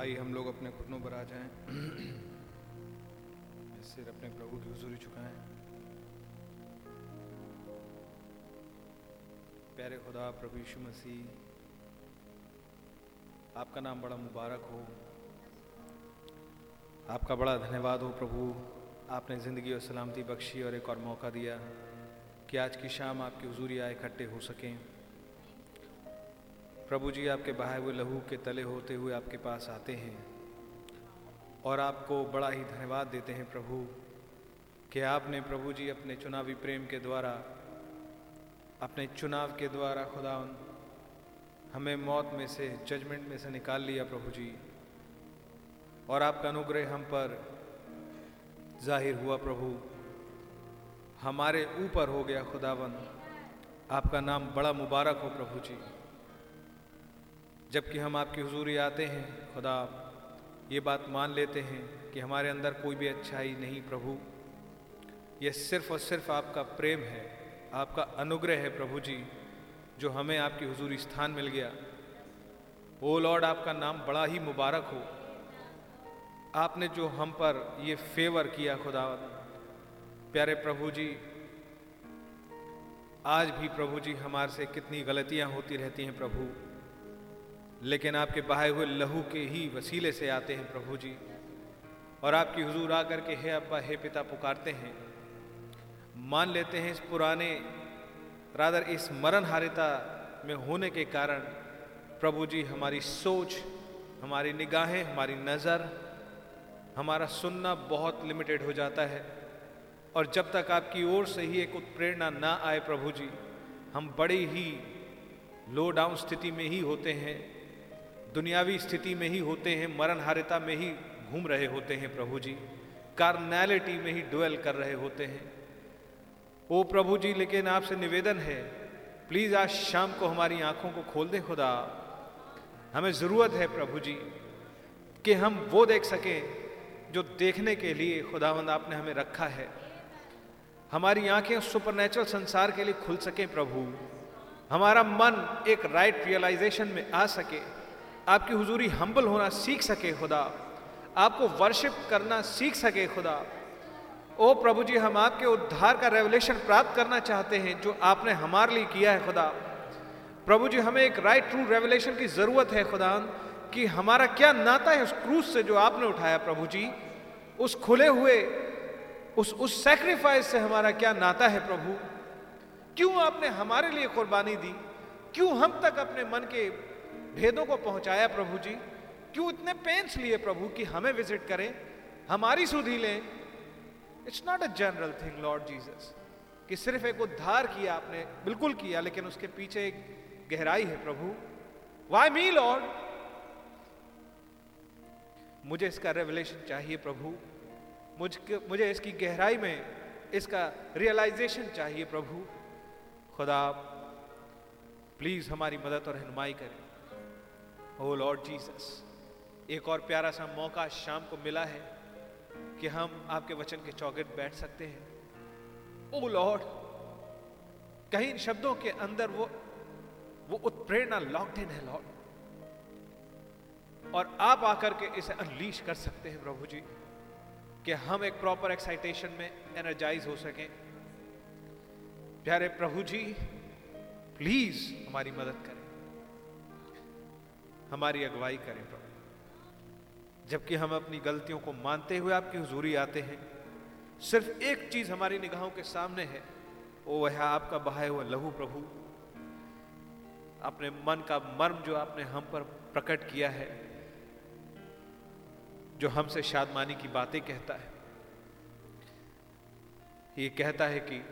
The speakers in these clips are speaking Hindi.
आइए हम लोग अपने घुटनों पर आ जाएँ। सिर अपने प्रभु की हजूरी चुकाएँ प्यारे खुदा, प्रभु यीशु मसीह, आपका नाम बड़ा मुबारक हो। आपका बड़ा धन्यवाद हो प्रभु। आपने ज़िंदगी और सलामती बख्शी और एक और मौका दिया कि आज की शाम आपकी हजूरी आए इकट्ठे हो सकें। प्रभु जी आपके बहाए हुए लहू के तले होते हुए आपके पास आते हैं और आपको बड़ा ही धन्यवाद देते हैं प्रभु कि आपने प्रभु जी अपने चुनावी प्रेम के द्वारा, अपने चुनाव के द्वारा खुदा हमें मौत में से, जजमेंट में से निकाल लिया प्रभु जी और आपका अनुग्रह हम पर ज़ाहिर हुआ प्रभु। हमारे ऊपर हो गया खुदावन। आपका नाम बड़ा मुबारक हो प्रभु जी। जबकि हम आपकी हुजूरी आते हैं, खुदा, ये बात मान लेते हैं कि हमारे अंदर कोई भी अच्छाई नहीं, प्रभु। ये सिर्फ़ और सिर्फ़ आपका प्रेम है, आपका अनुग्रह है, प्रभु जी, जो हमें आपकी हुजूरी स्थान मिल गया। ओ लॉर्ड, आपका नाम बड़ा ही मुबारक हो। आपने जो हम पर ये फेवर किया, खुदा। प्यारे प्रभु जी, आज भी प्रभु जी हमारे से कितनी गलतियाँ होती रहती हैं, प्रभु। लेकिन आपके बहाए हुए लहू के ही वसीले से आते हैं प्रभु जी। और आपकी हुजूर आकर के हे अब्बा, हे पिता पुकारते हैं। मान लेते हैं इस पुराने, रादर इस मरण हारिता में होने के कारण प्रभु जी हमारी सोच, हमारी निगाहें, हमारी नज़र, हमारा सुनना बहुत लिमिटेड हो जाता है। और जब तक आपकी ओर से ही एक उत्प्रेरणा ना आए प्रभु जी, हम बड़े ही लो डाउन स्थिति में ही होते हैं। दुनियावी स्थिति में ही होते हैं मरण हारिता में ही घूम रहे होते हैं प्रभु जी। कार्नैलिटी में ही डुएल कर रहे होते हैं। ओ प्रभु जी, लेकिन आपसे निवेदन है प्लीज़ आज शाम को हमारी आँखों को खोल दे खुदा। हमें ज़रूरत है प्रभु जी, कि हम वो देख सकें जो देखने के लिए खुदावंद आपने हमें रखा है। हमारी आँखें सुपरनेचुरल संसार के लिए खुल सकें प्रभु। हमारा मन एक राइट रियलाइजेशन में आ सके। आपकी हुजूरी हम्बल होना सीख सके खुदा। आपको वर्शिप करना सीख सके खुदा। ओ प्रभु जी, हम आपके उद्धार का रेवलेशन प्राप्त करना चाहते हैं, जो आपने हमारे लिए किया है खुदा। प्रभु जी, हमें एक राइट ट्रू रेवलेशन की ज़रूरत है खुदा, कि हमारा क्या नाता है उस क्रूज से जो आपने उठाया प्रभु जी। उस खुले हुए, उस उस सेक्रीफाइस से हमारा क्या नाता है प्रभु। क्यों आपने हमारे लिए कुर्बानी दी? क्यों हम तक अपने मन के भेदों को पहुँचाया प्रभु जी। क्यों इतने पेंस लिए प्रभु कि हमें विज़िट करें? हमारी सुधी लें। It's not a general thing Lord Jesus कि सिर्फ़ एक उद्धार किया आपने, बिल्कुल किया, लेकिन उसके पीछे एक गहराई है प्रभु। वाई मी लॉर्ड मुझे इसका रेवलेशन चाहिए प्रभु। मुझ मुझे इसकी गहराई में इसका रियलाइजेशन चाहिए प्रभु। खुदा प्लीज़ हमारी मदद और रहनुमाई करें। ओ लॉर्ड जीसस एक और प्यारा सा मौका शाम को मिला है कि हम आपके वचन के चौगट बैठ सकते हैं। ओ लॉर्ड कहीं शब्दों के अंदर वो वो उत्प्रेरणा लॉक्ड इन है लॉर्ड और आप आकर के इसे अनलीश कर सकते हैं प्रभु जी, कि हम एक प्रॉपर एक्साइटेशन में एनर्जाइज हो सकें। प्यारे प्रभु जी प्लीज़ हमारी मदद करें। हमारी अगुवाई करें प्रभु। जबकि हम अपनी गलतियों को मानते हुए आपकी हजूरी आते हैं, सिर्फ़ एक चीज़ हमारी निगाहों के सामने है, वो वह आपका बहाए हुआ लहू प्रभु। अपने मन का मर्म जो आपने हम पर प्रकट किया है, जो हमसे शादमानी की बातें कहता है, ये कहता है कि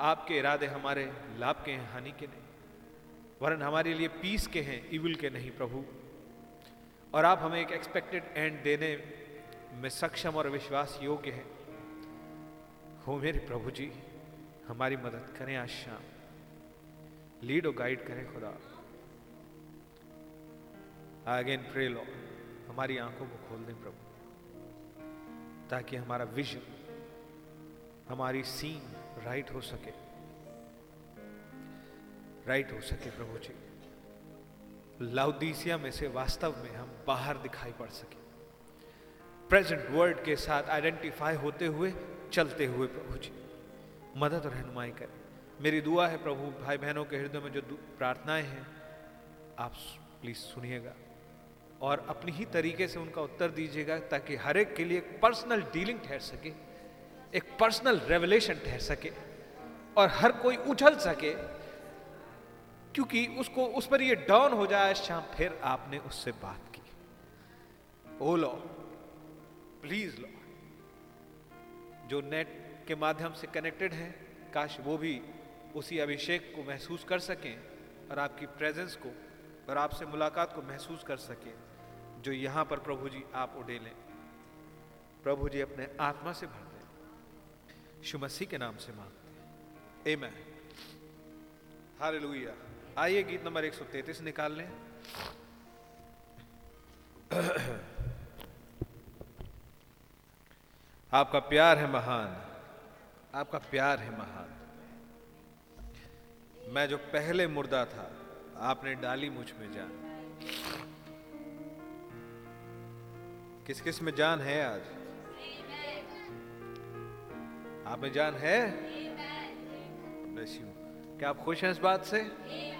आपके इरादे हमारे लाभ के हैं, हानि के नहीं। वरन हमारे लिए पीस के हैं इविल के नहीं प्रभु। और आप हमें एक एक्सपेक्टेड एंड देने में सक्षम और विश्वास योग्य हैं। हो मेरे प्रभु जी, हमारी मदद करें आज शाम। लीड और गाइड करें खुदा। अगेन प्रे लो हमारी आँखों को खोल दें प्रभु, ताकि हमारा विजन हमारी सीन राइट हो सके। राइट हो सके प्रभु जी। लाउदीसिया में से वास्तव में हम बाहर दिखाई पड़ सके। प्रेजेंट वर्ल्ड के साथ आइडेंटिफाई होते हुए, चलते हुए प्रभु जी। मदद और रहनुमाई करें। मेरी दुआ है प्रभु भाई बहनों के हृदय में जो प्रार्थनाएँ हैं, आप प्लीज़ सुनिएगा। और अपनी ही तरीके से उनका उत्तर दीजिएगा, ताकि हर एक के लिए एक पर्सनल डीलिंग ठहर सके, एक पर्सनल रेवलेशन ठहर सके, और हर कोई उछल सके क्योंकि उसको, उस पर ये डाउन हो जाए शाम फिर आपने उससे बात की। ओ लॉ प्लीज़ लॉ जो नेट के माध्यम से कनेक्टेड है, काश वो भी उसी अभिषेक को महसूस कर सकें और आपकी प्रेजेंस को और आपसे मुलाकात को महसूस कर सकें, जो यहाँ पर प्रभु जी आप उडेलें। प्रभु जी अपने आत्मा से भर दें। शुमसी के नाम से मांगते हैं। ए मैं हालेलुया आइए गीत नंबर 133 निकाल लें। आपका प्यार है महान। आपका प्यार है महान। मैं जो पहले मुर्दा था आपने डाली मुझमें जान। किस किसमें जान है आज? आप में जान है? क्या आप खुश हैं इस बात से? हाँ,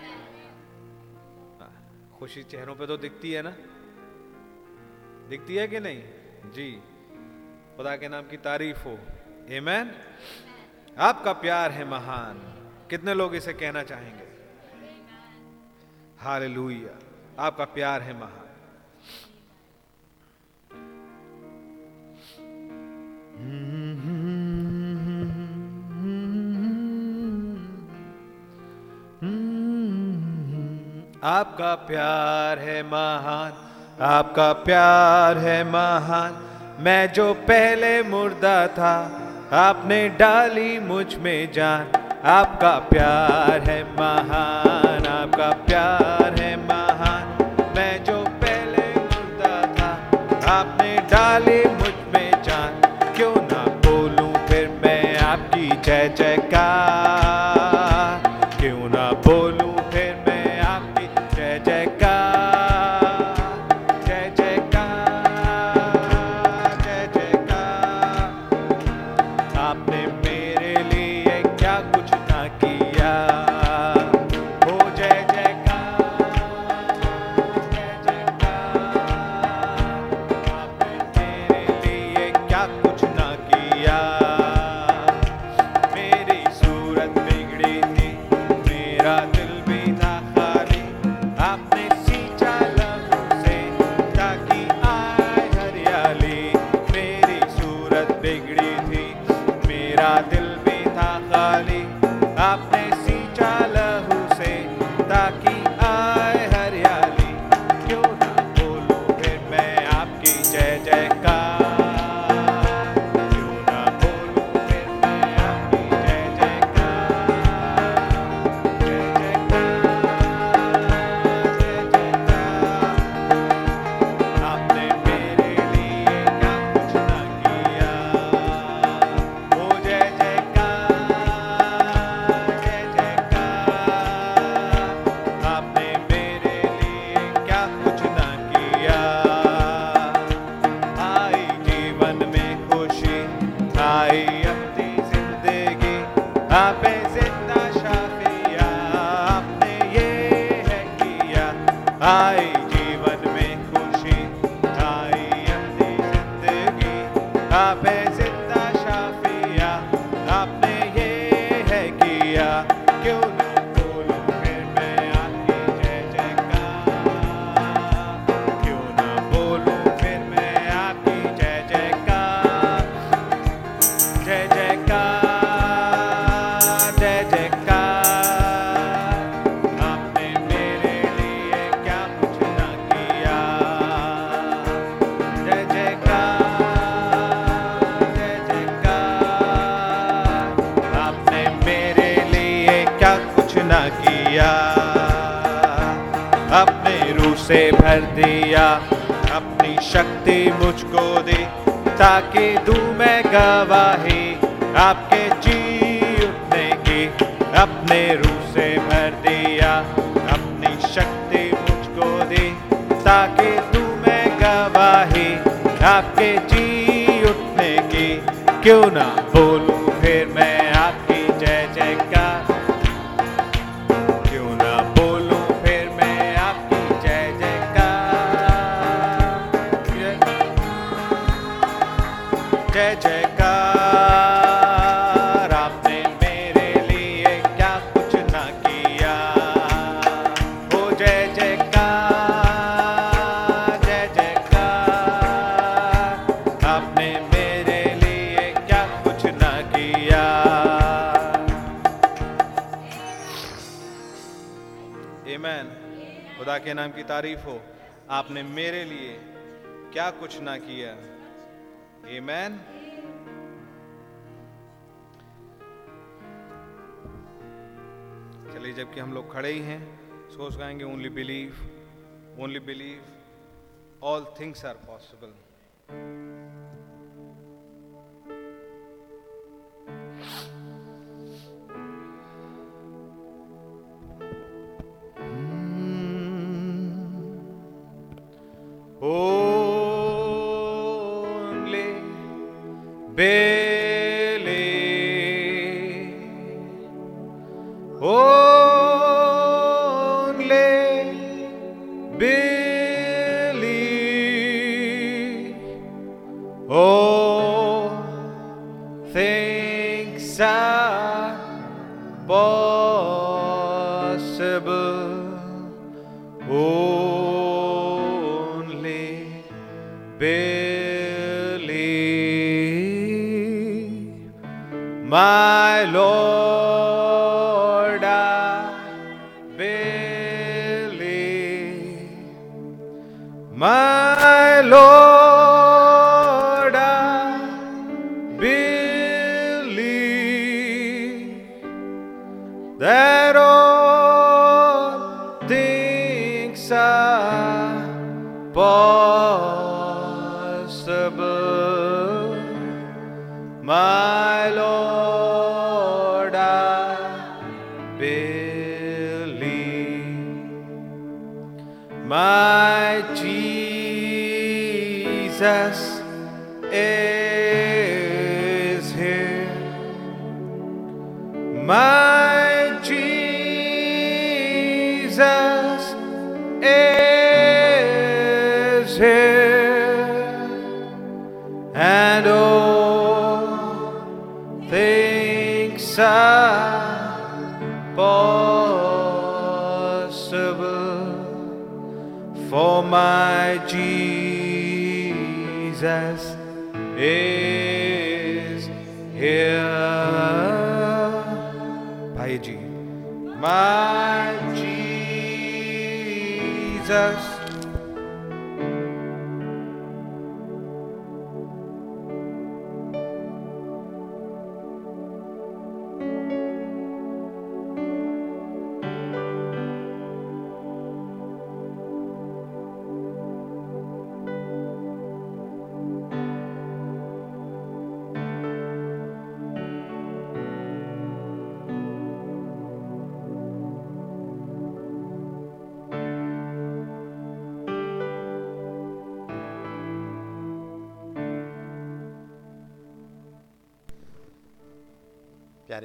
खुशी चेहरों पे तो दिखती है ना? दिखती है कि नहीं? जी। खुदा के नाम की तारीफ़ हो। एमैन आपका प्यार है महान। कितने लोग इसे कहना चाहेंगे? हाल आपका प्यार है महान। आपका प्यार है महान, आपका प्यार है महान। मैं जो पहले मुर्दा था, आपने डाली मुझमें जान। आपका प्यार है महान, आपका प्यार के नाम की तारीफ़ हो। आपने मेरे लिए क्या कुछ ना किया। ए मैन चलिए, जबकि हम लोग खड़े ही हैं, सोच गाएँगे only believe only believe all things are possible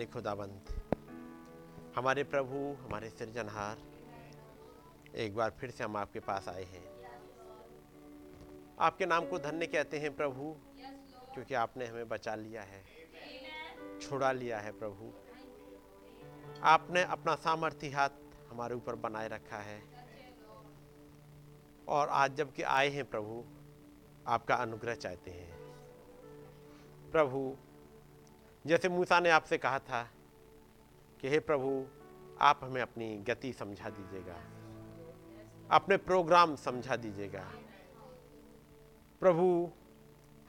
खुदाबंद। हमारे प्रभु, हमारे सृजनहार, एक बार फिर से हम आपके पास आए हैं। आपके नाम को धन्य कहते हैं प्रभु, क्योंकि आपने हमें बचा लिया है, छुड़ा लिया है प्रभु। आपने अपना सामर्थ्य हाथ हमारे ऊपर बनाए रखा है। और आज जबकि आए हैं प्रभु, आपका अनुग्रह चाहते हैं। प्रभु जैसे मूसा ने आपसे कहा था कि, हे प्रभु, आप हमें अपनी गति समझा दीजिएगा। अपने प्रोग्राम समझा दीजिएगा। प्रभु,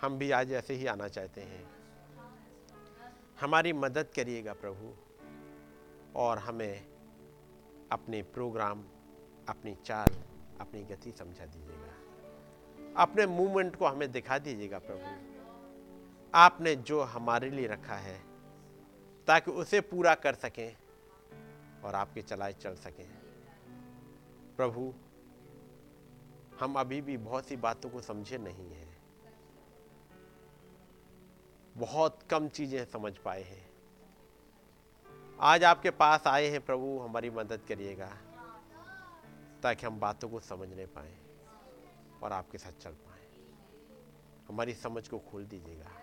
हम भी आज ऐसे ही आना चाहते हैं। हमारी मदद करिएगा प्रभु, और हमें अपने प्रोग्राम, अपनी चाल, अपनी गति समझा दीजिएगा। अपने मूवमेंट को हमें दिखा दीजिएगा प्रभु। आपने जो हमारे लिए रखा है, ताकि उसे पूरा कर सकें और आपके चलाए चल सकें। प्रभु, हम अभी भी बहुत सी बातों को समझे नहीं हैं। बहुत कम चीज़ें समझ पाए हैं। आज आपके पास आए हैं प्रभु, हमारी मदद करिएगा, ताकि हम बातों को समझने पाए और आपके साथ चल पाए। हमारी समझ को खोल दीजिएगा।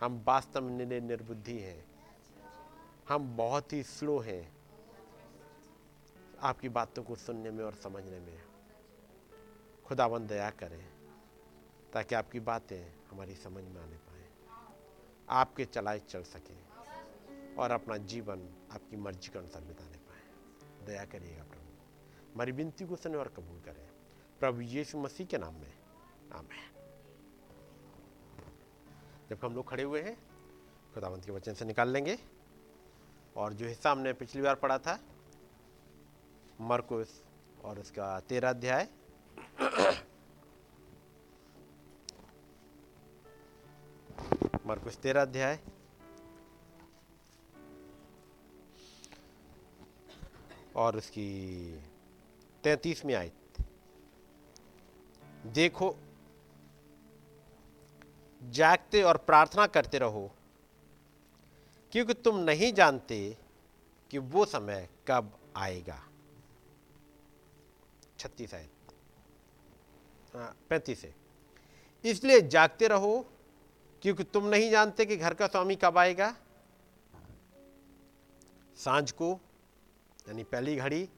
हम वास्तव में निर्बुद्धि हैं। हम बहुत ही स्लो हैं। आपकी बातों को सुनने में और समझने में। खुदावन दया करें, ताकि आपकी बातें हमारी समझ में आने पाए। आपके चलाए चल सकें और अपना जीवन आपकी मर्ज़ी के अनुसार बिताने पाए। दया करिएगा प्रभु। हमारी विनती को सुने और कबूल करें। प्रभु यीशु मसीह के नाम में। आमेन। जब हम लोग खड़े हुए हैं खुदावंत के वचन से निकाल लेंगे। और जो हिस्सा हमने पिछली बार पढ़ा था, मरकुस और उसका तेरह अध्याय। मरकुस तेरह अध्याय। और उसकी तैतीसवीं आयत। देखो जागते और प्रार्थना करते रहो क्योंकि तुम नहीं जानते कि वो समय कब आएगा। छत्तीस आयत। हाँ, पैंतीस है। इसलिए जागते रहो क्योंकि तुम नहीं जानते कि घर का स्वामी कब आएगा। साँझ को यानी पहली घड़ी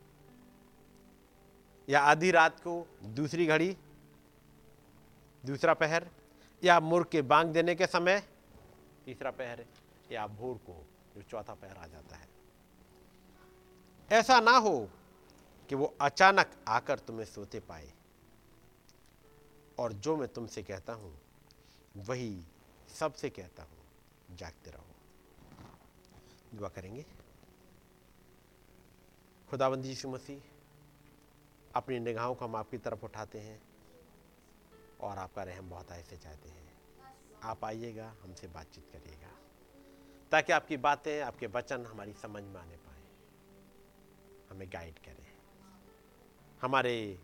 या आधी रात को दूसरी घड़ी दूसरा पहर या मुर्ग के बांग देने के समय, तीसरा पहर या भोर को, जो चौथा पहर आ जाता है। ऐसा ना हो कि वो अचानक आकर तुम्हें सोते पाए। और जो मैं तुमसे कहता हूँ, वही सबसे कहता हूँ, जागते रहो। दुआ करेंगे। खुदाबंदी यीशु मसीह, अपनी निगाहों को हम आपकी तरफ़ उठाते हैं। और आपका रहम बहुत ऐसे चाहते हैं। आप आइएगा, हमसे बातचीत करिएगा, ताकि आपकी बातें, आपके वचन हमारी समझ में आने पाए। हमें गाइड करें। हमारे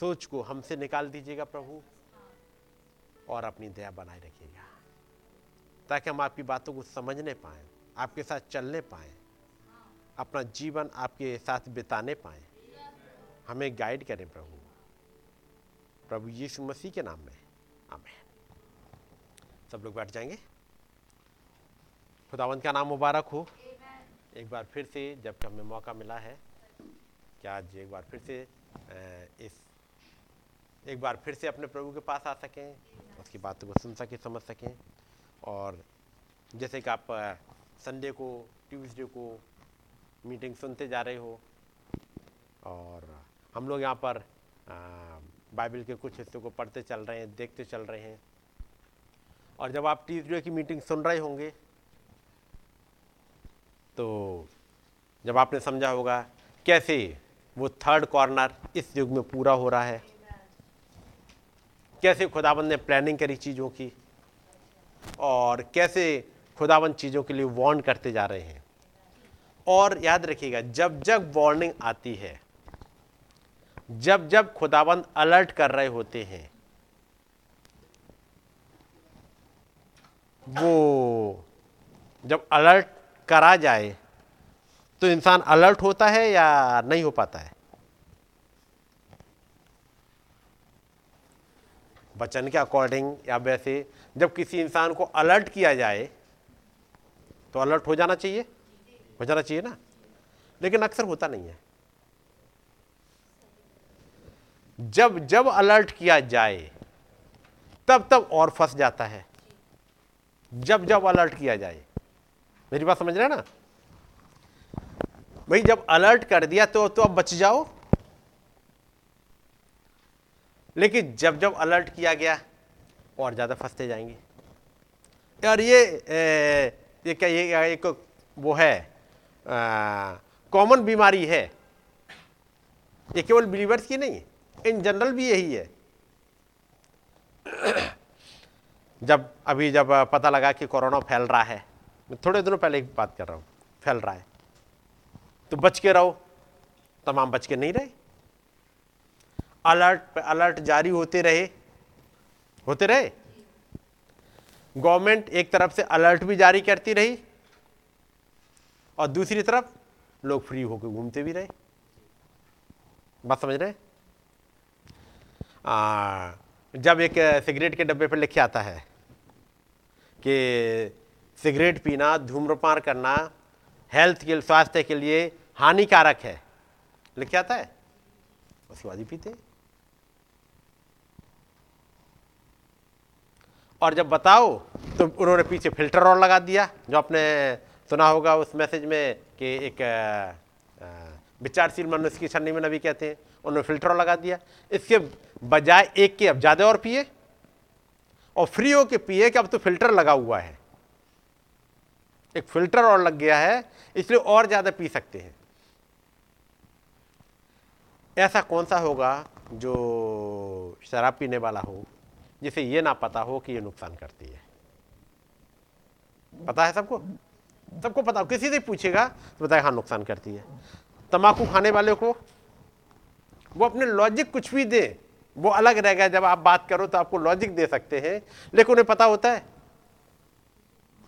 सोच को हमसे निकाल दीजिएगा प्रभु, और अपनी दया बनाए रखिएगा, ताकि हम आपकी बातों को समझने पाए, आपके साथ चलने पाए, अपना जीवन आपके साथ बिताने पाए। हमें गाइड करें प्रभु। प्रभु यीशु मसीह के नाम में। आमेन। सब लोग बैठ जाएँगे। खुदावंत का नाम मुबारक हो? एक बार फिर से जबकि हमें मौका मिला है, कि आज एक बार फिर से इस, एक बार फिर से अपने प्रभु के पास आ सकें, उसकी बातों को सुन सकें, समझ सकें। और जैसे कि आप संडे को, ट्यूसडे को मीटिंग सुनते जा रहे हो, और हम लोग यहाँ पर बाइबल के कुछ हिस्सों को पढ़ते चल रहे हैं, देखते चल रहे हैं। और जब आप ट्यूसडे की मीटिंग सुन रहे होंगे तो जब आपने समझा होगा, कैसे वो थर्ड कॉर्नर इस युग में पूरा हो रहा है? कैसे खुदाबंद ने प्लानिंग करी चीज़ों की? और कैसे खुदाबंद चीज़ों के लिए वार्न करते जा रहे हैं? और याद रखिएगा, जब जब वार्निंग आती है जब जब खुदाबंद अलर्ट कर रहे होते हैं, वो जब अलर्ट करा जाए तो इंसान अलर्ट होता है या नहीं हो पाता है? वचन के अकॉर्डिंग या वैसे जब किसी इंसान को अलर्ट किया जाए तो अलर्ट हो जाना चाहिए? हो जाना चाहिए ना? लेकिन अक्सर होता नहीं है। जब जब अलर्ट किया जाए तब तब और फंस जाता है। जब जब अलर्ट किया जाए। मेरी बात समझ रहे ना? भाई जब अलर्ट कर दिया तो तो अब बच जाओ। लेकिन जब जब अलर्ट किया गया और ज़्यादा फंसते जाएँगे। और ये ए, ये क्या ये एक वो है कॉमन बीमारी है। ये केवल बिलीवर्स की नहीं इन जनरल भी यही है। जब, अभी जब पता लगा कि कोरोना फैल रहा है, मैं थोड़े दिनों पहले एक बात कर रहा हूँ, फैल रहा है। तो बच के रहो, तमाम बच के नहीं रहे। अलर्ट अलर्ट जारी होते रहे। होते रहे? गवर्नमेंट एक तरफ़ से अलर्ट भी जारी करती रही, और दूसरी तरफ़ लोग फ्री होकर घूमते भी रहे। बात समझ रहे आ, जब एक सिगरेट के डब्बे पर लिखे आता है कि सिगरेट पीना धूम्रपान करना हेल्थ के स्वास्थ्य के लिए हानिकारक है। लिखे आता है। उसके बाद ही पीते। और जब बताओ तो उन्होंने पीछे फ़िल्टर और लगा दिया जो आपने सुना होगा उस मैसेज में कि एक विचारशील मनुष्य की छन्नी में नबी कहते हैं। उन्होंने फ़िल्टर लगा दिया। इसके बजाय एक के अब ज़्यादा और पिए और फ्री हो के पिए कि अब तो फ़िल्टर लगा हुआ है। एक फ़िल्टर और लग गया है, इसलिए और ज़्यादा पी सकते हैं। ऐसा कौन सा होगा जो शराब पीने वाला हो, जिसे ये ना पता हो कि ये नुकसान करती है? पता है सबको? सबको पता हो। किसी से पूछेगा तो बताए हाँ नुकसान करती है। तंबाकू खाने वाले को वो अपने लॉजिक कुछ भी दे, वो अलग रहेगा जब आप बात करो तो आपको लॉजिक दे सकते हैं, लेकिन उन्हें पता होता है।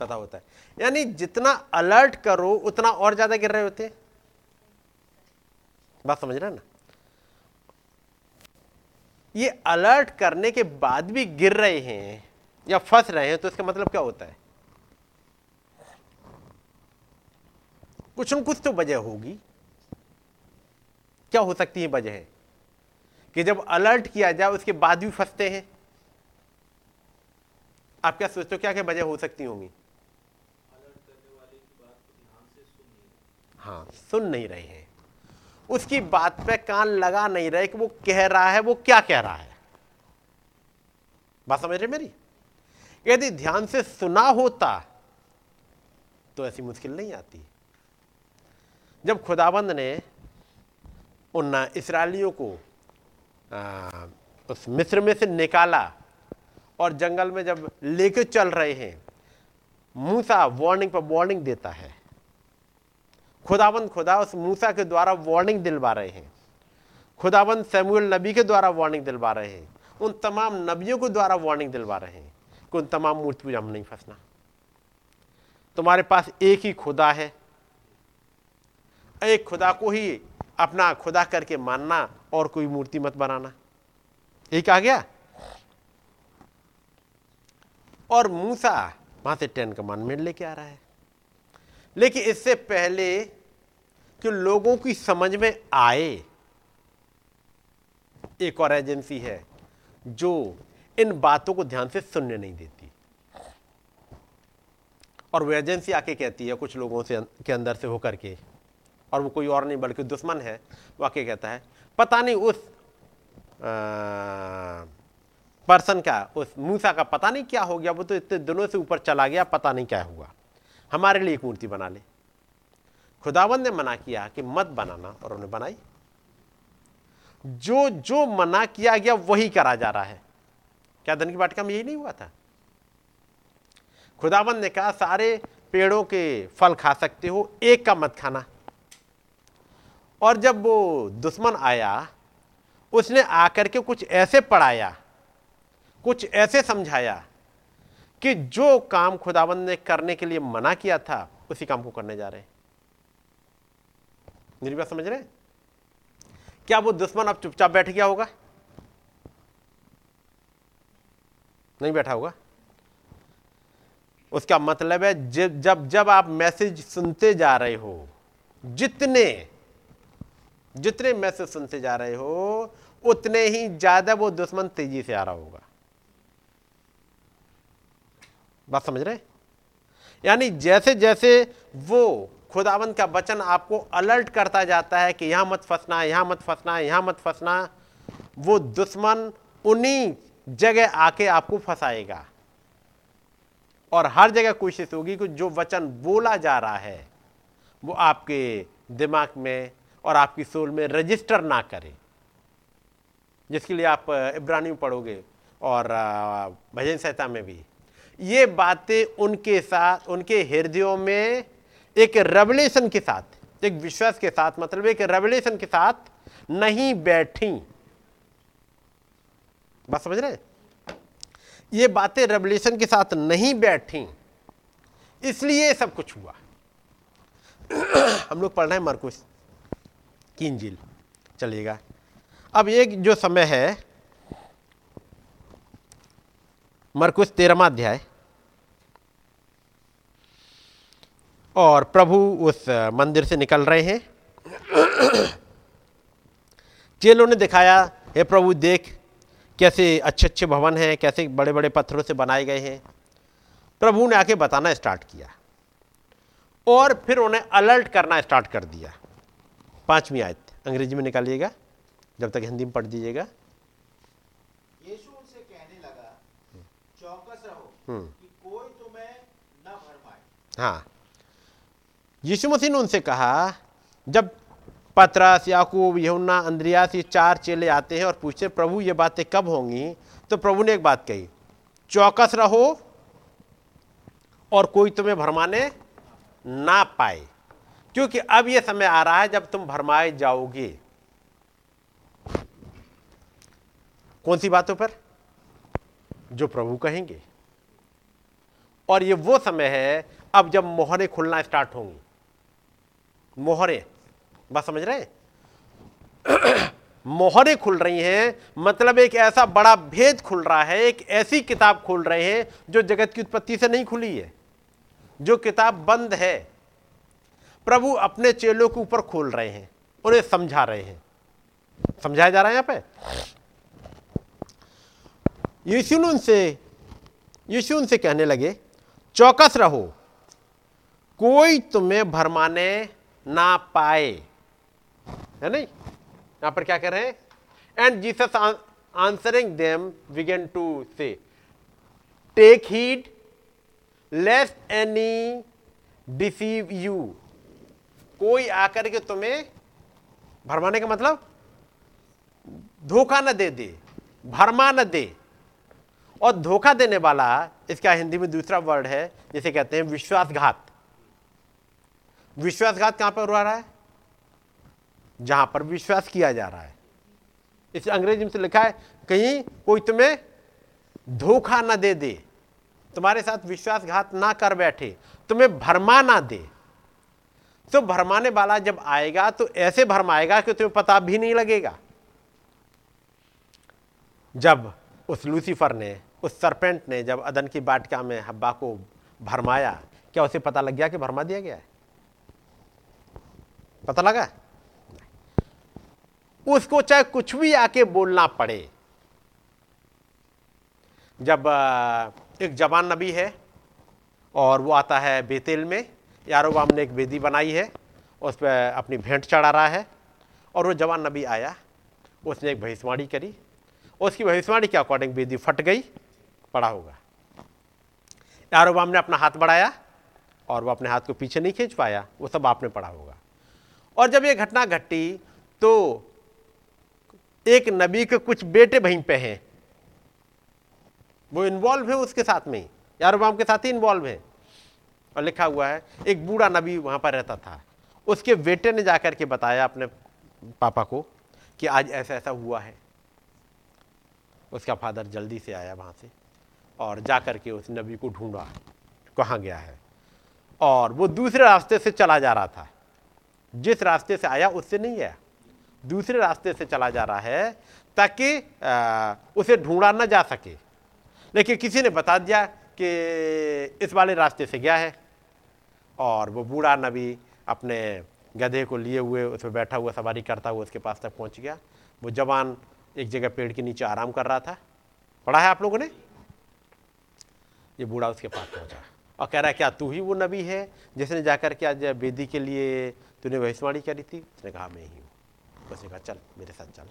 पता होता है। यानी जितना अलर्ट करो, उतना और ज़्यादा गिर रहे होते बात समझ रहे ना? ये अलर्ट करने के बाद भी गिर रहे हैं या फंस रहे हैं तो इसका मतलब क्या होता है? कुछ न कुछ तो वजह होगी। क्या हो सकती है वजह कि जब अलर्ट किया जाए, उसके बाद भी फंसते हैं। आप क्या सोचते हो क्या क्या वजह हो सकती होंगी? हाँ सुन नहीं रहे हैं। उसकी बात पे कान लगा नहीं रहे कि वो कह रहा है, वो क्या कह रहा है? बात समझ रहे मेरी? यदि ध्यान से सुना होता तो ऐसी मुश्किल नहीं आती। जब खुदाबंद ने उन इसराइलियों को आ, उस मिस्र में से निकाला और जंगल में जब लेके चल रहे हैं मूसा वार्निंग पर वार्निंग देता है। खुदाबंद खुदा उस मूसा के द्वारा वार्निंग दिलवा रहे हैं। खुदाबंद सैमुअल नबी के द्वारा वार्निंग दिलवा रहे हैं। उन तमाम नबियों के द्वारा वार्निंग दिलवा रहे हैं कि उन तमाम मूर्ति पूजा में नहीं फंसना। तुम्हारे पास एक ही खुदा है। एक खुदा को ही अपना खुदा करके मानना और कोई मूर्ति मत बनाना। एक आ गया। और मूसा वहाँ से टेन कमांडमेंट लेके आ रहा है। लेकिन इससे पहले कि लोगों की समझ में आए, एक और एजेंसी है जो इन बातों को ध्यान से सुनने नहीं देती। और वो एजेंसी आके कहती है कुछ लोगों से के अंदर से होकर के। और वो कोई और नहीं, बल्कि दुश्मन है। वो आके कहता है, पता नहीं उस पर्सन का उस मूसा का पता नहीं क्या हो गया, वो तो इतने दिनों से ऊपर चला गया, पता नहीं क्या हुआ। हमारे लिए एक मूर्ति बना ले। खुदावंद ने मना किया कि मत बनाना, और उन्हें बनाई। जो जो मना किया गया, वही करा जा रहा है। क्या धन की वाटिका में यही नहीं हुआ था? खुदाबंद ने कहा, सारे पेड़ों के फल खा सकते हो, एक का मत खाना। और जब वो दुश्मन आया, उसने आकर के कुछ ऐसे पढ़ाया, कुछ ऐसे समझाया कि जो काम खुदाबंद ने करने के लिए मना किया था, उसी काम को करने जा रहे हैं। मेरी बात समझ रहे क्या वो दुश्मन अब चुपचाप बैठ गया होगा? नहीं बैठा होगा। उसका मतलब है, जब जब जब आप मैसेज सुनते जा रहे हो, जितने जितने मैसेज सुनते जा रहे हो, उतने ही ज़्यादा वो दुश्मन तेज़ी से आ रहा होगा। बात समझ रहे? यानी जैसे जैसे वो खुदावंत का वचन आपको अलर्ट करता जाता है कि यहाँ मत फंसना, यहाँ मत फंसना, यहाँ मत फंसना, वो दुश्मन उन्हीं जगह आके आपको फंसाएगा। और हर जगह कोशिश होगी कि जो वचन बोला जा रहा है, वो आपके दिमाग में और आपकी सोल में रजिस्टर ना करे। जिसके लिए आप इब्रानी पढ़ोगे और भजन संहिता में भी। ये बातें उनके साथ, उनके हृदयों में एक रेवलेशन के साथ, एक विश्वास के साथ मतलब एक रेवलेशन के साथ नहीं बैठी। बात समझ रहे ये बातें रेवलेशन के साथ नहीं बैठी। इसलिए सब कुछ हुआ। हम लोग पढ़ रहे हैं मरकुश की इंजिल चलिएगा अब एक जो समय है मरकुश तेरहवा अध्याय। और प्रभु उस मंदिर से निकल रहे हैं। चेलों ने दिखाया, हे प्रभु, देख कैसे अच्छे अच्छे भवन हैं, कैसे बड़े बड़े पत्थरों से बनाए गए हैं। प्रभु ने आके बताना स्टार्ट किया। और फिर उन्हें अलर्ट करना स्टार्ट कर दिया। पांचवी आयत अंग्रेज़ी में निकालिएगा जब तक हिंदी में पढ़ दीजिएगा। यीशु उनसे कहने लगा चौकस रहो हम्म। कि कोई तुम्हें न भरमाए। हाँ। यीशु मसीह ने उनसे कहा जब पतरस याकूब यहुन्ना अंद्रियास ये चार चेले आते हैं और पूछते हैं, प्रभु ये बातें कब होंगी? तो प्रभु ने एक बात कही चौकस रहो और कोई तुम्हें भरमाने ना पाए। क्योंकि अब यह समय आ रहा है जब तुम भरमाए जाओगे। कौन सी बातों पर? जो प्रभु कहेंगे। और ये वो समय है, अब जब मोहरें खुलना स्टार्ट होंगी। मोहरें, बात समझ रहे हैं? मोहरें खुल रही हैं मतलब एक ऐसा बड़ा भेद खुल रहा है, एक ऐसी किताब खुल रहे हैं, जो जगत की उत्पत्ति से नहीं खुली है, जो किताब बंद है। प्रभु अपने चेलों के ऊपर खोल रहे हैं, उन्हें समझा रहे हैं। समझाया जा रहा है यहाँ पे? यीशु ने उनसे, यीशु उनसे कहने लगे, चौकस रहो, कोई तुम्हें भरमाने ना पाए। है नहीं? यहाँ पर क्या कह रहे हैं? And Jesus answering them began to say take heed lest any deceive you कोई आकर के तुम्हें भरमाने का मतलब? धोखा न दे दे, भरमा न दे। और धोखा देने वाला, इसका हिंदी में दूसरा वर्ड है, जिसे कहते हैं विश्वासघात। विश्वासघात कहाँ पर हो रहा है? जहाँ पर विश्वास किया जा रहा है। इस अंग्रेज़ी में से लिखा है, कहीं कोई तुम्हें धोखा ना दे दे, तुम्हारे साथ विश्वासघात ना कर बैठे, तुम्हें भरमा ना दे। तो भरमाने वाला जब आएगा तो ऐसे भरमाएगा कि तुम्हें पता भी नहीं लगेगा। जब उस लूसीफर ने, उस सरपेंट ने जब अदन की बाटिका में हब्बा को भरमाया, क्या उसे पता लग गया कि भरमा दिया गया है? पता लगा? उसको चाहे कुछ भी आके बोलना पड़े। जब एक जवान नबी है और वो आता है बेतेल में यारोबाम ने एक वेदी बनाई है, उस पर अपनी भेंट चढ़ा रहा है, और वो जवान नबी आया, उसने एक भविष्यवाणी करी, उसकी भविष्यवाणी के अकॉर्डिंग वेदी फट गई, पड़ा होगा। यारोबाम ने अपना हाथ बढ़ाया, और वो अपने हाथ को पीछे नहीं खींच पाया, वो सब आपने पढ़ा होगा। और जब ये घटना घटी तो एक नबी के कुछ बेटे वहीं पे हैं, वो इन्वॉल्व है उसके साथ में यारोबाम के साथ ही इन्वॉल्व है। और लिखा हुआ है, एक बूढ़ा नबी वहाँ पर रहता था। उसके बेटे ने जाकर के बताया अपने पापा को कि आज ऐसा ऐसा हुआ है। उसका फादर जल्दी से आया वहाँ से और जाकर के उस नबी को ढूंढा, कहाँ गया है। और वो दूसरे रास्ते से चला जा रहा था। जिस रास्ते से आया, उससे नहीं आया। दूसरे रास्ते से चला जा रहा है ताकि उसे ढूंढा ना जा सके। लेकिन किसी ने बता दिया कि इस वाले रास्ते से गया है। और वो बूढ़ा नबी अपने गधे को लिए हुए उस पर बैठा हुआ, सवारी करता हुआ उसके पास तक पहुँच गया। वो जवान एक जगह पेड़ के नीचे आराम कर रहा था। पढ़ा है आप लोगों ने? ये बूढ़ा उसके पास पहुँचा और कह रहा है, क्या तू ही वो नबी है जिसने जाकर के आज बेदी के लिए तूने भविष्यवाणी करी थी? उसने कहा, मैं ही हूँ। उसने कहा, चल, मेरे साथ चल।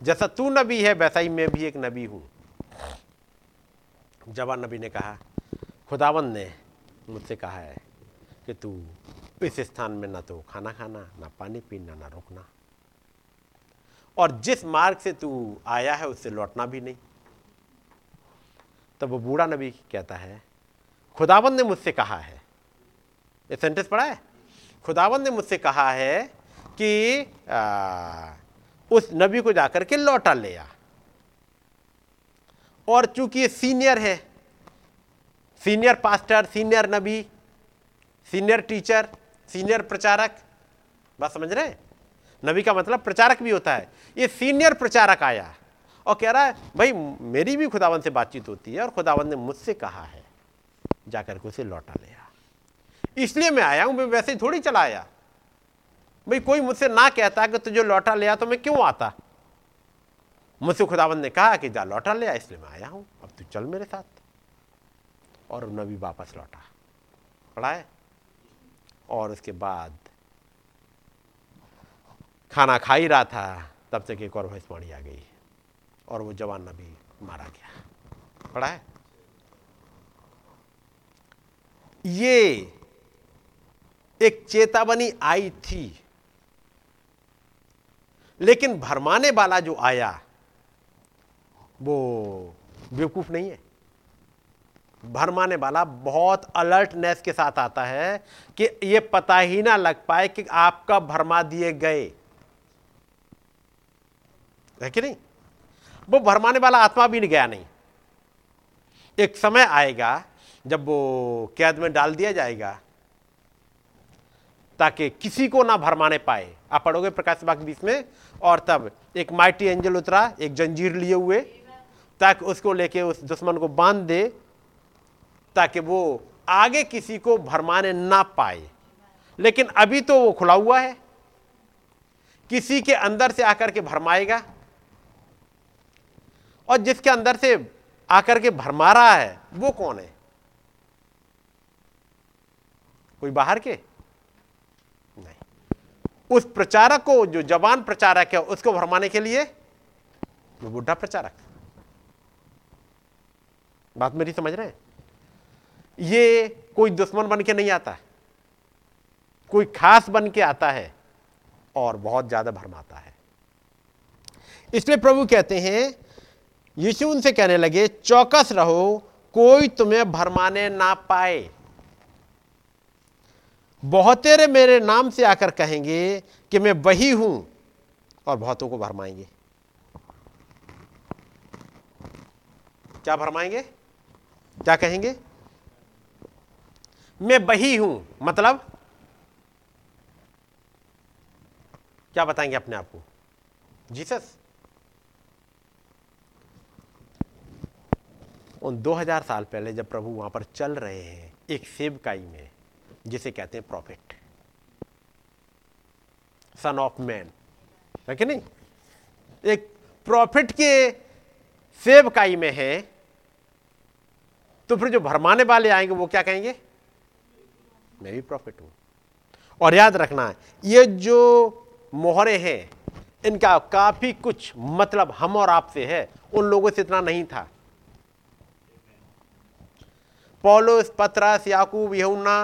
जैसा तू नबी है, वैसा ही मैं भी एक नबी हूँ। जवान नबी ने कहा, खुदावंद ने मुझसे कहा है कि तू इस स्थान में ना तो खाना खाना ना पानी पीना ना रुकना। और जिस मार्ग से तू आया है उससे लौटना भी नहीं। तब वो बूढ़ा नबी कहता है खुदावन ने मुझसे कहा है। ये सेंटेंस पढ़ा है? खुदावन ने मुझसे कहा है कि आ, उस नबी को जाकर के लौटा ले आ। और चूँकि ये सीनियर है सीनियर पास्टर सीनियर नबी सीनियर टीचर सीनियर प्रचारक। बात समझ रहे हैं? नबी का मतलब प्रचारक भी होता है। ये सीनियर प्रचारक आया। और कह रहा है, भाई, मेरी भी खुदावन से बातचीत होती है और खुदावन ने मुझसे कहा है, जाकर के उसे लौटा ले आ। इसलिए मैं आया हूँ, मैं वैसे ही थोड़ी चला आया भाई, कोई मुझसे ना कहता कि तुझे लौटा ले आ तो मैं क्यों आता? मुझसे खुदावन ने कहा कि, जा, लौटा ले आ, इसलिए मैं आया हूँ। अब तू चल मेरे साथ। और नबी वापस लौटा। पढ़ा है? और उसके बाद खाना खा ही रहा था, तब तक एक और भैंसवाणी आ गई और वो जवान नबी मारा गया। पढ़ा है? ये एक चेतावनी आई थी, लेकिन भरमाने वाला जो आया, वो बेवकूफ़ नहीं है। भरमाने वाला बहुत अलर्टनेस के साथ आता है कि ये पता ही ना लग पाए कि आपका भरमा दिए गए। है कि नहीं? वो भरमाने वाला आत्मा भी नहीं गया नहीं। एक समय आएगा, जब वो कैद में डाल दिया जाएगा, ताकि किसी को ना भरमाने पाए। आप पढ़ोगे प्रकाश बाग बीच में, और तब एक माइटी एंजल उतरा, एक जंजीर लिए हुए, ताकि उसको लेके उस दुश्मन को बाँध दे ताकि वो आगे किसी को भरमाने ना पाए। लेकिन अभी तो वो खुला हुआ है। किसी के अंदर से आकर के भरमाएगा। और जिसके अंदर से आकर के भरमा रहा है, वो कौन है? कोई बाहर के? नहीं। उस प्रचारक को, जो जवान प्रचारक है, उसको भरमाने के लिए वो बुढ़ा प्रचारक। बात मेरी समझ रहे हैं? ये कोई दुश्मन बन के नहीं आता कोई खास बन के आता है और बहुत ज़्यादा भरमाता है। इसलिए प्रभु कहते हैं, यीशु उनसे कहने लगे, चौकस रहो, कोई तुम्हें भरमाने ना पाए। बहुतेरे मेरे नाम से आकर कहेंगे कि मैं वही हूँ और बहुतों को भरमाएँगे। क्या भरमाएँगे? क्या कहेंगे? मैं वही हूँ। मतलब? क्या बताएँगे अपने आप को? जीसस। उन 2000 साल पहले जब प्रभु वहाँ पर चल रहे हैं, एक सेवकाई में, जिसे कहते हैं प्रॉफिट सन ऑफ़ मैन है कि नहीं? एक प्रॉफिट के सेवकाई में है तो फिर जो भरमाने वाले आएँगे, वो क्या कहेंगे? मैं भी प्रॉफिट हूँ। और याद रखना, ये जो मोहरे हैं, इनका काफ़ी कुछ मतलब हम और आपसे है, उन लोगों से इतना नहीं था। पौलोस, पतरस, याकूब यहुना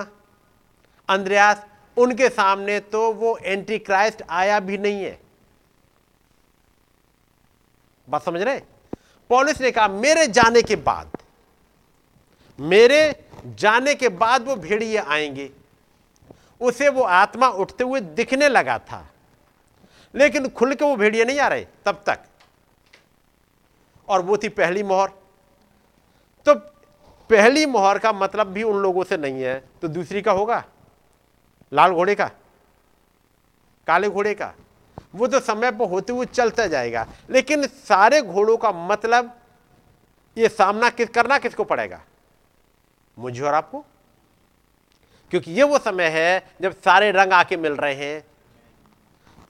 अंद्रयास, उनके सामने तो वो एंटी क्राइस्ट आया भी नहीं है। बात समझ रहे पॉलिस ने कहा, मेरे जाने के बाद, मेरे जाने के बाद वो भेड़िए आएँगे। उसे वो आत्मा उठते हुए दिखने लगा था। लेकिन खुल के वो भेड़िए नहीं आ रहे तब तक। और वो थी पहली मोहर। तो पहली मोहर का मतलब भी उन लोगों से नहीं है। तो दूसरी का होगा? लाल घोड़े का? काले घोड़े का? वो तो समय पर होते हुए चलता जाएगा। लेकिन सारे घोड़ों का मतलब ये सामना किस करना किसको पड़ेगा? मुझे और आपको? क्योंकि ये वो समय है जब सारे रंग आके मिल रहे हैं।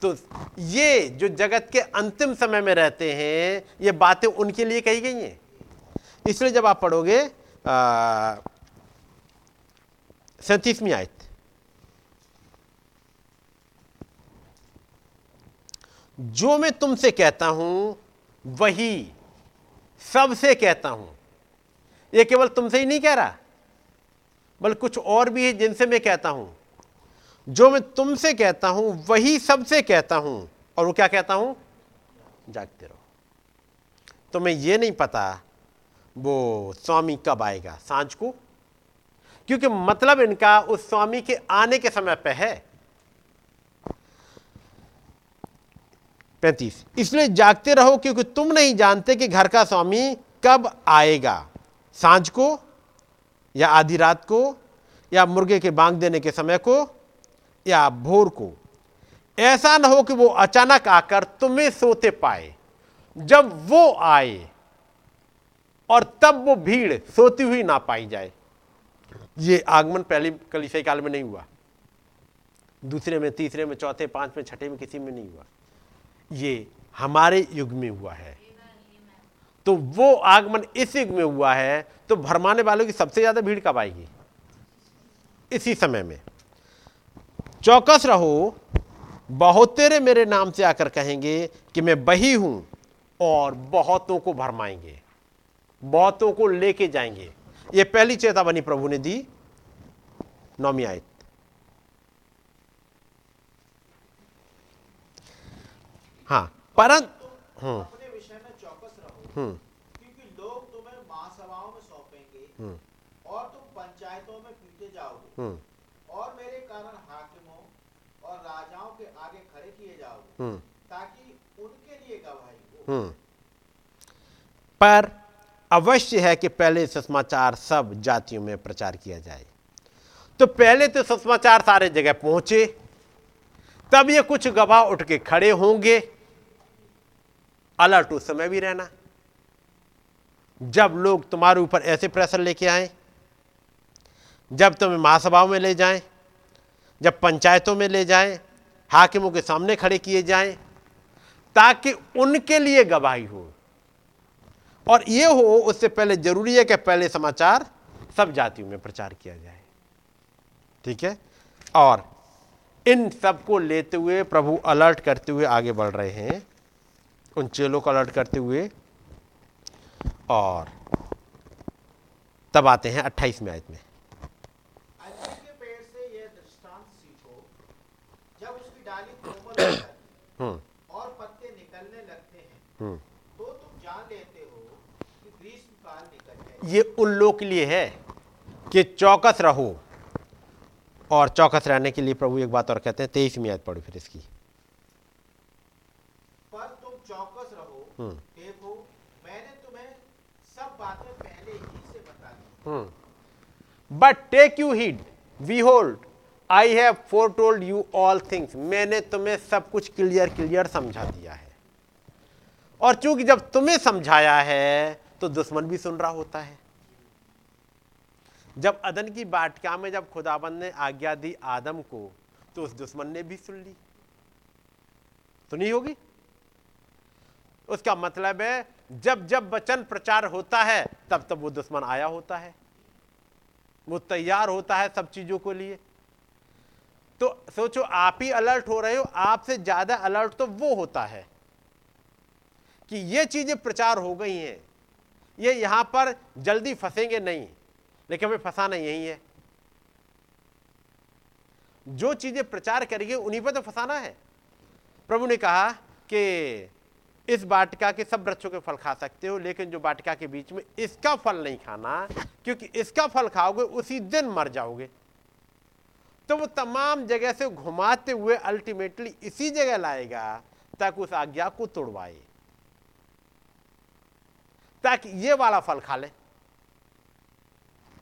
तो ये जो जगत के अंतिम समय में रहते हैं, ये बातें उनके लिए कही गई हैं। इसलिए जब आप पढ़ोगे सैतीसवीं आयत। जो मैं तुमसे कहता हूँ, वही सबसे कहता हूँ। यह केवल तुमसे ही नहीं कह रहा। बल्कि कुछ और भी है जिनसे मैं कहता हूँ। जो मैं तुमसे कहता हूँ, वही सबसे कहता हूँ। और वो क्या कहता हूँ? जागते रहो। तो मैं ये नहीं पता, वो स्वामी कब आएगा, साँझ को? क्योंकि मतलब इनका उस स्वामी के आने के समय पे है। पैंतीस, इसलिए जागते रहो क्योंकि तुम नहीं जानते कि घर का स्वामी कब आएगा, साँझ को या आधी रात को, या मुर्गे के बांग देने के समय को, या भोर को। ऐसा ना हो कि वो अचानक आकर तुम्हें सोते पाए। जब वो आए और तब वो भीड़ सोती हुई ना पाई जाए। ये आगमन पहली कलिसाई काल में नहीं हुआ। दूसरे में, तीसरे में, चौथे पाँच में छठे में किसी में नहीं हुआ। ये हमारे युग में हुआ है। तो वो आगमन इस युग में हुआ है तो भरमाने वालों की सबसे ज़्यादा भीड़ कब आएगी? इसी समय में। चौकस रहो बहुत तेरे मेरे नाम से आकर कहेंगे कि मैं बही हूँ और बहुतों को भरमाएँगे, बहुतों को लेके जाएँगे। ये पहली चेतावनी प्रभु ने दी नौमी आयत। हाँ परंतु हम्म अपने विषय में चौकस रहो हम्म क्योंकि लोग तुम्हें महासभाओं में सौंपेंगे हम्म। और तुम पंचायतों में पीटे जाओगे। हम्म। और मेरे कारण हाकिमों और राजाओं के आगे खड़े किए जाओगे। हम्म। ताकि उनके लिए गवाही हो। हम्म। पर अवश्य है कि पहले सुसमाचार सब जातियों में प्रचार किया जाए। तो पहले तो सुसमाचार सारे जगह पहुँचे तब ये कुछ गवाह उठ के खड़े होंगे। अलर्ट उस समय भी रहना। जब लोग तुम्हारे ऊपर ऐसे प्रेशर लेके आए, जब तुम्हें महासभाओं में ले जाएँ, जब पंचायतों में ले जाएँ, हाकिमों के सामने खड़े किए जाएँ, ताकि उनके लिए गवाही हो। और ये हो, उससे पहले ज़रूरी है कि पहले समाचार सब जातियों में प्रचार किया जाए। ठीक है? और इन सबको लेते हुए प्रभु अलर्ट करते हुए आगे बढ़ रहे हैं। उन चेलों को अलर्ट करते हुए और। तब आते हैं अट्ठाईसवें आयत में। हो जाती है हम्म। और पत्ते निकलने लगते हैं हम्म। तो तुम जान लेते हो कि ग्रीष्म काल निकल गए ये उन लोग के लिए है कि चौकस रहो। और चौकस रहने के लिए प्रभु एक बात और कहते हैं तेईसवीं आयत पढ़ो फिर इसकी। पर तुम चौकस रहो हम्म। देखो मैंने तुम्हें सब बातें पहले ही से but take you heed behold I have foretold you all things मैंने तुम्हें सब कुछ क्लियर क्लियर समझा दिया है। और चूँकि जब तुम्हें समझाया है तो दुश्मन भी सुन रहा होता है। जब अदन की बाटिका में जब खुदाबंद ने आज्ञा दी आदम को तो उस दुश्मन ने भी सुन ली। सुनी होगी? उसका मतलब है जब जब वचन प्रचार होता है, तब तब वो दुश्मन आया होता है। वो तैयार होता है सब चीज़ों को लिए। तो सोचो, आप ही अलर्ट हो रहे हो, आपसे ज़्यादा अलर्ट तो वो होता है कि ये चीज़ें प्रचार हो गई हैं। ये यहाँ पर जल्दी फंसेंगे नहीं, लेकिन हमें फंसाना यही है। जो चीज़ें प्रचार करेंगे, उन्हीं पर तो फंसाना है। प्रभु ने कहा कि इस वाटिका के सब वृक्षों के फल खा सकते हो, लेकिन जो वाटिका के बीच में इसका फल नहीं खाना, क्योंकि इसका फल खाओगे, उसी दिन मर जाओगे। तो वो तमाम जगह से घुमाते हुए अल्टीमेटली इसी जगह लाएगा, ताकि उस आज्ञा को तोड़वाए, ताकि ये वाला फल खा ले।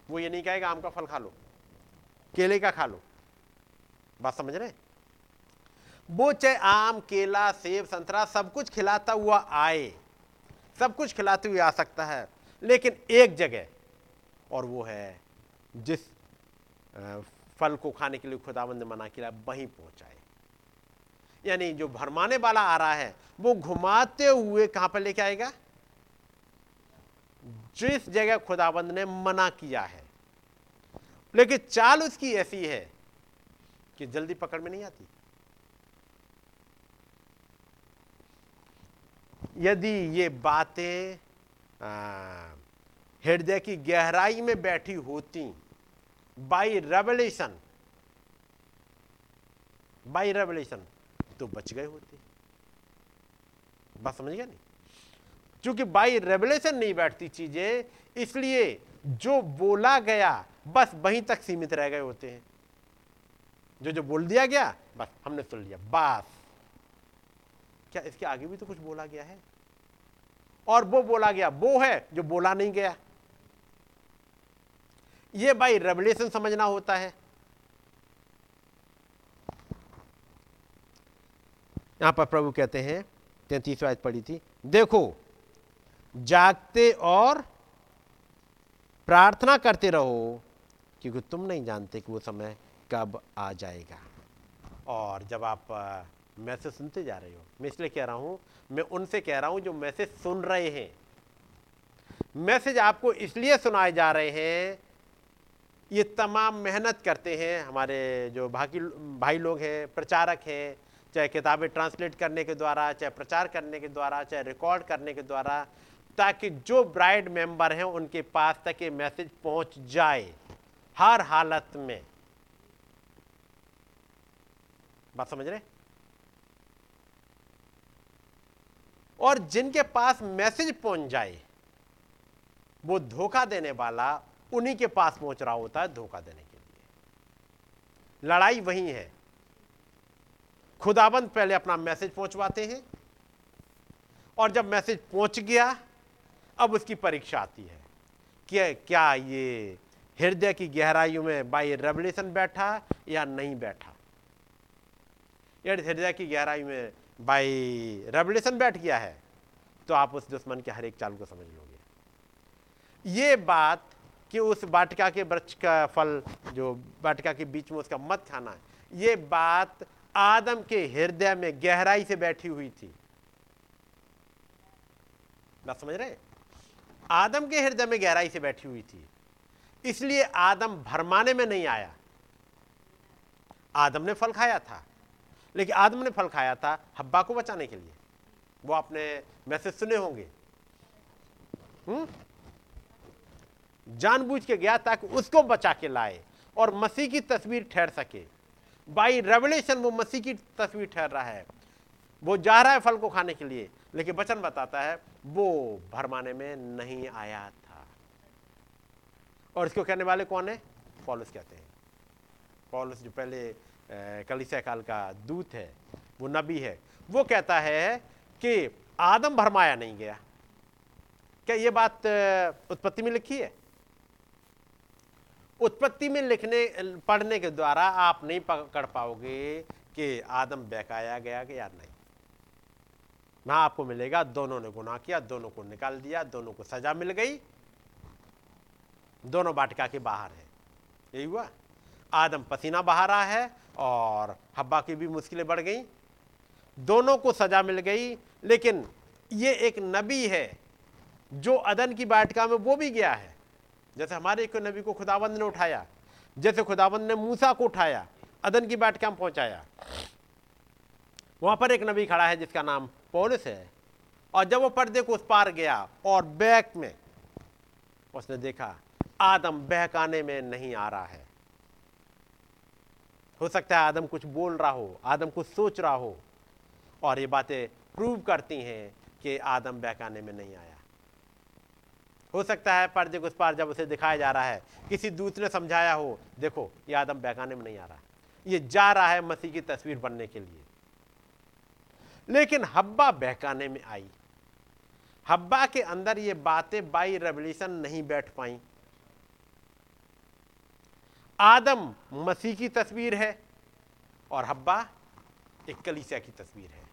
वो ये नहीं कहेगा, आम का फल खा लो, केले का खा लो। बात समझ रहे वो चाहे आम, केला, सेब, संतरा, सब कुछ खिलाता हुआ आए। सब कुछ खिलाते हुए आ सकता है, लेकिन एक जगह, और वो है, जिस फल को खाने के लिए खुदाबंद ने मना किया, वहीं पहुँचाए। यानी जो भरमाने वाला आ रहा है, वो घुमाते हुए कहाँ पर लेके आएगा? जिस जगह खुदाबंद ने मना किया है। लेकिन चाल उसकी ऐसी है कि जल्दी पकड़ में नहीं आती। यदि ये बातें हृदय की गहराई में बैठी होती बाई रेवलेशन बाई रेवलेशन तो बच गए होते। बात समझ गया नहीं? क्योंकि बाई रेवलेशन नहीं बैठती चीज़ें, इसलिए जो बोला गया, बस वहीं तक सीमित रह गए होते हैं। जो जो बोल दिया गया, बस हमने सुन लिया, बस। क्या इसके आगे भी तो कुछ बोला गया है? और वो बोला गया, वो है जो बोला नहीं गया। ये भाई रेवलेशन समझना होता है। यहाँ पर प्रभु कहते हैं तैतीस आज पढ़ी थी, देखो, जागते और प्रार्थना करते रहो, क्योंकि तुम नहीं जानते कि वो समय कब आ जाएगा। और जब आप मैसेज सुनते जा रहे हो। मैं इसलिए कह रहा हूँ, मैं उनसे कह रहा हूँ जो मैसेज सुन रहे हैं। मैसेज आपको इसलिए सुनाए जा रहे हैं, ये तमाम मेहनत करते हैं हमारे जो भाई भाई लोग हैं, प्रचारक हैं, चाहे किताबें ट्रांसलेट करने के द्वारा, चाहे प्रचार करने के द्वारा, चाहे रिकॉर्ड करने के द्वारा, ताकि जो ब्राइड मेंबर हैं उनके पास तक ये मैसेज पहुँच जाए, हर हालत में। बात समझ रहे? और जिनके पास मैसेज पहुँच जाए, वो धोखा देने वाला उन्हीं के पास पहुँच रहा होता है धोखा देने के लिए। लड़ाई वही है। खुदाबंद पहले अपना मैसेज पहुंचवाते हैं और जब मैसेज पहुँच गया, अब उसकी परीक्षा आती है कि क्या ये हृदय की गहराइयों में बाई रेवलेशन बैठा या नहीं बैठा? हृदय की गहराई में बाई रेवलेशन बैठ गया है तो आप उस दुश्मन के हर एक चाल को समझ लोगे। ये बात कि उस बाटिका के वृक्ष का फल, जो बाटिका के बीच में उसका मत खाना है, ये बात आदम के हृदय में गहराई से बैठी हुई थी। बात समझ रहे आदम के हृदय में गहराई से बैठी हुई थी। इसलिए आदम भरमाने में नहीं आया। आदम ने फल खाया था। लेकिन आदम ने फल खाया था हब्बा को बचाने के लिए। वो आपने मैसेज सुने होंगे। हम्म? जानबूझ के गया ताकि उसको बचा के लाए और मसीह की तस्वीर ठहर सके। बाई रेवलेशन वो मसीह की तस्वीर ठहर रहा है। वो जा रहा है फल को खाने के लिए, लेकिन वचन बताता है, वो भरमाने में नहीं आया था। और इसको कहने वाले कौन है? पॉलिस कहते हैं। पॉलिस जो पहले कलिसिया काल का दूत है, वो नबी है। वो कहता है कि आदम भरमाया नहीं गया। क्या ये बात उत्पत्ति में लिखी है? उत्पत्ति में लिखने, पढ़ने के द्वारा आप नहीं पकड़ पाओगे कि आदम बहकाया गया कि या नहीं। वहाँ आपको मिलेगा, दोनों ने गुनाह किया, दोनों को निकाल दिया, दोनों को सजा मिल गई। दोनों बाटिका के बाहर है। यही हुआ। आदम पसीना बहा रहा है और हब्बा की भी मुश्किलें बढ़ गई। दोनों को सजा मिल गई, लेकिन ये एक नबी है जो अदन की बाटिका में वो भी गया है। जैसे हमारे एक नबी को खुदाबंद ने उठाया, जैसे खुदाबंद ने मूसा को उठाया, अदन की बाटिका में पहुँचाया। वहाँ पर एक नबी खड़ा है जिसका नाम पौलिस है, और जब वो पर्दे को उस पार गया और बैक में, उसने देखा, आदम बहकाने में नहीं आ रहा है। हो सकता है आदम कुछ बोल रहा हो, आदम कुछ सोच रहा हो। और ये बातें प्रूव करती हैं कि आदम बहकाने में नहीं आया। हो सकता है पर्दे उस पार जब उसे दिखाया जा रहा है, किसी दूत ने समझाया हो, देखो, ये आदम बहकाने में नहीं आ रहा। ये जा रहा है मसीह की तस्वीर बनने के लिए। लेकिन हब्बा बहकाने में आई। हब्बा के अंदर ये बातें बाई रेवल्यूशन नहीं बैठ पाई। आदम मसीह की तस्वीर है और हब्बा एक कलीसिया की तस्वीर है।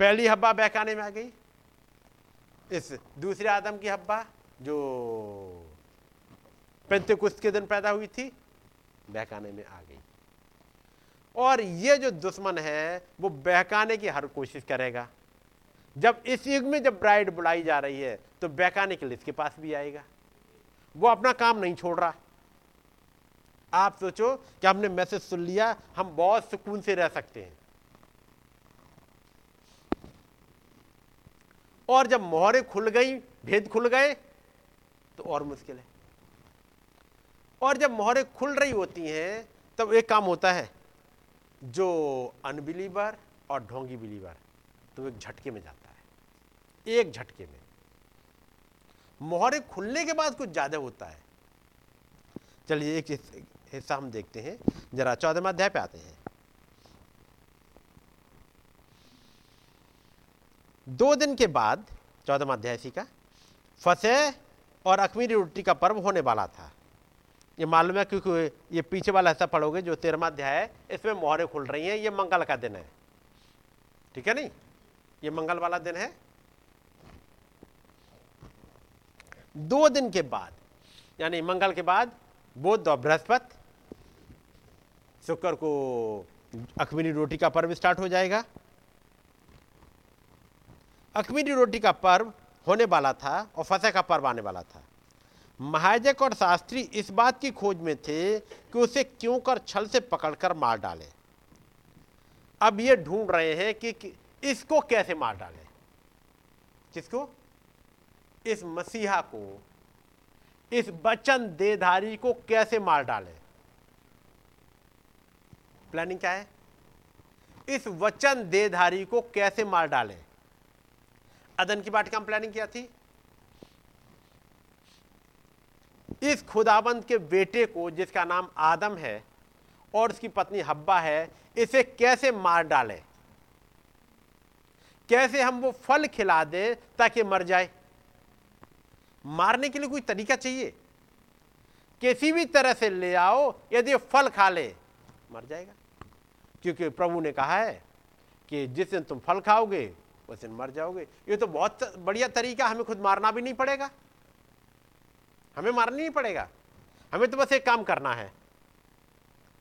पहली हब्बा बहकाने में आ गई। इस दूसरे आदम की हब्बा जो कुछ के दिन पैदा हुई थी बहकाने में आ गई। और ये जो दुश्मन है, वो बहकाने की हर कोशिश करेगा। जब इस युग में जब ब्राइड बुलाई जा रही है तो बहकाने के लिए इसके पास भी आएगा। वो अपना काम नहीं छोड़ रहा। आप सोचो कि हमने मैसेज सुन लिया, हम बहुत सुकून से रह सकते हैं। और जब मोहरे खुल गई, भेद खुल गए तो और मुश्किल है। और जब मोहरे खुल रही होती हैं, तब एक काम होता है, जो अनबिलीवर और ढोंगी बिलीवर तो एक झटके में जाता है। एक झटके में। मोहरे खुलने के बाद कुछ ज़्यादा होता है। चलिए एक हिस्सा हम देखते हैं। जरा चौदह अध्याय पे आते हैं। दो दिन के बाद चौदह अध्याय इसी का, फसह और अखमीरी रोटी का पर्व होने वाला था। ये मालूम है क्योंकि ये पीछे वाला ऐसा पढ़ोगे, जो तेरहवा अध्याय है, इसमें मोहरें खुल रही हैं, ये मंगल का दिन है। ठीक है नहीं? ये मंगल वाला दिन है। दो दिन के बाद, यानी मंगल के बाद, बुध और बृहस्पति शुक्र को अखमीरी रोटी का पर्व स्टार्ट हो जाएगा। अखमीरी रोटी का पर्व होने वाला था और फसह का पर्व आने वाला था। महाजक और शास्त्री इस बात की खोज में थे कि उसे क्यों कर छल से पकड़कर मार डाले। अब ये ढूंढ रहे हैं कि, कि इसको कैसे मार डाले। किसको? इस मसीहा को इस वचन देधारी को कैसे मार डाले। प्लानिंग क्या है? इस वचन देधारी को कैसे मार डाले? अदन की बाटिका में प्लानिंग क्या थी? इस खुदाबंद के बेटे को, जिसका नाम आदम है, और उसकी पत्नी हब्बा है, इसे कैसे मार डाले? कैसे हम वो फल खिला दें ताकि मर जाए? मारने के लिए कोई तरीका चाहिए? किसी भी तरह से ले आओ, यदि फल खा ले, मर जाएगा। क्योंकि प्रभु ने कहा है कि जिस दिन तुम फल खाओगे, उस दिन मर जाओगे। ये तो बहुत बढ़िया तरीका, हमें खुद मारना भी नहीं पड़ेगा। हमें मारना नहीं पड़ेगा। हमें तो बस एक काम करना है।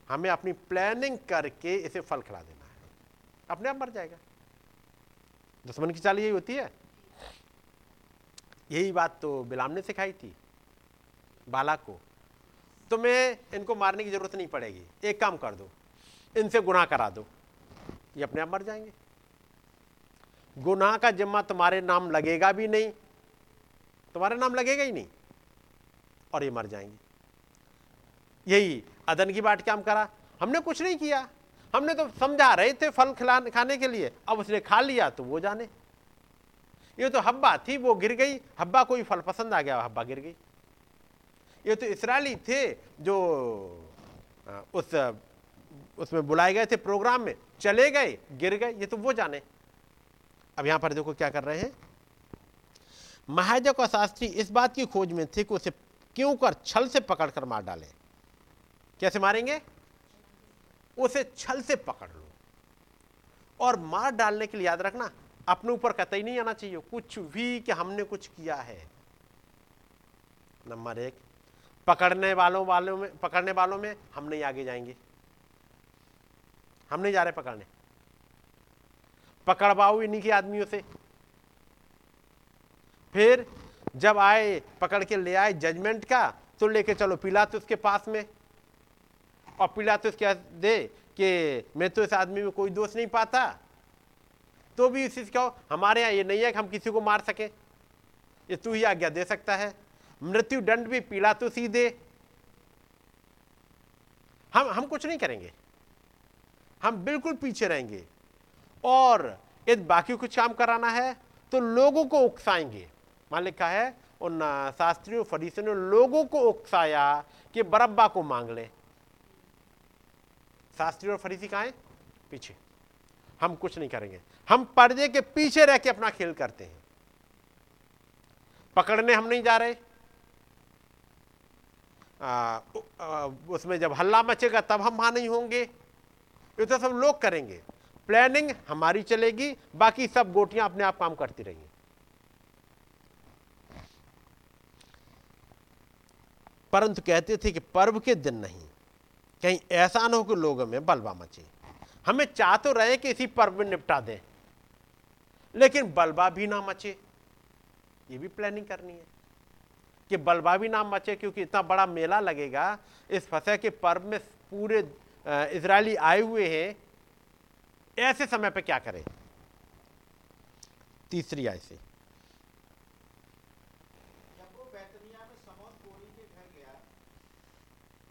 हमें अपनी प्लानिंग करके इसे फल खिला देना है। अपने आप मर जाएगा। दुश्मन की चाल यही होती है। यही बात तो बिलाम ने सिखाई थी, बाला को। तुम्हें इनको मारने की ज़रूरत नहीं पड़ेगी। एक काम कर दो। इनसे गुनाह करा दो। ये अपने आप मर जाएँगे। गुनाह का जिम्मा तुम्हारे नाम लगेगा भी नहीं, तुम्हारे नाम लगेगा ही नहीं, और ये मर जाएँगे। यही अदन की बाट क्या हम करा? हमने कुछ नहीं किया। हमने तो समझा रहे थे फल खिलाने खाने के लिए। अब उसने खा लिया तो वो जाने। ये तो हब्बा थी, वो गिर गई। हब्बा कोई फल पसंद आ गया, हब्बा गिर गई। ये तो इसराइली थे जो उस उसमें बुलाए गए थे प्रोग्राम में, चले गए, गिर गए, ये तो वो जाने। अब यहाँ पर देखो क्या कर रहे हैं। महाजक और शास्त्री इस बात की खोज में थे कि उसे क्यों कर छल से पकड़कर मार डाले। कैसे मारेंगे? उसे छल से पकड़ लो। और मार डालने के लिए याद रखना, अपने ऊपर कतई नहीं आना चाहिए। कुछ भी कि हमने कुछ किया है। नंबर एक, पकड़ने वालों वालों में, पकड़ने वालों में हम नहीं आगे जाएँगे। हम नहीं जा रहे पकड़ने। पकड़वाओ इन्हीं के आदमियों से। फिर जब आए, पकड़ के ले आए जजमेंट का तो लेके चलो पिला तो उसके पास में। और पिला तो क्या दे कि मैं तो इस आदमी में कोई दोष नहीं पाता। तो भी इसी से कहो, हमारे यहाँ ये नहीं है कि हम किसी को मार सके। ये तू ही आज्ञा दे सकता है। मृत्यु दंड भी पिलातुस ही दे। हम हम कुछ नहीं करेंगे। हम बिल्कुल पीछे रहेंगे। और यदि बाकी कुछ काम कराना है तो लोगों को उकसाएँगे। मान लिखा है उन शास्त्रियों फरीसियों ने लोगों को उकसाया कि बरब्बा को मांग ले। शास्त्री और फरीसी कहा है? पीछे। हम कुछ नहीं करेंगे। हम पर्दे के पीछे रह के अपना खेल करते हैं। पकड़ने हम नहीं जा रहे। आ, आ, उसमें जब हल्ला मचेगा तब हम वहाँ नहीं होंगे। ये तो सब लोग करेंगे। प्लानिंग हमारी चलेगी, बाकी सब गोटियाँ अपने आप काम करती रहेंगी। परंतु कहते थे कि पर्व के दिन नहीं, कहीं ऐसा ना हो कि लोगों में बलवा मचे। हमें चाह तो रहे कि इसी पर्व में निपटा दें, लेकिन बलवा भी ना मचे। ये भी प्लानिंग करनी है कि बलवा भी ना मचे, क्योंकि इतना बड़ा मेला लगेगा, इस फसह के पर्व में पूरे इसराइली आए हुए हैं ऐसे समय पे क्या करें? तीसरी आय से।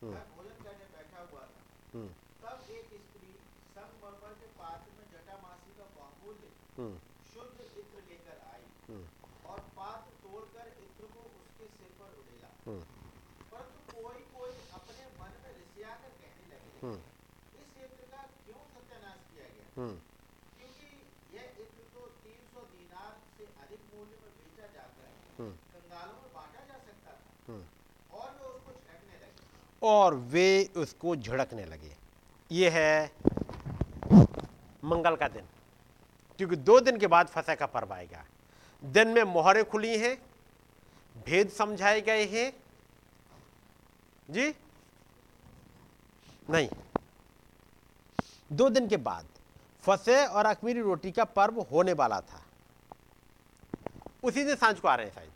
हम्म। भोजन करने बैठा हुआ था हम्म। तब एक स्त्री संगमरमर के पात्र में जटामासी का बहुमूल्य हम्म। शुद्ध इत्र लेकर आई और पात्र तोड़कर इत्र को उसके सिर पर उड़ेला परंतु कोई कोई अपने मन में रिसिया कर कहने लगे इस इत्र का क्यों सत्यानाश किया गया क्योंकि यह इत्र तो तीन सौ दीनार मूल्य में बेचा जाकर कंगालों में बांटा जा सकता था और वे उसको झड़कने लगे। और वे उसको झड़कने लगे। ये है मंगल का दिन। क्योंकि दो दिन के बाद फसह का पर्व आएगा। दिन में मोहरें खुली हैं भेद समझाए गए हैं। जी? नहीं। दो दिन के बाद फसे और अखमीरी रोटी का पर्व होने वाला था। उसी दिन साँझ को आ रहे हैं शायद।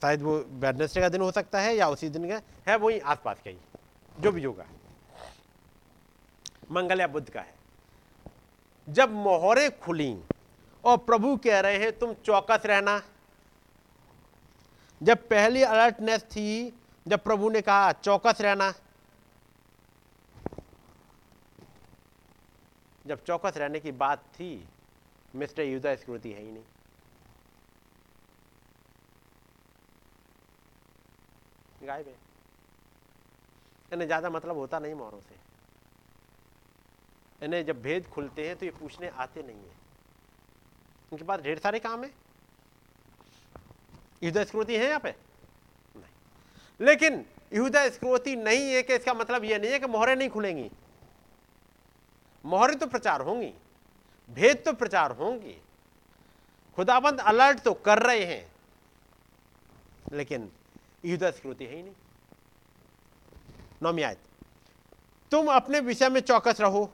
शायद वो वेडनेसडे का दिन हो सकता है या उसी दिन का है, वही आसपास का ही, जो भी होगा। मंगल या बुद्ध का है। जब मोहरें खुली और प्रभु कह रहे हैं, तुम चौकस रहना। जब पहली अलर्टनेस थी जब प्रभु ने कहा, चौकस रहना। जब चौकस रहने की बात थी, मिस्टर युदा स्मृति है ही नहीं। गायब है। इन्हें ज़्यादा मतलब होता नहीं मोरों से। इन्हें जब भेद खुलते हैं तो ये पूछने आते नहीं है। उनके पास ढेर सारे काम है। युद्ध स्मृति है यहाँ पे? लेकिन युदा स्कृति नहीं है कि इसका मतलब यह नहीं है कि मोहरें नहीं खुलेंगी। मोहरें तो प्रचार होंगी, भेद तो प्रचार होंगी, खुदाबंद अलर्ट तो कर रहे हैं, लेकिन युद्ध स्कृति है ही नहीं। नौमी आयत, तुम अपने विषय में चौकस रहो,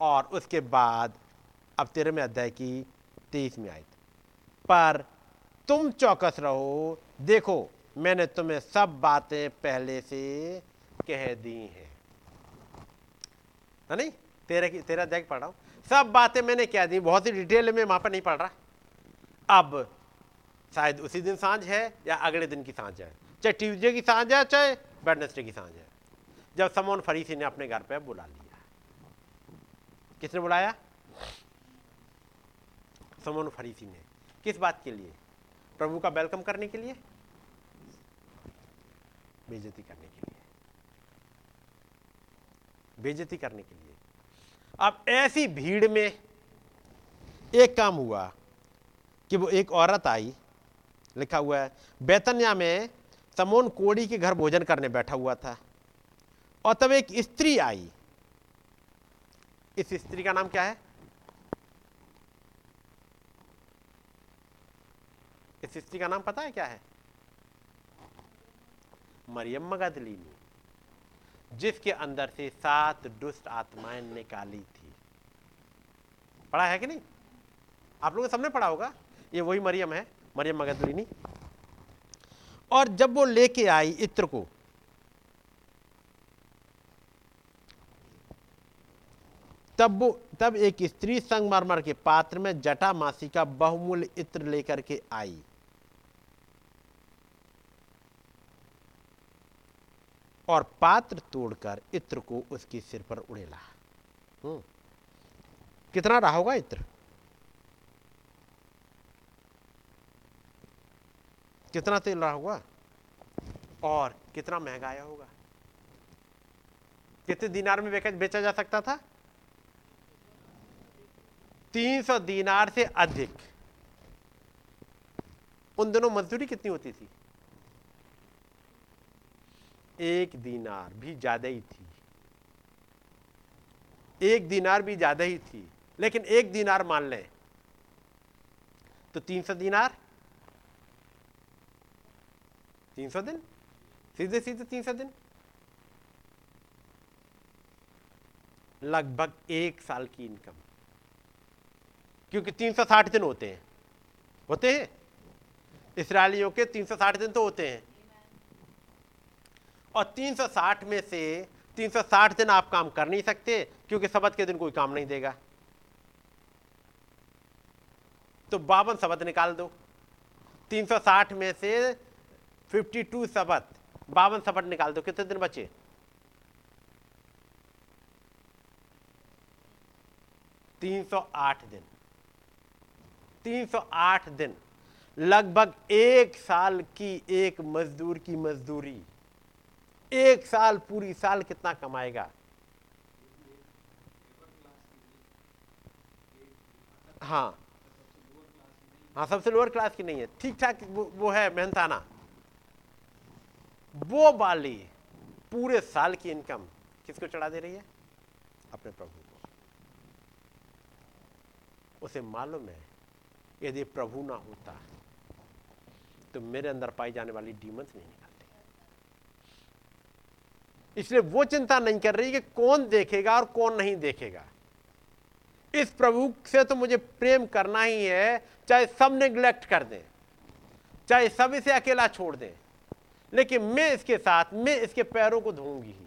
और उसके बाद अब तेरे में अध्याय की तेईसवीं आयत, पर तुम चौकस रहो, देखो मैंने तुम्हें सब बातें पहले से कह दी हैं। है नहीं? तेरे की, तेरा अध्याय पढ़ रहा हूँ। सब बातें मैंने कह दी, बहुत ही डिटेल में वहाँ पर नहीं पढ़ रहा। अब शायद उसी दिन साँझ है या अगले दिन की साँझ है? चाहे ट्यूजडे की साँझ है, चाहे वेडनेसडे की साँझ है। जब समोन फरीसी ने अपने घर पे बुला लिया। किसने बुलाया? समोन फरीसी ने। किस बात के लिए? प्रभु का वेलकम करने के लिए? बेजती करने के लिए। बेजती करने के लिए। अब ऐसी भीड़ में एक काम हुआ कि वो एक औरत आई, लिखा हुआ है, बेतनिया में समोन कोड़ी के घर भोजन करने बैठा हुआ था और तब एक स्त्री आई। इस स्त्री का नाम क्या है? इस स्त्री का नाम पता है क्या है? मरियम मगदलीनी, जिसके अंदर से सात दुष्ट आत्माएँ निकाली थी। पढ़ा है कि नहीं? आप लोगों ने सबने पढ़ा होगा? ये वही मरियम है, मरियम मगदलिनी। और जब वो लेके आई इत्र को, तब वो, तब एक स्त्री संगमरमर के पात्र में जटा मासी का बहुमूल्य इत्र लेकर के आई। और पात्र तोड़कर इत्र को उसके सिर पर उड़ेला। हम्म। कितना रहा होगा इत्र? कितना तेल रहा होगा? और कितना महँगा आया होगा? कितने दिनार में बेचा जा सकता था? तीन सौ दिनार से अधिक। उन दिनों मजदूरी कितनी होती थी? एक दिनार भी ज़्यादा ही थी। एक दिनार भी ज़्यादा ही थी, लेकिन एक दिनार मान लें तो तीन सौ दिनार? तीन सौ दिन? सीधे सीधे तीन सौ दिन? लगभग एक साल की इनकम। क्योंकि तीन सौ साठ दिन होते हैं। होते हैं? इसराइलियों के तीन सौ साठ दिन तो होते हैं। और 360 में से 360 दिन आप काम कर नहीं सकते, क्योंकि सबत के दिन कोई काम नहीं देगा। तो बावन सबत निकाल दो। 360 में से 52 सबत बावन सबत निकाल दो। कितने दिन बचे? तीन सौ आठ दिन। तीन सौ आठ दिन, लगभग एक साल की एक मजदूर की मजदूरी। एक साल पूरी साल कितना कमाएगा? हाँ। हाँ सबसे लोअर क्लास की नहीं है। ठीक ठाक वो, वो है मेहनताना। वो बाली पूरे साल की इनकम किसको चढ़ा दे रही है? अपने प्रभु को। उसे मालूम है यदि प्रभु ना होता तो मेरे अंदर पाई जाने वाली डीमंस नहीं। इसलिए वो चिंता नहीं कर रही कि कौन देखेगा और कौन नहीं देखेगा। इस प्रभु से तो मुझे प्रेम करना ही है, चाहे सब निग्लेक्ट कर दें, चाहे सब इसे अकेला छोड़ दें, लेकिन मैं इसके साथ, मैं इसके पैरों को धोऊँगी ही।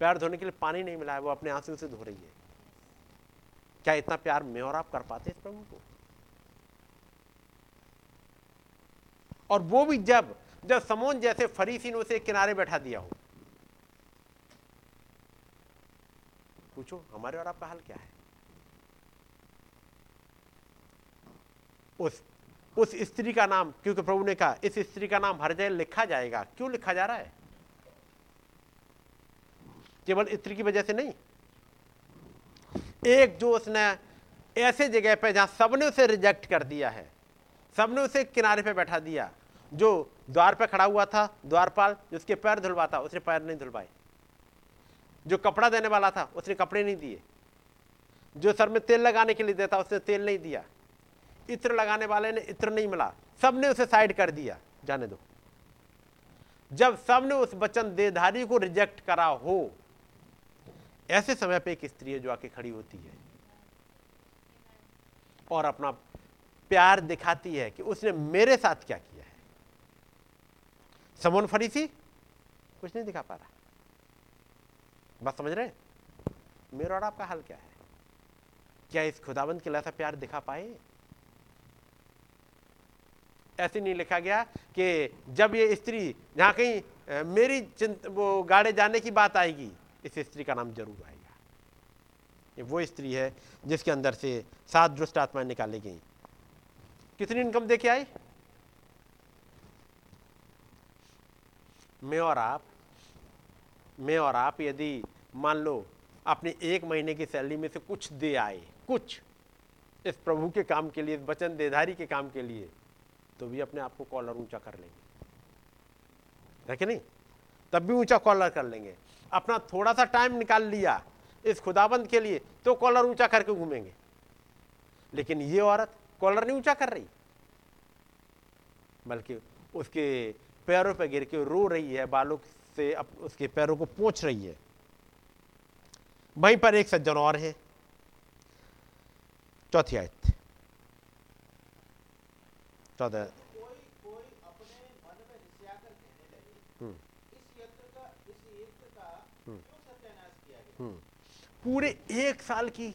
पैर धोने के लिए पानी नहीं मिला है, वो अपने आँसू से धो रही है। क्या इतना प्यार मैं और आप कर पाते इस प्रभु को? और वो भी जब जब समोन जैसे फरीसी ने उसे किनारे बैठा दिया हो। पूछो, हमारे और आपका हाल क्या है? उस उस स्त्री का नाम, क्योंकि प्रभु ने कहा, इस स्त्री का नाम हर जगह लिखा जाएगा। क्यों लिखा जा रहा है? केवल स्त्री की वजह से नहीं। एक जो उसने ऐसे जगह पे जहाँ सबने उसे रिजेक्ट कर दिया है, सबने उसे किनारे पे बैठा दिया जो द्वार पर खड़ा हुआ था, द्वारपाल जिसके पैर धुलवाता उसने पैर नहीं धुलवाए। जो कपड़ा देने वाला था, उसने कपड़े नहीं दिए। जो सर में तेल लगाने के लिए देता, उसने तेल नहीं दिया। इत्र लगाने वाले ने इत्र नहीं मिला। सबने उसे साइड कर दिया। जाने दो। जब सबने उस वचन देधारी को रिजेक्ट करा हो, ऐसे समय पे एक स्त्री है जो आके खड़ी होती है और अपना प्यार दिखाती है कि उसने मेरे साथ क्या किया। समोन फरीसी कुछ नहीं दिखा पा रहा। बात समझ रहे मेरा और आपका हाल क्या है? क्या इस खुदाबंद के लिए ऐसा प्यार दिखा पाए? ऐसे नहीं लिखा गया कि जब ये स्त्री, जहाँ कहीं मेरी चिंत, वो गाड़े जाने की बात आएगी, इस स्त्री का नाम ज़रूर आएगा। ये वो स्त्री है जिसके अंदर से सात दुष्ट आत्माएँ निकाली गई। कितनी इनकम देके आई? मैं और आप, मैं और आप यदि मान लो अपने एक महीने की सैलरी में से कुछ दे आए, कुछ, इस प्रभु के काम के लिए, इस वचन देधारी के काम के लिए तो भी अपने आप को कॉलर ऊँचा कर लेंगे। कि नहीं? तब भी ऊँचा कॉलर कर लेंगे। अपना थोड़ा सा टाइम निकाल लिया इस खुदाबंद के लिए तो कॉलर ऊँचा करके घूमेंगे। लेकिन ये औरत कॉलर नहीं ऊँचा कर रही, बल्कि उसके पैरों पर गिर के रो रही है, बालों से अब उसके पैरों को पोछ रही है। वहीं पर एक सज्जन और है। चौथी आयत। चौदह। हम्म। हम्म। पूरे एक साल की,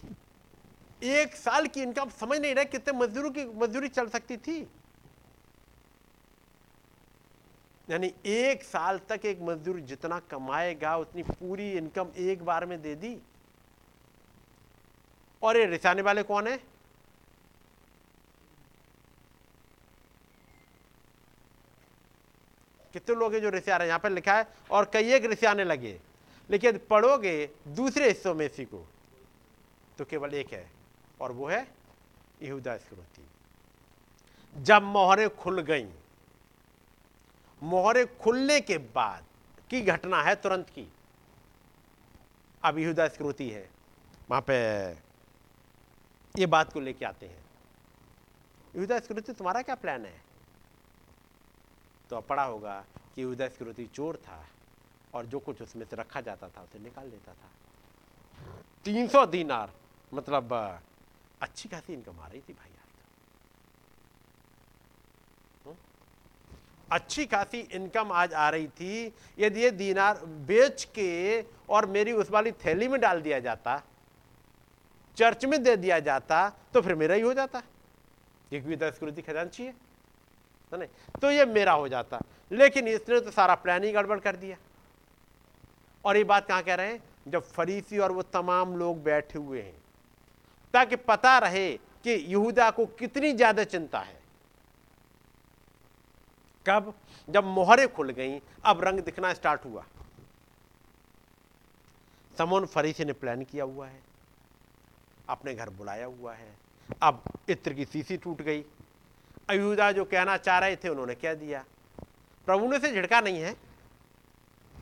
एक साल की इनकम समझ नहीं रहे कितने मजदूरों की, मजदूरी चल सकती थी। यानी एक साल तक एक मजदूर जितना कमाएगा, उतनी पूरी इनकम एक बार में दे दी। और ये रिसाने वाले कौन है? कितने लोग हैं जो रिसे आ रहे हैं? यहाँ पर लिखा है, और कई एक रिसाने लगे। लेकिन पढ़ोगे दूसरे हिस्सों में इसी को तो केवल एक है, और वो है यहूदा स्क्रोती जब मोहरें खुल गईं मोहरें खुलने के बाद की घटना है तुरंत की। अब यहूदा स्क्रोती है, वहाँ पे ये बात को लेके आते हैं। यहूदा स्क्रोती तुम्हारा क्या प्लान है? तो अब पड़ा होगा कि यहूदा स्क्रोती चोर था और जो कुछ उसमें से रखा जाता था उसे निकाल लेता था। तीन सौ दीनार मतलब अच्छी खासी इनकम आ रही थी भाई यार हम्म? अच्छी खासी इनकम आज आ रही थी। यदि ये दीनार बेच के और मेरी उस वाली थैली में डाल दिया जाता, चर्च में दे दिया जाता तो फिर मेरा ही हो जाता। क्योंकि दस्कृति खजांची है है नहीं तो ये मेरा हो जाता। लेकिन इसने तो सारा प्लान ही गड़बड़ कर दिया। और ये बात कहाँ कह रहे हैं? जब फरीसी और वो तमाम लोग बैठे हुए हैं, ताकि पता रहे कि यहूदा को कितनी ज़्यादा चिंता है। कब? जब मोहरें खुल गईं, अब रंग दिखना स्टार्ट हुआ। समोन फरीसी ने प्लान किया हुआ है। अपने घर बुलाया हुआ है। अब इत्र की सीसी टूट गई। अयुदा जो कहना चाह रहे थे, उन्होंने कह दिया, प्रभु ने से झिड़का नहीं है।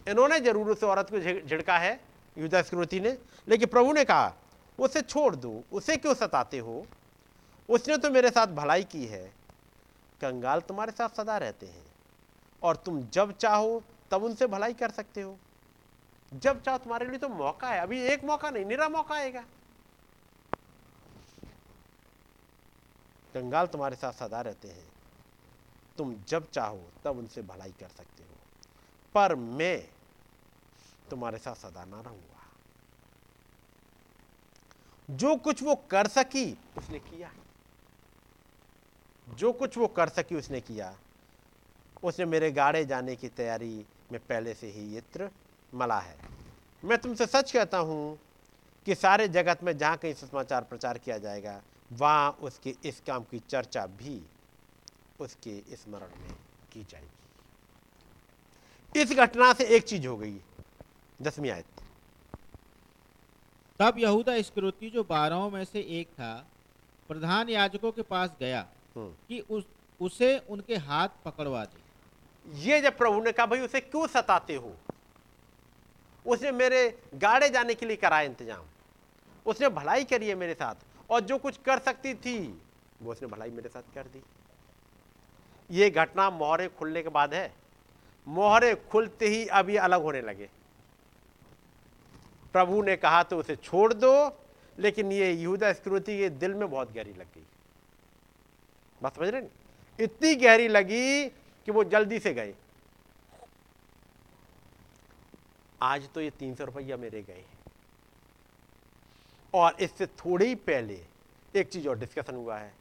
इन्होंने ज़रूर उस औरत को झिड़का है, युदा स्कृति ने। लेकिन प्रभु ने कहा, उसे छोड़ दो, उसे क्यों सताते हो? उसने तो मेरे साथ भलाई की है। कंगाल तुम्हारे साथ सदा रहते हैं। और तुम जब चाहो, तब उनसे भलाई कर सकते हो। जब चाहो तुम्हारे लिए तो मौका है। अभी एक मौका नहीं, निरा मौका आएगा। कंगाल तुम्हारे साथ सदा रहते हैं। तुम जब चाहो, तब उनसे भलाई कर सकते हो। पर मैं तुम्हारे साथ सदा ना रहूँगा। जो कुछ वो कर सकी, उसने किया। जो कुछ वो कर सकी उसने किया। उसने मेरे गाड़े जाने की तैयारी में पहले से ही यत्र मला है। मैं तुमसे सच कहता हूँ कि सारे जगत में जहाँ कहीं समाचार प्रचार किया जाएगा, वहाँ उसके इस काम की चर्चा भी उसके स्मरण में की जाएगी। इस घटना से एक चीज़ हो गई, दसवीं आयत। तब यहूदा स्क्रोती जो बारहों में से एक था, प्रधान याजकों के पास गया। कि उस उसे उनके हाथ पकड़वा दे। ये जब प्रभु ने कहा भाई उसे क्यों सताते हो? उसने मेरे गाड़े जाने के लिए कराया इंतज़ाम। उसने भलाई करी है मेरे साथ और जो कुछ कर सकती थी वो उसने भलाई मेरे साथ कर दी। ये घटना मोहरे खुलने के बाद है। मोहरे खुलते ही अब ये अलग होने लगे। प्रभु ने कहा तो उसे छोड़ दो लेकिन ये यहूदा स्क्रूति के दिल में बहुत गहरी लग गई। बात समझ रहे इतनी गहरी लगी कि वो जल्दी से गए। आज तो ये तीन सौ रुपया मेरे गए और इससे थोड़े ही पहले एक चीज़ और डिस्कशन हुआ है।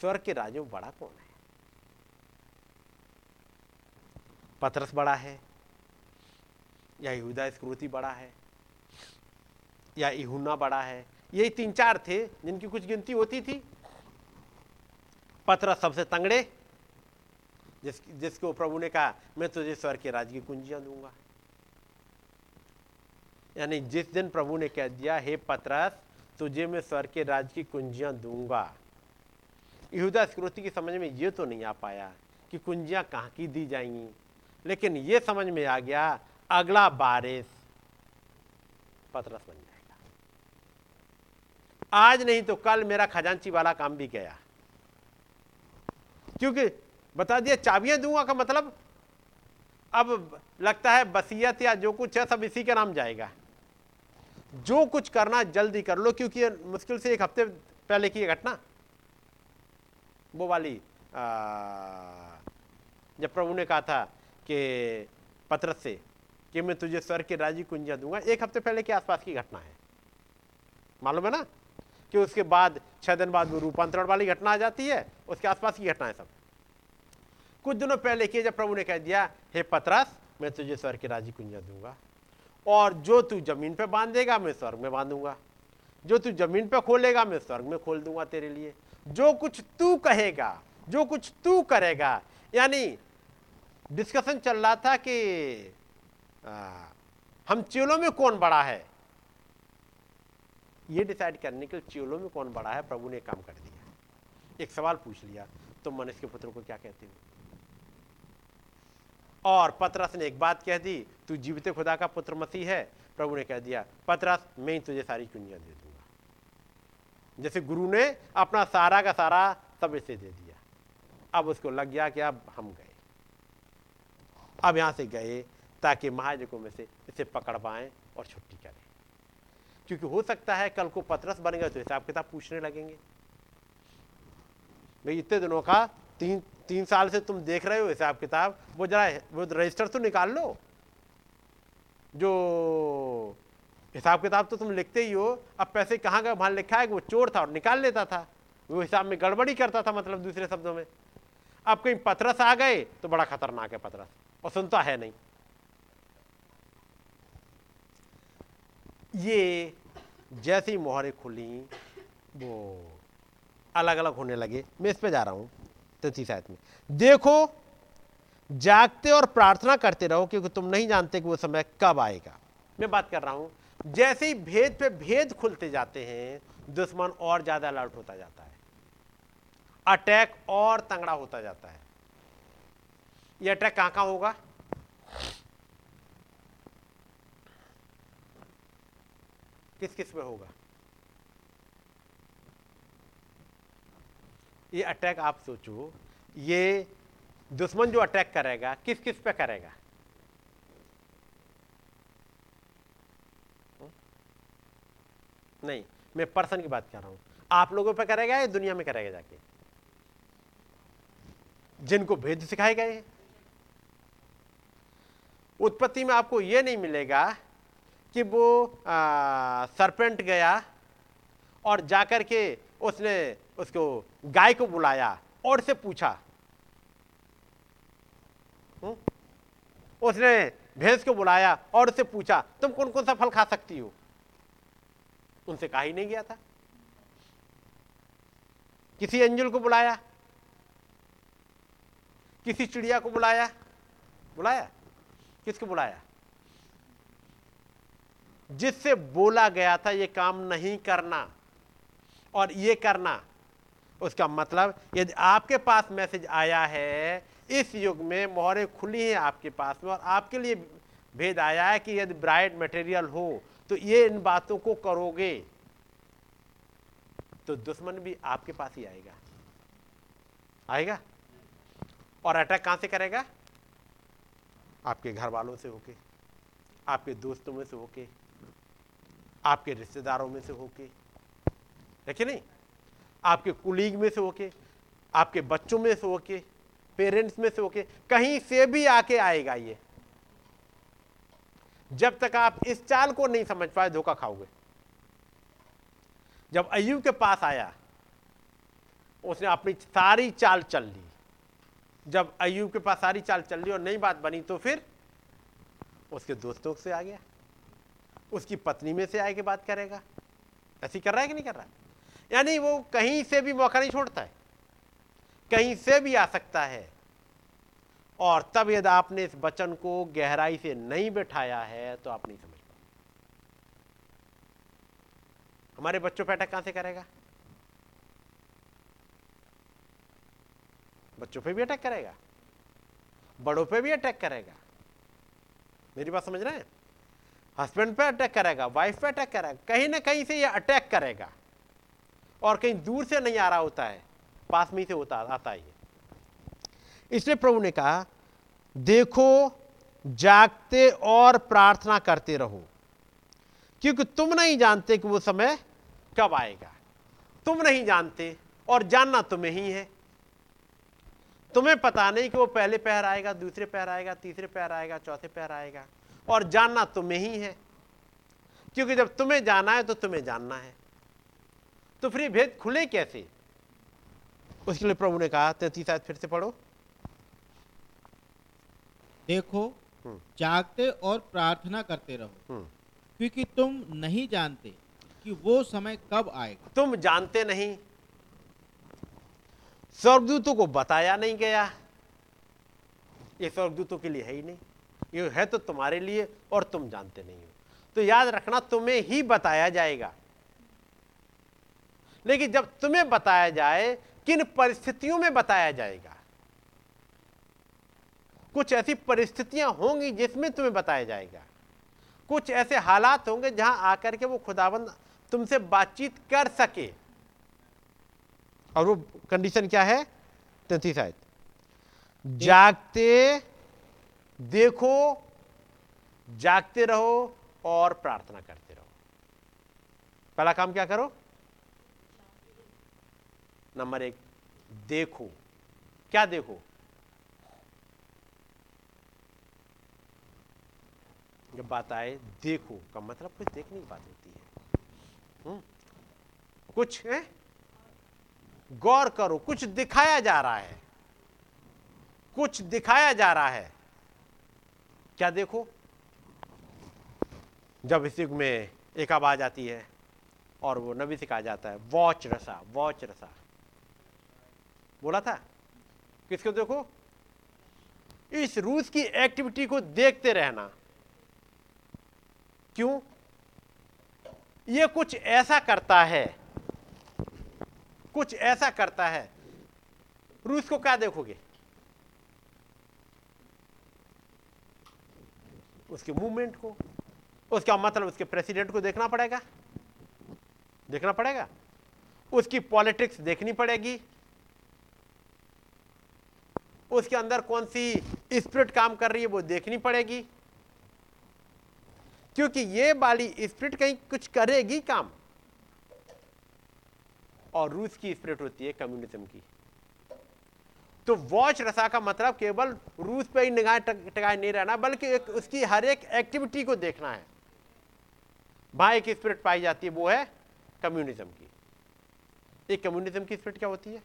स्वर्ग के राज्य में बड़ा कौन है? पतरस बड़ा है, या यहूदा स्क्रूति बड़ा है, या इहुना बड़ा है, यही तीन चार थे जिनकी कुछ गिनती होती थी। पतरस सबसे तंगड़े, जिस, जिसको प्रभु ने कहा, मैं तुझे स्वर के राज की कुंजियाँ दूँगा। यानी जिस दिन प्रभु ने कह दिया, हे पतरस, तुझे मैं स्वर के राज की कुंजियाँ दूँगा। यहूदा स्क्रोति की समझ में ये तो नहीं आ पाया कि कुंजियाँ कहाँ की दी जाएँगी। लेकिन ये समझ में आ गया, अगला बारिश पतरस बन जाएगा। आज नहीं तो कल मेरा खजांची वाला काम भी गया। क्योंकि बता दिया चाबियाँ दूँगा का मतलब? अब लगता है बसियत या जो कुछ है सब इसी के नाम जाएगा। जो कुछ करना जल्दी कर लो क्योंकि मुश्किल से एक हफ़्ते पहले की घटना। वो वाली आ, जब प्रभु ने कहा था कि पत्रत से कि मैं तुझे स्वर के राज़ी कुंजा दूँगा एक हफ़्ते पहले के आसपास की घटना है। मालूम है ना? कि उसके बाद छह दिन बाद वो रूपांतरण वाली घटना आ जाती है उसके आसपास की घटना है सब। कुछ दिनों पहले किए जब प्रभु ने कह दिया हे पतरस मैं तुझे स्वर की राज़ी कुंजा दूँगा और जो तू ज़मीन पे बांधेगा मैं स्वर्ग में बांधूँगा। जो तू ज़मीन पे खोलेगा मैं स्वर्ग में खोल दूँगा तेरे लिए। जो कुछ तू कहेगा जो कुछ तू करेगा। यानी डिस्कशन चल रहा था कि आ, हम चेलों में कौन बड़ा है? ये डिसाइड करने के लिए चेलों में कौन बड़ा है? प्रभु ने काम कर दिया। एक सवाल पूछ लिया तो मनुष्य के पुत्र को क्या कहते हो? और पतरस ने एक बात कह दी, तू जीवित खुदा का पुत्र मसीह है। प्रभु ने कह दिया, पतरस, मैं ही तुझे सारी चुनिया दे दूँगा। जैसे गुरु ने अपना सारा का सारा सब इसे दे दिया। अब उसको लग गया कि अब हम गए। अब यहाँ से गए ताकि महाजकों में से इसे पकड़ पाए और छुट्टी करें। क्योंकि हो सकता है कल को पत्रस बन गए तो हिसाब किताब पूछने लगेंगे। भाई, इतने दिनों का, तीन तीन साल से तुम देख रहे हो हिसाब किताब। वो जरा, वो रजिस्टर तो निकाल लो। जो हिसाब किताब तो तुम लिखते ही हो। अब पैसे कहाँ का, वहाँ लिखा है कि वो चोर था और निकाल लेता था। वो हिसाब में गड़बड़ी करता था मतलब दूसरे शब्दों में। अब कहीं पतरस आ गए तो बड़ा खतरनाक है पतरस। और सुनता है नहीं। ये जैसे ही मोहरें खुली, वो अलग अलग होने लगे। मैं इस पे जा रहा हूँ तैतीस आयत में। देखो, जागते और प्रार्थना करते रहो क्योंकि तुम नहीं जानते कि वो समय कब आएगा। मैं बात कर रहा हूँ, जैसे ही भेद पे भेद खुलते जाते हैं, दुश्मन और ज़्यादा अलर्ट होता जाता है। अटैक और तंगड़ा होता जाता है। ये अटैक कहाँ कहाँ होगा? किस किस पे होगा? ये अटैक आप सोचो। ये दुश्मन जो अटैक करेगा, किस किस पे करेगा? नहीं, मैं पर्सन की बात कर रहा हूँ। आप लोगों पे करेगा या दुनिया में करेगा जाके? जिनको भेद सिखाए गए उत्पत्ति में आपको यह नहीं मिलेगा कि वो सरपेंट गया और जाकर के उसने उसको गाय को बुलाया, और से पूछा हुँ? उसने भैंस को बुलाया और उससे पूछा, तुम कौन कौन सा फल खा सकती हो? उनसे कहा ही नहीं गया था। किसी अंजुल को बुलाया, किसी चिड़िया को बुलाया बुलाया? किसको बुलाया? जिससे बोला गया था, ये काम नहीं करना। और ये करना, उसका मतलब यदि आपके पास मैसेज आया है, इस युग में मोहरें खुली हैं आपके पास में और आपके लिए भेद आया है कि यदि ब्राइड मटेरियल हो तो ये इन बातों को करोगे तो दुश्मन भी आपके पास ही आएगा। आएगा? और अटैक कहाँ से करेगा? आपके घर वालों से होके, आपके दोस्तों में से होके। आपके रिश्तेदारों में से होके देखिए नहीं? आपके कुलीग में से होके, आपके बच्चों में से होके पेरेंट्स में से होके, कहीं से भी आके आएगा ये। जब तक आप इस चाल को नहीं समझ पाए, धोखा खाओगे। जब अयुब के पास आया, उसने अपनी सारी चाल चल ली। जब अयुब के पास सारी चाल चल ली और नई बात बनी तो फिर उसके दोस्तों से आ गया। उसकी पत्नी में से आए के बात करेगा। ऐसी कर रहा है कि नहीं कर रहा? यानी वो कहीं से भी मौका नहीं छोड़ता है। कहीं से भी आ सकता है। और तब यदि आपने इस वचन को गहराई से नहीं बैठाया है तो आप नहीं समझ पाए हमारे बच्चों पर अटैक कहाँ से करेगा? बच्चों पे भी अटैक करेगा। बड़ों पे भी अटैक करेगा। मेरी बात समझ रहे हैं? हस्बैंड पे अटैक करेगा वाइफ पे अटैक करेगा, कहीं ना कहीं से ये अटैक करेगा। और कहीं दूर से नहीं आ रहा होता है, पास में से होता, आता है इसलिए प्रभु ने कहा, देखो, जागते और प्रार्थना करते रहो। क्योंकि तुम नहीं जानते कि वो समय कब आएगा। तुम नहीं जानते और जानना तुम्हें ही है। तुम्हें पता नहीं कि वो पहले पैर आएगा, दूसरे पैर आएगा, तीसरे पैर आएगा, चौथे पैर आएगा। और जानना तुम्हें ही है। क्योंकि जब तुम्हें जाना है तो तुम्हें जानना है। तो फिर भेद खुले कैसे? उसके लिए प्रभु ने कहा तैतीस शायद फिर से पढ़ो। देखो हम्म। जागते और प्रार्थना करते रहो। हम्म। क्योंकि तुम नहीं जानते कि वो समय कब आएगा। तुम जानते नहीं। स्वर्गदूतों को बताया नहीं गया। ये स्वर्गदूतों के लिए है ही नहीं। ये है तो तुम्हारे लिए और तुम जानते नहीं हो। तो याद रखना, तुम्हें ही बताया जाएगा। लेकिन जब तुम्हें बताया जाए, किन परिस्थितियों में बताया जाएगा? कुछ ऐसी परिस्थितियाँ होंगी जिसमें तुम्हें बताया जाएगा। कुछ ऐसे हालात होंगे जहाँ आकर के वो खुदाबंद तुमसे बातचीत कर सके। और वो कंडीशन क्या है? तैतीस आयत। जागते देखो, जागते रहो और प्रार्थना करते रहो। पहला काम क्या करो? नंबर एक, देखो। क्या देखो? जब बात आए, देखो का मतलब कुछ देखने की बात होती है। हुँ? कुछ, है? गौर करो, कुछ दिखाया जा रहा है। कुछ दिखाया जा रहा है। क्या देखो? जब इस युग में एक आवाज़ आती है और वो नबी से कहा जाता है, वॉच रसा वॉच रसा। बोला था? किसको देखो? इस रूस की एक्टिविटी को देखते रहना। क्यों? ये कुछ ऐसा करता है। कुछ ऐसा करता है। रूस को क्या देखोगे? उसके मूवमेंट को, उसका मतलब उसके प्रेसिडेंट को देखना पड़ेगा। देखना पड़ेगा। उसकी पॉलिटिक्स देखनी पड़ेगी। उसके अंदर कौन सी स्पिरिट काम कर रही है वो देखनी पड़ेगी। क्योंकि ये वाली स्पिरिट कहीं कुछ करेगी काम। और रूस की स्पिरिट होती है कम्युनिज्म की। तो वॉच रसा का मतलब केवल रूस पे ही निगाह टकाए नहीं रहना, बल्कि एक, उसकी हर एक एक्टिविटी को देखना है। वहाँ एक स्पिरिट पाई जाती है, वो है कम्युनिज्म की। एक कम्युनिज्म की स्पिरिट क्या होती है?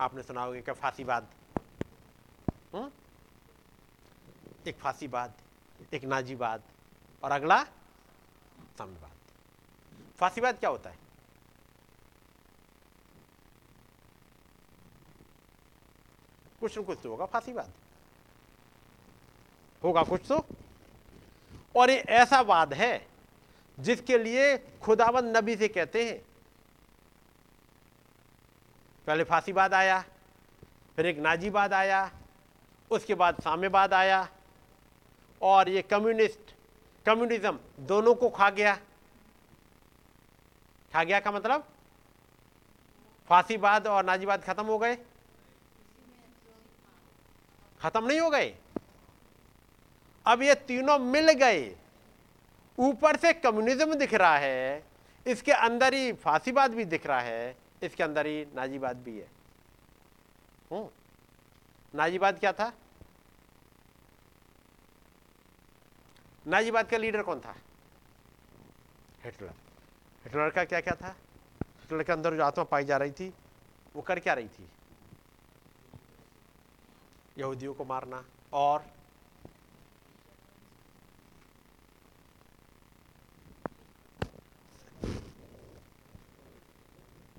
आपने सुना होगा क्या फांसीवाद हम्म? एक फांसीवाद एक नाजीवाद और अगला साम्यवाद। फांसीवाद क्या होता है? कुछ न कुछ तो होगा फांसीवाद होगा कुछ तो। और ये ऐसा वाद है, जिसके लिए खुदावंद नबी से कहते हैं, पहले फांसीवाद आया, फिर एक नाजीवाद आया, उसके बाद साम्यवाद आया, और ये कम्युनिस्ट, कम्युनिज्म दोनों को खा गया। खा गया का मतलब? फांसीवाद और नाजीवाद खत्म हो गए। खत्म नहीं हो गए। अब ये तीनों मिल गए। ऊपर से कम्युनिज्म दिख रहा है। इसके अंदर ही फांसीवाद भी दिख रहा है। इसके अंदर ही नाजीबाद भी है। हम्म। नाजीबाद क्या था? नाजीबाद का लीडर कौन था? हिटलर। हिटलर का क्या क्या था? हिटलर के अंदर जो आत्मा पाई जा रही थी वो कर क्या रही थी? यहूदियों को मारना और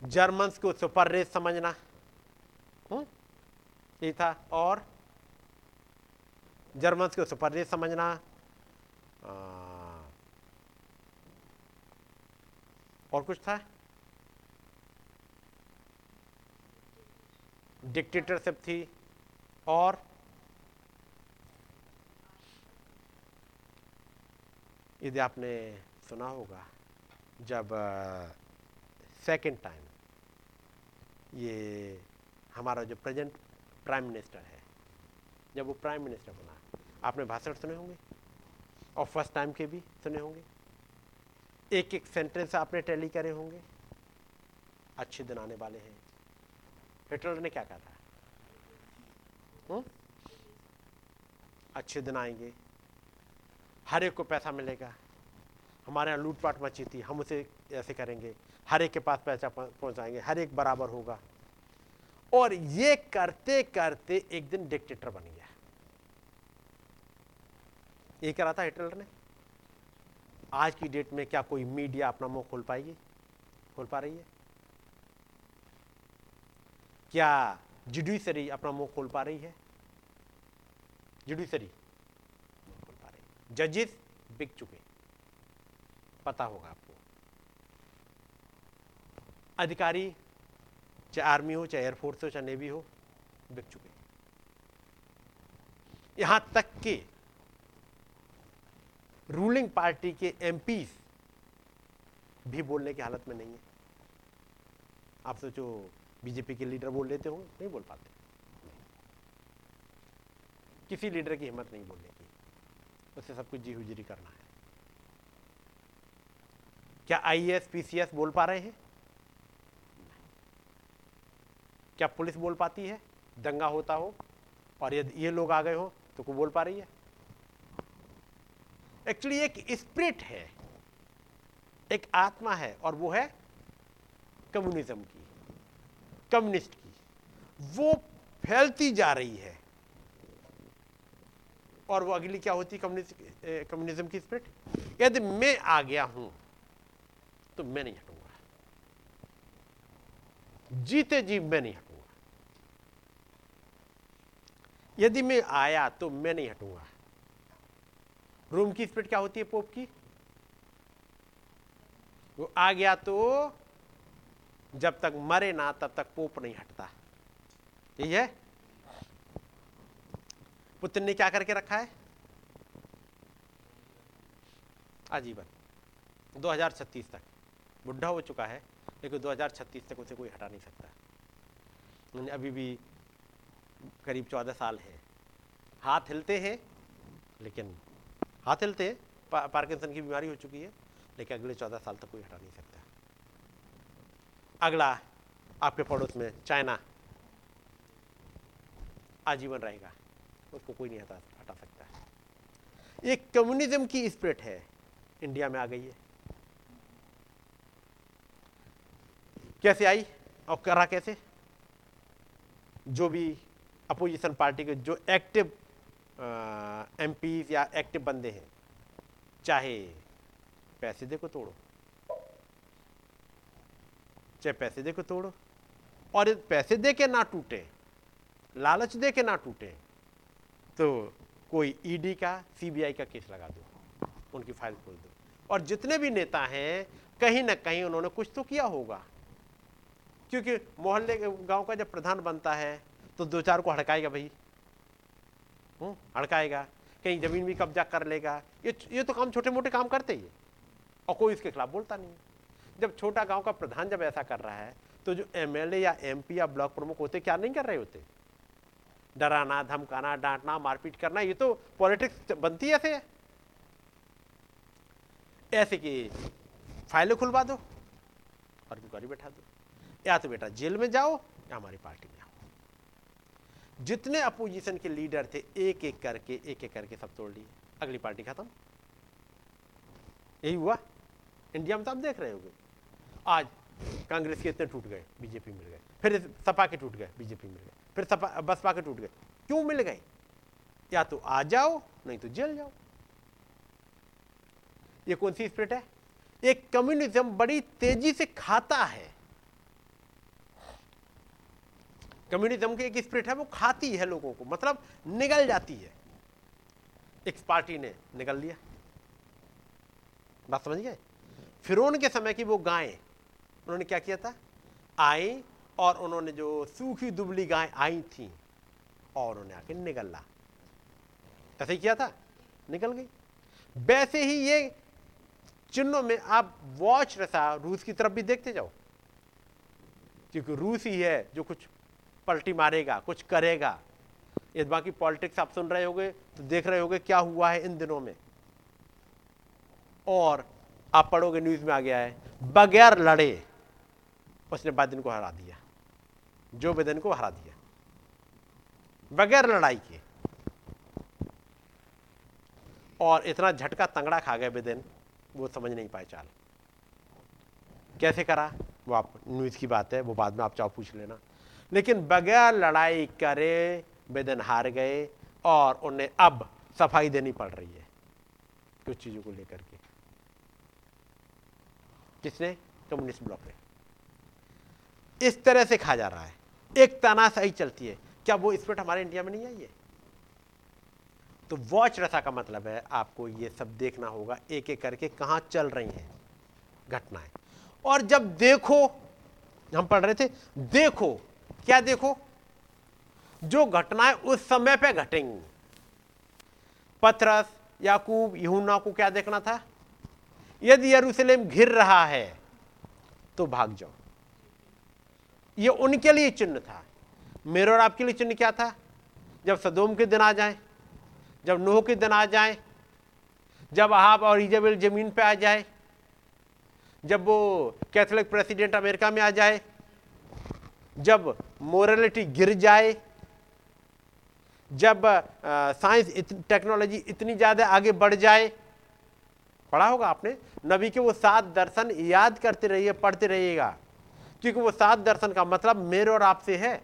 जर्मन्स को सुपर रेस समझना? ये था और जर्मन्स को सुपर रेस समझना। आ, और कुछ था? डिक्टेटरशिप थी और यदि आपने सुना होगा, जब सेकेंड टाइम ये हमारा जो प्रेजेंट प्राइम मिनिस्टर है, जब वो प्राइम मिनिस्टर बना, आपने भाषण सुने होंगे? और फ़र्स्ट टाइम के भी सुने होंगे? एक एक सेंटेंस आपने टैली करे होंगे। अच्छे दिन आने वाले हैं। हिटलर ने क्या कहा था? हुँ? अच्छे दिन आएँगे। हर एक को पैसा मिलेगा। हमारे यहाँ लूटपाट मची थी। हम उसे ऐसे करेंगे। हर एक के पास पैसा पहुंचाएँगे। हर एक बराबर होगा। और ये करते करते एक दिन डिक्टेटर बन गया। ये करा था हिटलर ने? आज की डेट में क्या कोई मीडिया अपना मुँह खोल पाएगी? खोल पा रही है? क्या जुडिशरी अपना मुँह खोल पा रही है? जुडिशरी खोल पा रही जजेस बिक चुके पता होगा आपको। अधिकारी, चाहे आर्मी हो, चाहे एयरफोर्स हो, चाहे नेवी हो, बिक चुके यहाँ तक कि रूलिंग पार्टी के एमपीज भी बोलने की हालत में नहीं है। आप सोचो बीजेपी के लीडर बोल लेते होंगे नहीं बोल पाते। किसी लीडर की हिम्मत नहीं बोलने की। उससे सब कुछ जी हुजरी करना है। क्या आईएएस पीसीएस बोल पा रहे हैं? क्या पुलिस बोल पाती है? दंगा होता हो, और यदि ये लोग आ गए हो तो को बोल पा रही है। एक्चुअली एक स्प्रिट है, एक आत्मा है, और वो है कम्युनिज्म की कम्युनिस्ट की। वो फैलती जा रही है। और वो अगली क्या होती कम्युनिज्म की स्प्रिट यदि मैं आ गया हूँ तो मैं नहीं हटूँगा। जीते जी मैं नहीं हटूँगा। यदि मैं आया तो मैं नहीं हटूँगा। रोम की स्पिरिट क्या होती है पोप की? वो आ गया तो जब तक मरे ना, तब तक पोप नहीं हटता। यही है? पुत्र ने क्या करके रखा है? आजीवन। 2036 तक। बुढ़ा हो चुका है, लेकिन 2036 तक उसे कोई हटा नहीं सकता। अभी भी करीब 14 साल है। हाथ हिलते हैं, लेकिन हाथ हिलते पा, पार्किंसन की बीमारी हो चुकी है लेकिन अगले 14 साल तक कोई हटा नहीं सकता। अगला आपके पड़ोस में चाइना आजीवन रहेगा उसको कोई नहीं हटा हटा सकता। ये कम्युनिज्म की स्प्रिट है इंडिया में आ गई है। कैसे आई और करा कैसे? जो भी अपोजिशन पार्टी के जो एक्टिव एम या एक्टिव बंदे हैं। चाहे पैसे दे को तोड़ो, चाहे पैसे दे को तोड़ो, और पैसे दे के ना टूटे, लालच दे के ना टूटे तो कोई ईडी e का सीबीआई का केस लगा दो, उनकी फ़ाइल खोल दो। और जितने भी नेता हैं, कहीं ना कहीं उन्होंने कुछ तो किया होगा। क्योंकि मोहल्ले गाँव का जब प्रधान बनता है तो दो चार को हड़काएगा भाई। हड़काएगा कहीं ज़मीन भी कब्जा कर लेगा। ये ये तो काम छोटे मोटे काम करते ही और कोई इसके खिलाफ बोलता नहीं जब छोटा गाँव का प्रधान जब ऐसा कर रहा है तो जो एमएलए या एमपी या ब्लॉक प्रमुख होते, क्या नहीं कर रहे होते? डराना, धमकाना, डांटना, मारपीट करना, ये तो पॉलिटिक्स बनती ऐसे है ऐसे? कि फाइलें खुलवा दो और बैठा दो। या तो बेटा जेल में जाओ, या हमारी पार्टी में। जितने अपोजिशन के लीडर थे, एक एक करके, एक एक करके सब तोड़ लिए अगली पार्टी खत्म। यही हुआ। इंडिया में तो आप देख रहे होंगे। आज कांग्रेस के इतने टूट गए, बीजेपी मिल गए। फिर सपा के टूट गए, बीजेपी मिल गए। फिर सपा, बसपा के टूट गए। क्यों मिल गए? या तो आ जाओ, नहीं तो जेल जाओ। ये कौन सी स्प्रिट है? एक कम्युनिज्म बड़ी तेज़ी से खाता है। कम्युनिज्म की एक स्प्रिट है, वो खाती है लोगों को। मतलब निगल जाती है। एक पार्टी ने निगल लिया। बात समझ गए? फिर के समय की वो गायें, उन्होंने क्या किया था? आई और उन्होंने जो सूखी दुबली गायें आई थी, और उन्होंने आके निगल। ऐसे ही किया था? निकल गई। वैसे ही ये चिन्हों में आप वॉच रसा रूस की तरफ़ भी देखते जाओ। क्योंकि रूस ही है जो कुछ पलटी मारेगा, कुछ करेगा। ये बाकी पॉलिटिक्स आप सुन रहे होगे तो देख रहे होगे क्या हुआ है इन दिनों में। और आप पढ़ोगे, न्यूज़ में आ गया है, बगैर लड़े उसने बाइडन को हरा दिया। जो बिदेन को हरा दिया। बगैर लड़ाई के। और इतना झटका तंगड़ा खा गए बिदेन वो समझ नहीं पाए चाल। कैसे करा? वो आप न्यूज़ की बात है, वो बाद में आप चाहो पूछ लेना। लेकिन बगैर लड़ाई करे बेदन हार गए और उन्हें अब सफ़ाई देनी पड़ रही है। कुछ चीज़ों को लेकर के। किसने? कम्युनिस्ट ब्लॉक ने। इस तरह से खा जा रहा है। एक सही चलती है। क्या वो स्पिरिट हमारे इंडिया में नहीं आई है? तो वॉच रसा का मतलब है, आपको ये सब देखना होगा एक एक करके कहाँ चल रही हैं घटनाएँ। और जब देखो, हम पढ़ रहे थे, देखो क्या देखो? जो घटनाएँ उस समय पे घटेंगी। पथरस याकूब यहुना को क्या देखना था? यदि यरूशलेम घिर रहा है तो भाग जाओ। ये उनके लिए चिन्ह था। मेरे और आपके लिए चिन्ह क्या था? जब सदोम के दिन आ जाए, जब नोह के दिन आ जाए, जब आप और इजबेल ज़मीन पे आ जाए, जब वो कैथोलिक प्रेसिडेंट अमेरिका में आ जाए जब मोरलिटी गिर जाए जब साइंस इत, टेक्नोलॉजी इतनी ज़्यादा आगे बढ़ जाए पढ़ा होगा आपने नबी के वो सात दर्शन याद करते रहिए पढ़ते रहिएगा। क्योंकि वो सात दर्शन का मतलब मेरे और आपसे है।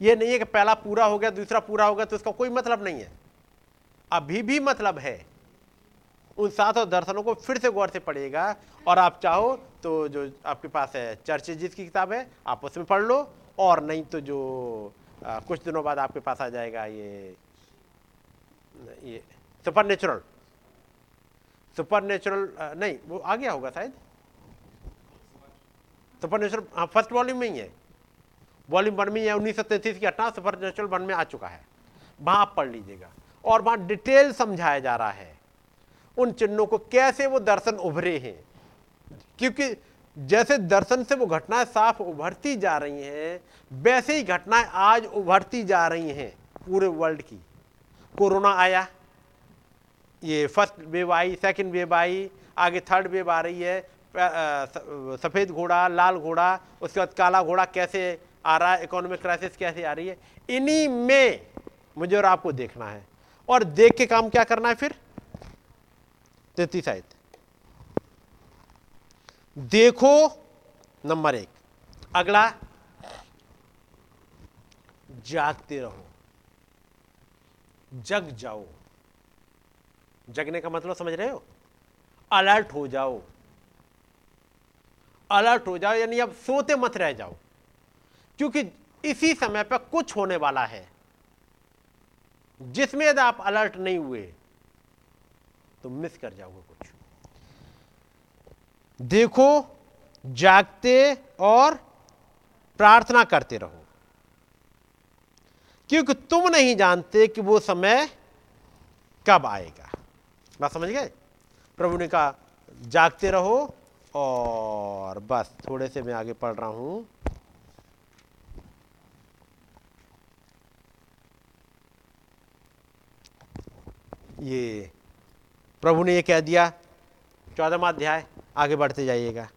ये नहीं है कि पहला पूरा हो गया दूसरा पूरा हो गया तो उसका कोई मतलब नहीं है। अभी भी मतलब है। उन सातों दर्शनों को फिर से गौर से पढ़िएगा और आप चाहो तो जो आपके पास है चर्च जिसकी किताब है आप उसमें पढ़ लो और नहीं तो जो आ, कुछ दिनों बाद आपके पास आ जाएगा ये ये सुपर नेचुरल सुपर नेचुरल नहीं वो आ गया होगा शायद। सुपर नेचुरल हाँ फ़र्स्ट वॉल्यूम में ही है। वॉल्यूम वन में है उन्नीस सौ तैंतीस की घटना सुपर नेचुरल वन में आ चुका है। वहाँ आप पढ़ लीजिएगा। और वहाँ डिटेल समझाया जा रहा है उन चिन्हों को कैसे वो दर्शन उभरे हैं। क्योंकि जैसे दर्शन से वो घटनाएँ साफ़ उभरती जा रही हैं, वैसे ही घटनाएँ आज उभरती जा रही हैं पूरे वर्ल्ड की। कोरोना आया, ये फ़र्स्ट वेव आई सेकंड वेव आई, आगे थर्ड वेव आ रही है सफ़ेद घोड़ा, लाल घोड़ा, उसके बाद काला घोड़ा कैसे आ रहा है इकोनॉमिक क्राइसिस कैसे आ रही है, इन्हीं में मुझे और आपको देखना है। और देख के काम क्या करना है फिर? तैतीस आयत देखो नंबर एक। अगला, जागते रहो। जग जाओ। जगने का मतलब समझ रहे हो? अलर्ट हो जाओ। अलर्ट हो जाओ, यानी अब सोते मत रह जाओ। क्योंकि इसी समय पर कुछ होने वाला है। जिसमें यदि आप अलर्ट नहीं हुए तो मिस कर जाओगे देखो, जागते और प्रार्थना करते रहो। क्योंकि तुम नहीं जानते कि वो समय कब आएगा। बात समझ गए? प्रभु ने कहा, जागते रहो और बस, थोड़े से मैं आगे पढ़ रहा हूँ। ये प्रभु ने ये कह दिया, चौदहवा अध्याय। आगे बढ़ते जाइएगा।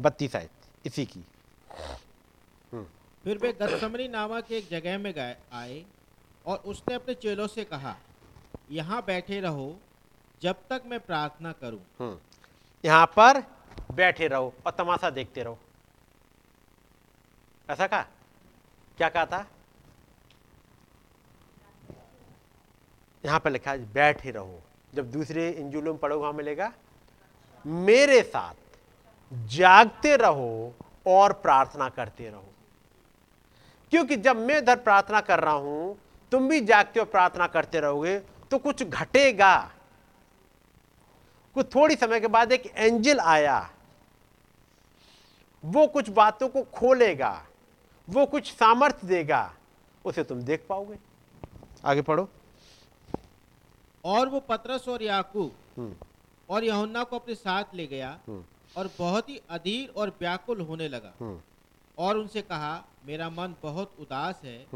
बत्तीस आयत इसी की। हम्म। फिर वे गतसमरी नामक एक जगह में गए आए और उसने अपने चेलों से कहा यहाँ बैठे रहो जब तक मैं प्रार्थना करूँ। हम्म। यहाँ पर बैठे रहो और तमाशा देखते रहो। ऐसा कहा? क्या कहा था? यहाँ पर लिखा है बैठे रहो। जब दूसरे इंजुलों में पढ़ो वहाँ मिलेगा, मेरे साथ जागते रहो और प्रार्थना करते रहो। क्योंकि जब मैं इधर प्रार्थना कर रहा हूँ, तुम भी जागते हो, प्रार्थना करते रहोगे तो कुछ घटेगा। कुछ थोड़ी समय के बाद एक एंजल आया। वो कुछ बातों को खोलेगा, वो कुछ सामर्थ्य देगा, उसे तुम देख पाओगे। आगे पढ़ो। और वो पतरस और याकूब हम्म। और यहुन्ना को अपने साथ ले गया हम्म। और बहुत ही अधीर और व्याकुल होने लगा। हम्म। और उनसे कहा मेरा मन बहुत उदास है।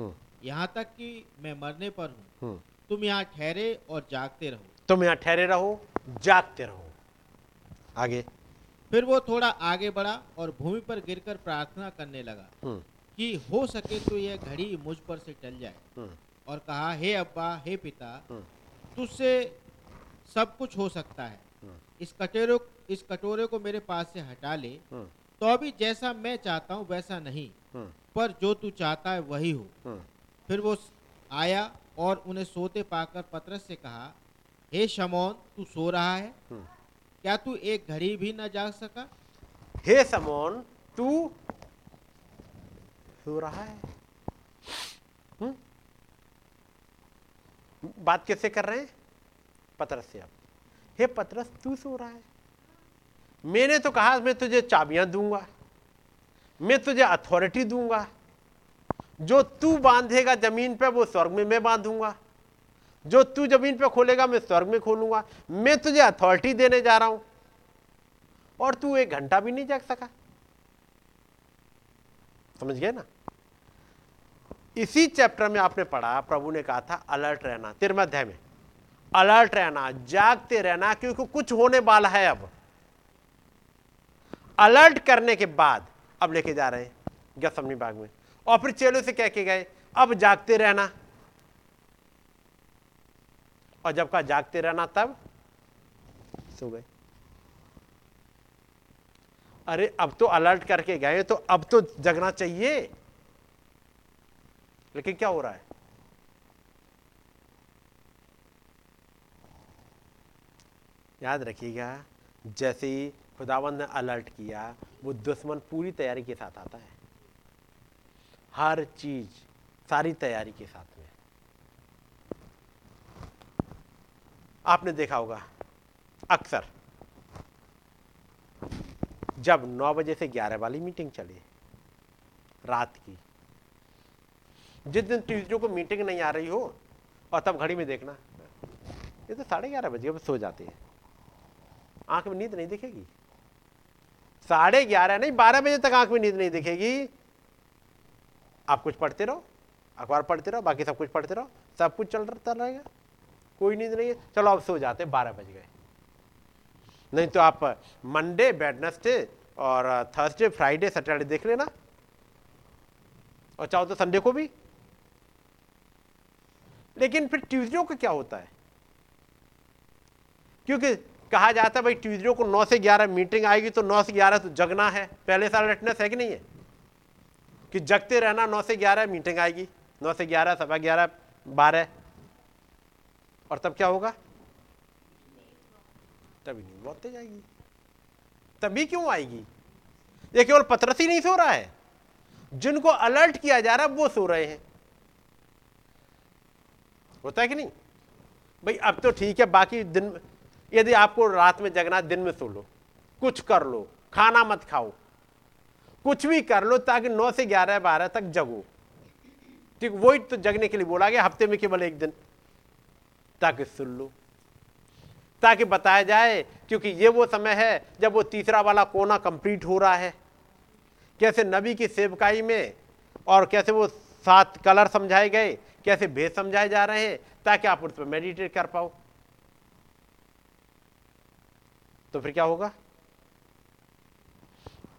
यहाँ तक कि मैं मरने पर हूँ। तुम यहाँ ठहरे और जागते रहो। तुम यहाँ ठहरे रहो जागते रहो। आगे। फिर वो थोड़ा आगे बढ़ा और भूमि पर गिरकर प्रार्थना करने लगा कि हो सके तो यह घड़ी मुझ पर से टल जाए। और कहा हे अब्बा हे पिता तुझसे सब कुछ हो सकता है। इस कटोरे इस कटोरे को मेरे पास से हटा ले। तो अभी जैसा मैं चाहता हूँ वैसा नहीं। पर जो तू चाहता है वही हो फिर वो आया और उन्हें सोते पाकर पत्रस से कहा, हे शमौन, तू सो रहा है क्या तू एक घड़ी भी न जाग सका हे समोन तू सो रहा है हुँ? बात कैसे कर रहे हैं? पतरस से। आप हे पतरस, तू सो रहा है। मैंने तो कहा, मैं तुझे चाबियाँ दूँगा। मैं तुझे अथॉरिटी दूँगा। जो तू बांधेगा ज़मीन पे, वो स्वर्ग में मैं बांधूँगा। जो तू ज़मीन पे खोलेगा, मैं स्वर्ग में खोलूँगा। मैं तुझे अथॉरिटी देने जा रहा हूँ। और तू एक घंटा भी नहीं जाग सका। समझ गए ना? इसी चैप्टर में आपने पढ़ा, प्रभु ने कहा था, अलर्ट रहना तिरम में। अलर्ट रहना, जागते रहना, क्योंकि कुछ होने वाला है अब। अलर्ट करने के बाद, अब लेके जा रहे हैं गसमनी बाग में। और फिर चेलों से कह के गए, अब जागते रहना। और जब कहा, जागते रहना तब? सो गए। अरे, अब तो अलर्ट करके गए तो अब तो जगना चाहिए। लेकिन क्या हो रहा है? याद रखिएगा, जैसे ही खुदावंद ने अलर्ट किया, वो दुश्मन पूरी तैयारी के साथ आता है। हर चीज़ सारी तैयारी के साथ में। आपने देखा होगा, अक्सर जब 9 बजे से 11 वाली मीटिंग चले, रात की जिस दिन ट्यूजडे को मीटिंग नहीं आ रही हो, और तब घड़ी में देखना। ये तो साढ़े ग्यारह बजे, अब सो जाते हैं। आँख में नींद नहीं दिखेगी। साढ़े ग्यारह नहीं, बारह बजे तक आँख में नींद नहीं दिखेगी। आप कुछ पढ़ते रहो, अखबार पढ़ते रहो, बाकी सब कुछ पढ़ते रहो, सब कुछ चल रहा रहेगा। कोई नींद नहीं है। चलो, अब सो जाते बारह बज गए। नहीं तो आप मंडे वेडनेसडे और थर्सडे फ्राइडे सैटरडे देख लेना। और चाहो तो संडे को भी। लेकिन फिर ट्यूजडे को क्या होता है? क्योंकि कहा जाता है, भाई, ट्यूजडे को 9 से 11 मीटिंग आएगी तो 9 से 11 तो जगना है। पहले साल अटेंडेंस है कि नहीं है? कि जगते रहना 9 से 11 मीटिंग आएगी 9 से 11 सवा ग्यारह, बारह। और तब क्या होगा? तभी नहीं, बहुत जाएगी तभी क्यों आएगी? ये केवल पत्रस ही नहीं सो रहा है। जिनको अलर्ट किया जा रहा है, वो सो रहे हैं। होता है कि नहीं? भाई, अब तो ठीक है, बाकी दिन यदि आपको रात में जगना दिन में सो लो। कुछ कर लो। खाना मत खाओ। कुछ भी कर लो ताकि नौ से ग्यारह, बारह तक जगो। ठीक, वही तो जगने के लिए बोला गया, हफ़्ते में केवल एक दिन। ताकि सुन लो। ताकि बताया जाए, क्योंकि ये वो समय है, जब वो तीसरा वाला कोना कंप्लीट हो रहा है। कैसे नबी की सेवकाई में और कैसे वो सात कलर समझाए गए कैसे भेद समझाए जा रहे हैं ताकि आप उस पर मेडिटेट कर पाओ। तो फिर क्या होगा?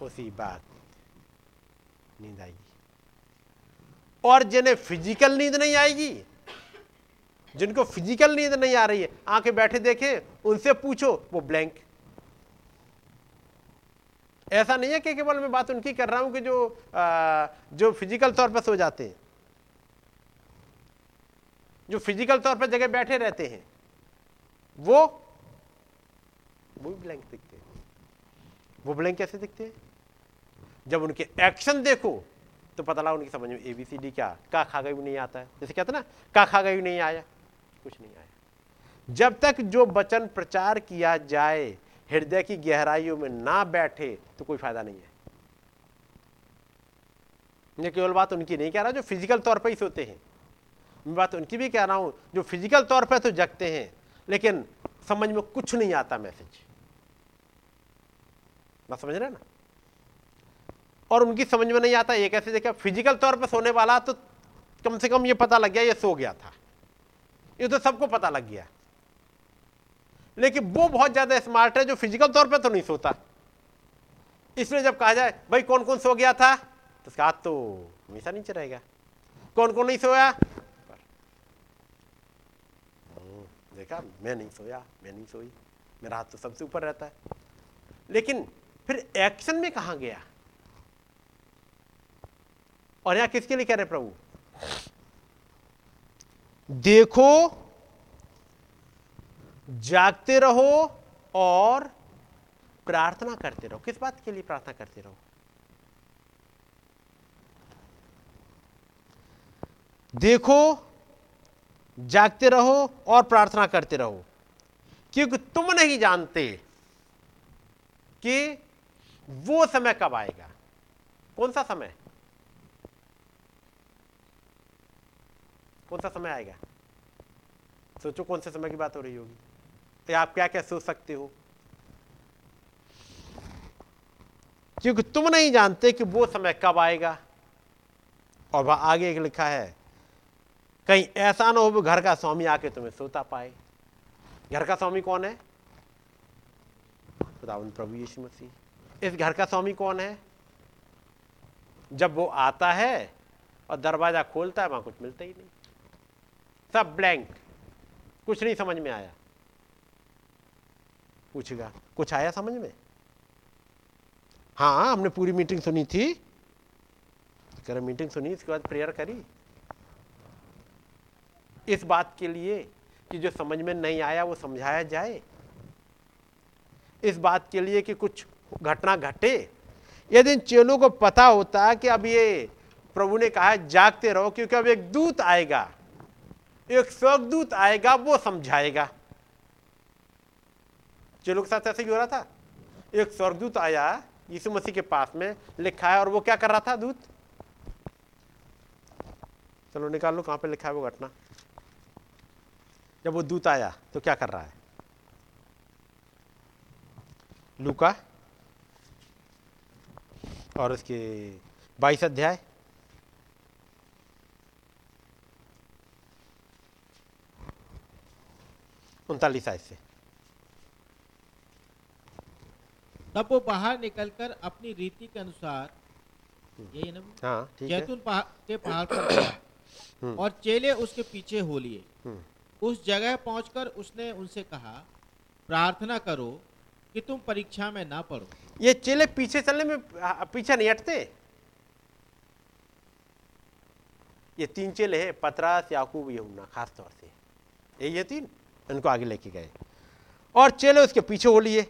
उसी बात। नींद आएगी। और जिन्हें फ़िज़िकल नींद नहीं आएगी जिनको फ़िज़िकल नींद नहीं आ रही है आँखें बैठे देखे उनसे पूछो वो ब्लैंक ऐसा नहीं है कि केवल मैं बात उनकी कर रहा हूँ कि जो आ, जो फ़िज़िकल तौर पर सो जाते हैं। जो फ़िज़िकल तौर पर जगह बैठे रहते हैं, वो वो भी ब्लैंक दिखते हैं। वो ब्लैंक कैसे दिखते हैं? जब उनके एक्शन देखो तो पता लगा उनकी समझ में एबीसीडी क्या, का खा गई नहीं आता है। जैसे कहते ना, का खा गई नहीं आया, कुछ नहीं आया। जब तक जो वचन प्रचार किया जाए, हृदय की गहराइयों में ना बैठे तो कोई फ़ायदा नहीं है। केवल बात उनकी नहीं कह रहा, जो फ़िज़िकल तौर पर ही सोते हैं। मैं बात उनकी भी कह रहा हूँ, जो फ़िज़िकल तौर पर तो जगते हैं, लेकिन समझ में कुछ नहीं आता मैसेज बात समझ रहे ना? और उनकी समझ में नहीं आता, ये कैसे देखा फ़िज़िकल तौर पर सोने वाला तो कम से कम ये पता लग गया, ये सो गया था। ये तो सबको पता लग गया। लेकिन वो बहुत ज़्यादा स्मार्ट है, जो फ़िज़िकल तौर पे तो नहीं सोता। इसलिए जब कहा जाए, भाई कौन कौन सो गया था? तो उसका हाथ तो हमेशा नीचे रहेगा। कौन कौन नहीं सोया हम्म, देखा, मैं नहीं सोया, मैं नहीं सोई, मेरा हाथ तो सबसे ऊपर रहता है। लेकिन फिर एक्शन में कहा गया? और यहाँ किसके लिए कह रहे प्रभु? देखो, जागते रहो और प्रार्थना करते रहो। किस बात के लिए प्रार्थना करते रहो? देखो जागते रहो और प्रार्थना करते रहो। क्योंकि तुम नहीं जानते कि वो समय कब आएगा। कौन सा समय? कौन सा समय आएगा? सोचो कौन से समय की बात हो रही होगी। तो आप क्या क्या सोच सकते हो? क्योंकि तुम नहीं जानते कि वो समय कब आएगा। और वह आगे एक लिखा है कहीं ऐसा ना हो भी घर का स्वामी आके तुम्हें सोता पाए। घर का स्वामी कौन है? खुदावन प्रभु यीशु मसीह। इस घर का स्वामी कौन है? जब वो आता है और दरवाज़ा खोलता है, वहाँ कुछ मिलता ही नहीं। सब ब्लैंक कुछ नहीं समझ में आया। पूछेगा, कुछ आया समझ में? हाँ हमने पूरी मीटिंग सुनी थी। मीटिंग सुनी, इसके बाद प्रेयर करी। इस बात के लिए कि जो समझ में नहीं आया, वो समझाया जाए। इस बात के लिए कि कुछ घटना घटे। यदि चेलों को पता होता कि अब ये प्रभु ने कहा है, जागते रहो, क्योंकि अब एक दूत आएगा। एक स्वर्गदूत आएगा, वो समझाएगा। चलो के साथ ऐसे ही हो रहा था? एक स्वर्गदूत आया, यीशु मसीह के पास में लिखा है, और वो क्या कर रहा था, दूत? चलो निकाल लो, कहाँ पे लिखा है वो घटना? जब वो दूत आया तो क्या कर रहा है? लूका और उसके बाईस अध्याय। उनतालीस आय से। तब वो बाहर निकलकर अपनी रीति के अनुसार यही ना? हाँ जैतून पहाड़ के पहाड़ पर और चेले उसके पीछे हो लिए। हम्म। उस जगह पहुंचकर उसने उनसे कहा प्रार्थना करो कि तुम परीक्षा में ना पड़ो ये चेले पीछे चलने में पीछे नहीं हटते? ये तीन चेले हैं पतरास याकूब यहुन्ना खास तौर से। यही ये तीन इनको आगे लेके गए। और चेले उसके पीछे हो लिए।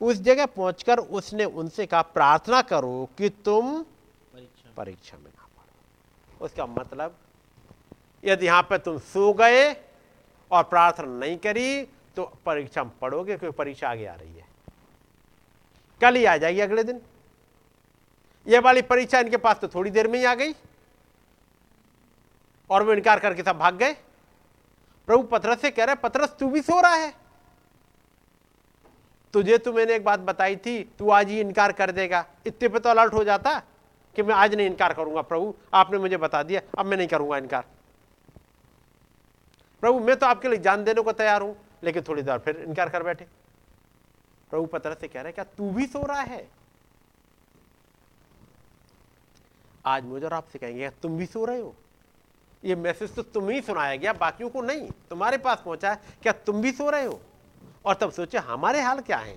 उस जगह पहुंचकर उसने उनसे कहा प्रार्थना करो कि तुम परीक्षा में परीक्षा में ना पढ़ो। उसका मतलब यदि यहाँ पर तुम सो गए और प्रार्थना नहीं करी तो परीक्षा में पढ़ोगे, क्योंकि परीक्षा आगे आ रही है। कल ही आ जाएगी अगले दिन। यह वाली परीक्षा इनके पास तो थोड़ी देर में ही आ गई। और वो इनकार करके सब भाग गए। प्रभु पथरस से कह रहे पथरस तू भी सो रहा है। तुझे तो मैंने एक बात बताई थी, तू आज ही इनकार कर देगा। इतने पे तो अलर्ट हो जाता कि मैं आज नहीं इनकार करूँगा। प्रभु, आपने मुझे बता दिया, अब मैं नहीं करूँगा इनकार। प्रभु, मैं तो आपके लिए जान देने को तैयार हूँ, लेकिन थोड़ी देर फिर इनकार कर बैठे। प्रभु पत्र से कह रहे क्या तू भी सो रहा है? आज मुझे और आपसे कहेंगे तुम भी सो रहे हो? ये मैसेज तो तुम्हें ही सुनाया गया, बाकियों को नहीं। तुम्हारे पास पहुँचा है क्या तुम भी सो रहे हो? और तब सोचे, हमारे हाल क्या है?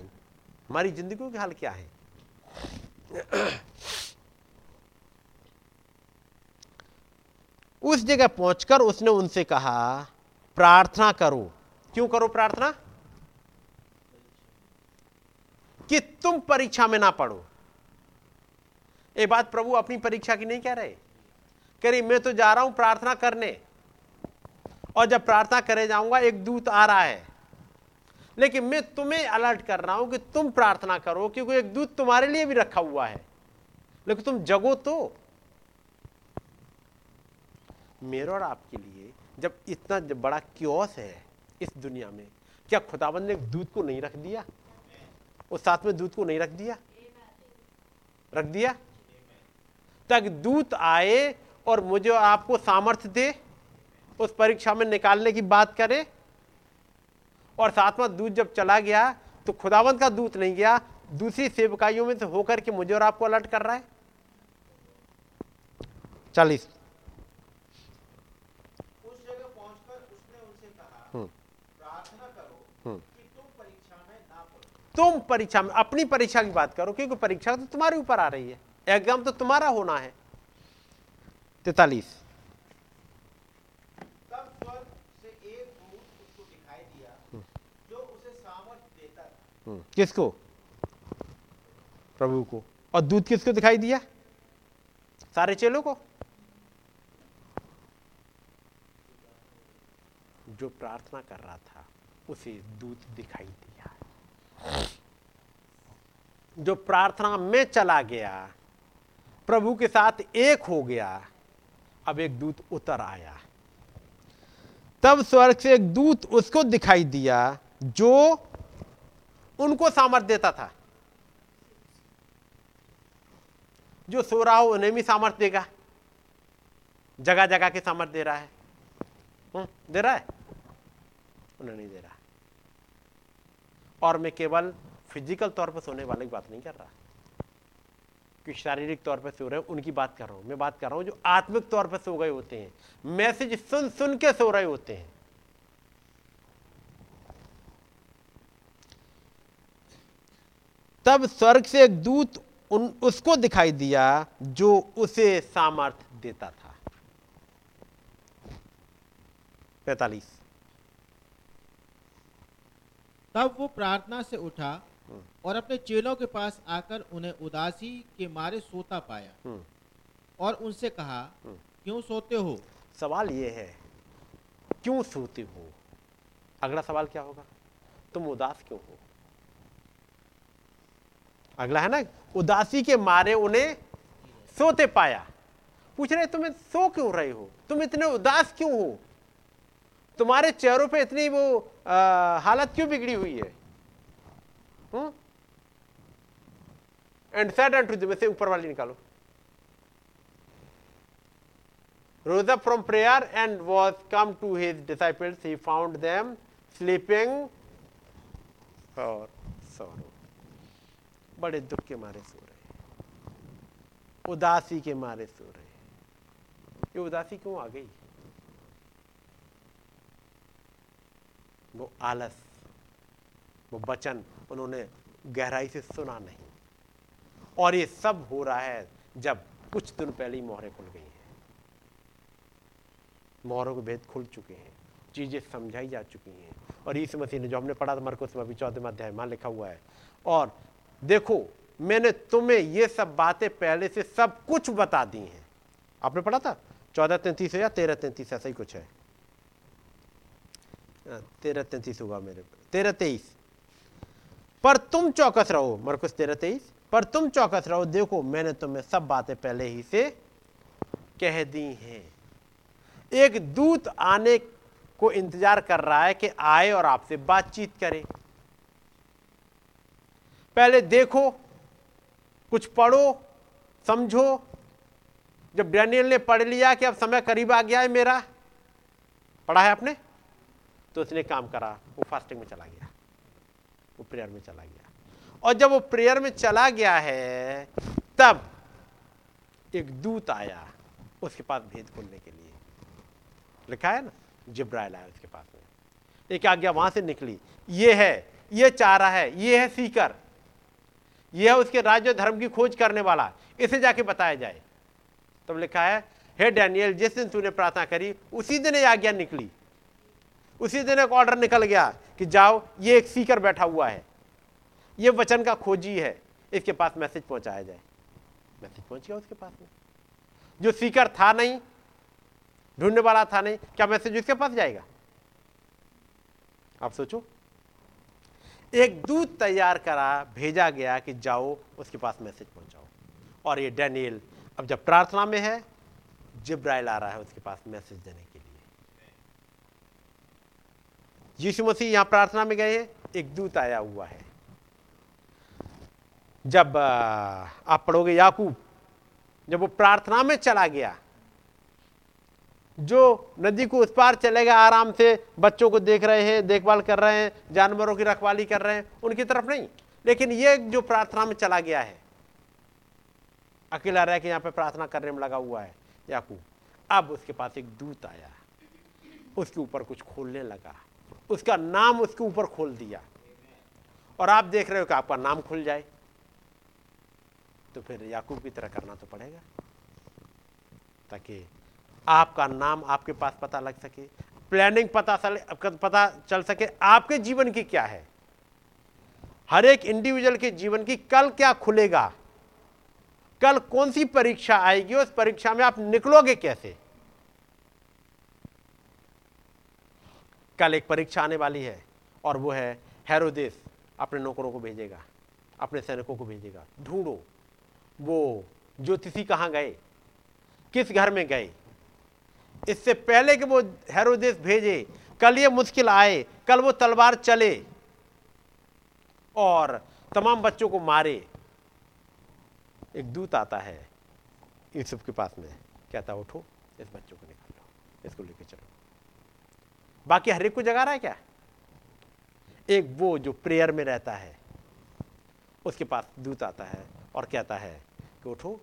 हमारी ज़िंदगी के हाल क्या है? उस जगह पहुंचकर उसने उनसे कहा प्रार्थना करो। क्यों करो प्रार्थना? कि तुम परीक्षा में ना पढ़ो। ये बात प्रभु अपनी परीक्षा की नहीं कह रहे। कह रही, मैं तो जा रहा हूँ प्रार्थना करने। और जब प्रार्थना करे जाऊँगा, एक दूत आ रहा है। लेकिन मैं तुम्हें अलर्ट कर रहा हूँ कि तुम प्रार्थना करो, क्योंकि एक दूत तुम्हारे लिए भी रखा हुआ है। लेकिन तुम जगो तो। मेरे और आपके लिए जब इतना जब बड़ा क्योस है इस दुनिया में, क्या खुदाबंद ने दूध को नहीं रख दिया? उस साथ में दूध को नहीं रख दिया? रख दिया? ताकि दूत आए और मुझे आपको सामर्थ्य दे, उस परीक्षा में निकालने की बात करे। और साथ में दूत जब चला गया तो खुदावंत का दूत नहीं गया, दूसरी सेवकाइयों में से होकर के मुझे और आपको अलर्ट कर रहा है। चालीस उस जगह पहुंचकर उसने उनसे कहा हम्म। प्रार्थना करो हम्म। कि तुम परीक्षा में ना पड़ो तुम परीक्षा में अपनी परीक्षा की बात करो क्योंकि परीक्षा तो तुम्हारे ऊपर आ रही है। एग्ज़ाम तो तुम्हारा होना है। तैतालीस। तब स्वर्ग से एक दूत उसको दिखाई दिया जो उसे सामर्थ देता था। किसको? प्रभु को। और दूध किसको दिखाई दिया? सारे चेलों को। जो प्रार्थना कर रहा था। उसे दूत दिखाई दिया। जो प्रार्थना में चला गया प्रभु के साथ एक हो गया अब एक दूत उतर आया। तब स्वर्ग से एक दूत उसको दिखाई दिया जो उनको सामर्थ्य देता था। जो सो रहा हो उन्हें भी सामर्थ्य देगा। जगह जगह के सामर्थ्य दे रहा है। हम्म, दे रहा है? उन्हें नहीं दे रहा। और मैं केवल फ़िज़िकल तौर पर सोने वाले की बात नहीं कर रहा। कि शारीरिक तौर पर सो रहे हैं, उनकी बात कर रहा हूँ। मैं बात कर रहा हूँ जो आत्मिक तौर पर सो गए होते हैं। मैसेज सुन सुन के सो रहे होते हैं। तब स्वर्ग से एक दूत उन, उसको दिखाई दिया जो उसे सामर्थ देता था। पैतालीस। तब वो प्रार्थना से उठा और अपने चेलों के पास आकर उन्हें उदासी के मारे सोता पाया। और उनसे कहा क्यों सोते हो? सवाल ये है क्यों सोते हो? अगला सवाल क्या होगा? तुम उदास क्यों हो? अगला है ना उदासी के मारे उन्हें सोते पाया। पूछ रहे तुम्हें सो क्यों रहे हो? तुम इतने उदास क्यों हो? तुम्हारे चेहरों पे इतनी वो आ, हालत क्यों बिगड़ी हुई है? एंड सैड एंड टू से ऊपर वाली निकालो। Rose up from prayer and was come to his disciples. He found them sleeping for बड़े दुख के मारे सो रहे उदासी के मारे सो रहे ये उदासी क्यों आ गई? वो आलस वो वचन उन्होंने गहराई से सुना नहीं। और ये सब हो रहा है जब कुछ दिन पहले ही मोहरें खुल गई हैं। मोहरों के भेद खुल चुके हैं चीज़ें समझाई जा चुकी हैं। और इस मसीह ने जो हमने पढ़ा था मरकुस में चौदह अध्याय में लिखा हुआ है। और देखो मैंने तुम्हें ये सब बातें पहले से सब कुछ बता दी हैं। आपने पढ़ा था? चौदह तैंतीस या तेरह तैंतीस ऐसा ही कुछ हाँ, तेरह तैंतीस होगा मेरे तेरह तेईस। पर तुम चौकस रहो, मरकुस, तेरह तेईस। पर तुम चौकस रहो, देखो, मैंने तुम्हें सब बातें पहले ही से कह दी हैं। एक दूत आने को इंतज़ार कर रहा है कि आए और आपसे बातचीत करे। पहले देखो, कुछ पढ़ो, समझो। जब डैनियल ने पढ़ लिया कि अब समय करीब आ गया है मेरा, पढ़ा है आपने? तो उसने काम करा, वो फास्टिंग में चला गया, वो प्रेयर में चला गया। और जब वो प्रेयर में चला गया है, तब एक दूत आया उसके पास भेद खोलने के लिए। लिखा है ना? जिब्राइल आया उसके पास में। एक आज्ञा वहाँ से निकली। ये है, ये चाह रहा है, ये है सीकर। ये है उसके राज्य धर्म की खोज करने वाला। इसे जाके बताया जाए। तब लिखा है, हे डैनियल, जिस दिन तूने प्रार्थना करी, उसी दिन ये आज्ञा निकली। उसी दिन एक ऑर्डर निकल गया कि जाओ, ये एक सीकर बैठा हुआ है। ये वचन का खोजी है, इसके पास मैसेज पहुँचाया जाए। मैसेज पहुँच गया उसके पास में। जो सीकर था नहीं, ढूँढने वाला था नहीं, क्या मैसेज उसके पास जाएगा? आप सोचो। एक दूत तैयार करा, भेजा गया कि जाओ, उसके पास मैसेज पहुंचाओ। और ये डैनियल अब जब प्रार्थना में है, जिब्राइल आ रहा है उसके पास मैसेज देने के लिए यीशु मसीह यहाँ प्रार्थना में गए हैं, एक दूत आया हुआ है। जब आप पढ़ोगे याकूब, जब वो प्रार्थना में चला गया, जो नदी को उस पार चलेगा, आराम से बच्चों को देख रहे हैं, देखभाल कर रहे हैं, जानवरों की रखवाली कर रहे हैं, उनकी तरफ़ नहीं। लेकिन ये जो प्रार्थना में चला गया है, अकेला रह के यहाँ पे प्रार्थना करने में लगा हुआ है याकूब। अब उसके पास एक दूत आया, उसके ऊपर कुछ खोलने लगा। उसका नाम उसके ऊपर खोल दिया। और आप देख रहे हो कि आपका नाम खुल जाए। तो फिर याकूब की तरह करना तो पड़ेगा। ताकि आपका नाम आपके पास पता लग सके प्लानिंग पता पता चल सके आपके जीवन की क्या है। हर एक इंडिविजुअल के जीवन की कल क्या खुलेगा? कल कौन सी परीक्षा आएगी? उस परीक्षा में आप निकलोगे कैसे? कल एक परीक्षा आने वाली है और वो है हेरोदेश अपने नौकरों को भेजेगा, अपने सैनिकों को भेजेगा। ढूंढो, वो ज्योतिषी कहाँ गए? किस घर में गए? इससे पहले कि वो हेरोदेश भेजे, कल ये मुश्किल आए, कल वो तलवार चले और तमाम बच्चों को मारे। एक दूत आता है, यूसुफ के पास में, कहता उठो, इस बच्चों को निकाल इसको लेके चलो। बाकी हर एक को जगा रहा है क्या? एक वो जो प्रेयर में रहता है, उसके पास दूत आता है और कहता है कि उठो,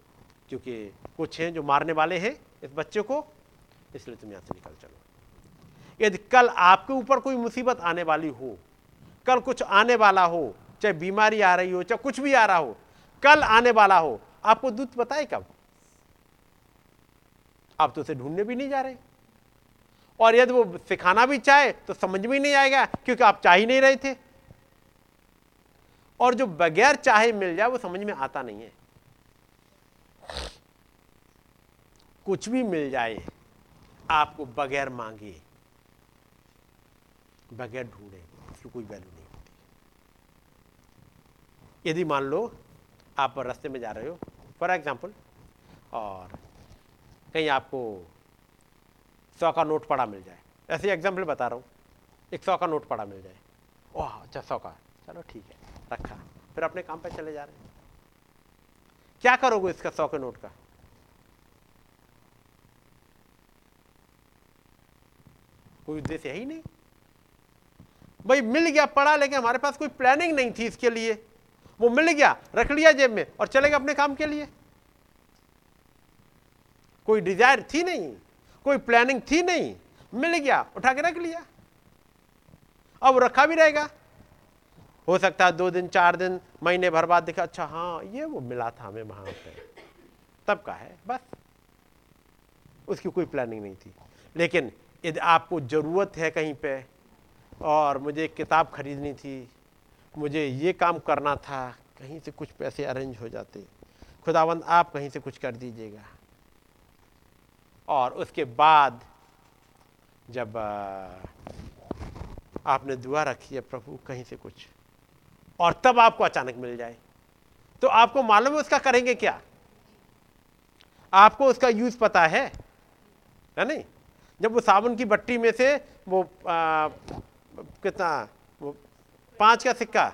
क्योंकि कुछ हैं जो मारने वाले हैं इस बच्चे को, इसलिए तुम यहाँ से निकल चलो। यदि कल आपके ऊपर कोई मुसीबत आने वाली हो, कल कुछ आने वाला हो, चाहे बीमारी आ रही हो, चाहे कुछ भी आ रहा हो, कल आने वाला हो, आपको दूत बताए कब? आप तो उसे ढूँढने भी नहीं जा रहे। और यदि वो सिखाना भी चाहे तो समझ में नहीं आएगा, क्योंकि आप चाह ही नहीं रहे थे। और जो बगैर चाहे मिल जाए, वो समझ में आता नहीं है। कुछ भी मिल जाए, आपको बगैर मांगे, बगैर ढूंढे, उसकी कोई वैल्यू नहीं होती। यदि मान लो, आप रास्ते में जा रहे हो फॉर एग्ज़ाम्पल और कहीं आपको सौ का नोट पड़ा मिल जाए। ऐसे एग्ज़ाम्पल बता रहा हूँ। एक सौ का नोट पड़ा मिल जाए। ओह अच्छा सौ का। चलो ठीक है, रखा। फिर अपने काम पर चले जा रहे हैं। क्या करोगे इसका सौ के नोट का? कोई उद्देश्य है ही नहीं। भाई, मिल गया पड़ा लेकिन हमारे पास कोई प्लानिंग नहीं थी इसके लिए। वो मिल गया, रख लिया जेब में और चले गए अपने काम के लिए। कोई डिज़ायर थी नहीं। कोई प्लानिंग थी नहीं। मिल गया, उठा के रख लिया। अब रखा भी रहेगा। हो सकता है दो दिन, चार दिन, महीने भर बाद देखा अच्छा हाँ ये वो मिला था हमें वहाँ पे। तब का है, बस। उसकी कोई प्लानिंग नहीं थी। लेकिन यदि आपको ज़रूरत है कहीं पे, और मुझे किताब खरीदनी थी, मुझे ये काम करना था, कहीं से कुछ पैसे अरेंज हो जाते। खुदावंद आप कहीं से कुछ कर दीजिएगा। और उसके बाद जब आपने दुआ रखी है प्रभु, कहीं से कुछ, और तब आपको अचानक मिल जाए तो आपको मालूम है उसका करेंगे क्या आपको उसका यूज़ पता है है नहीं जब वो साबुन की बट्टी में से वो कितना, वो पाँच का सिक्का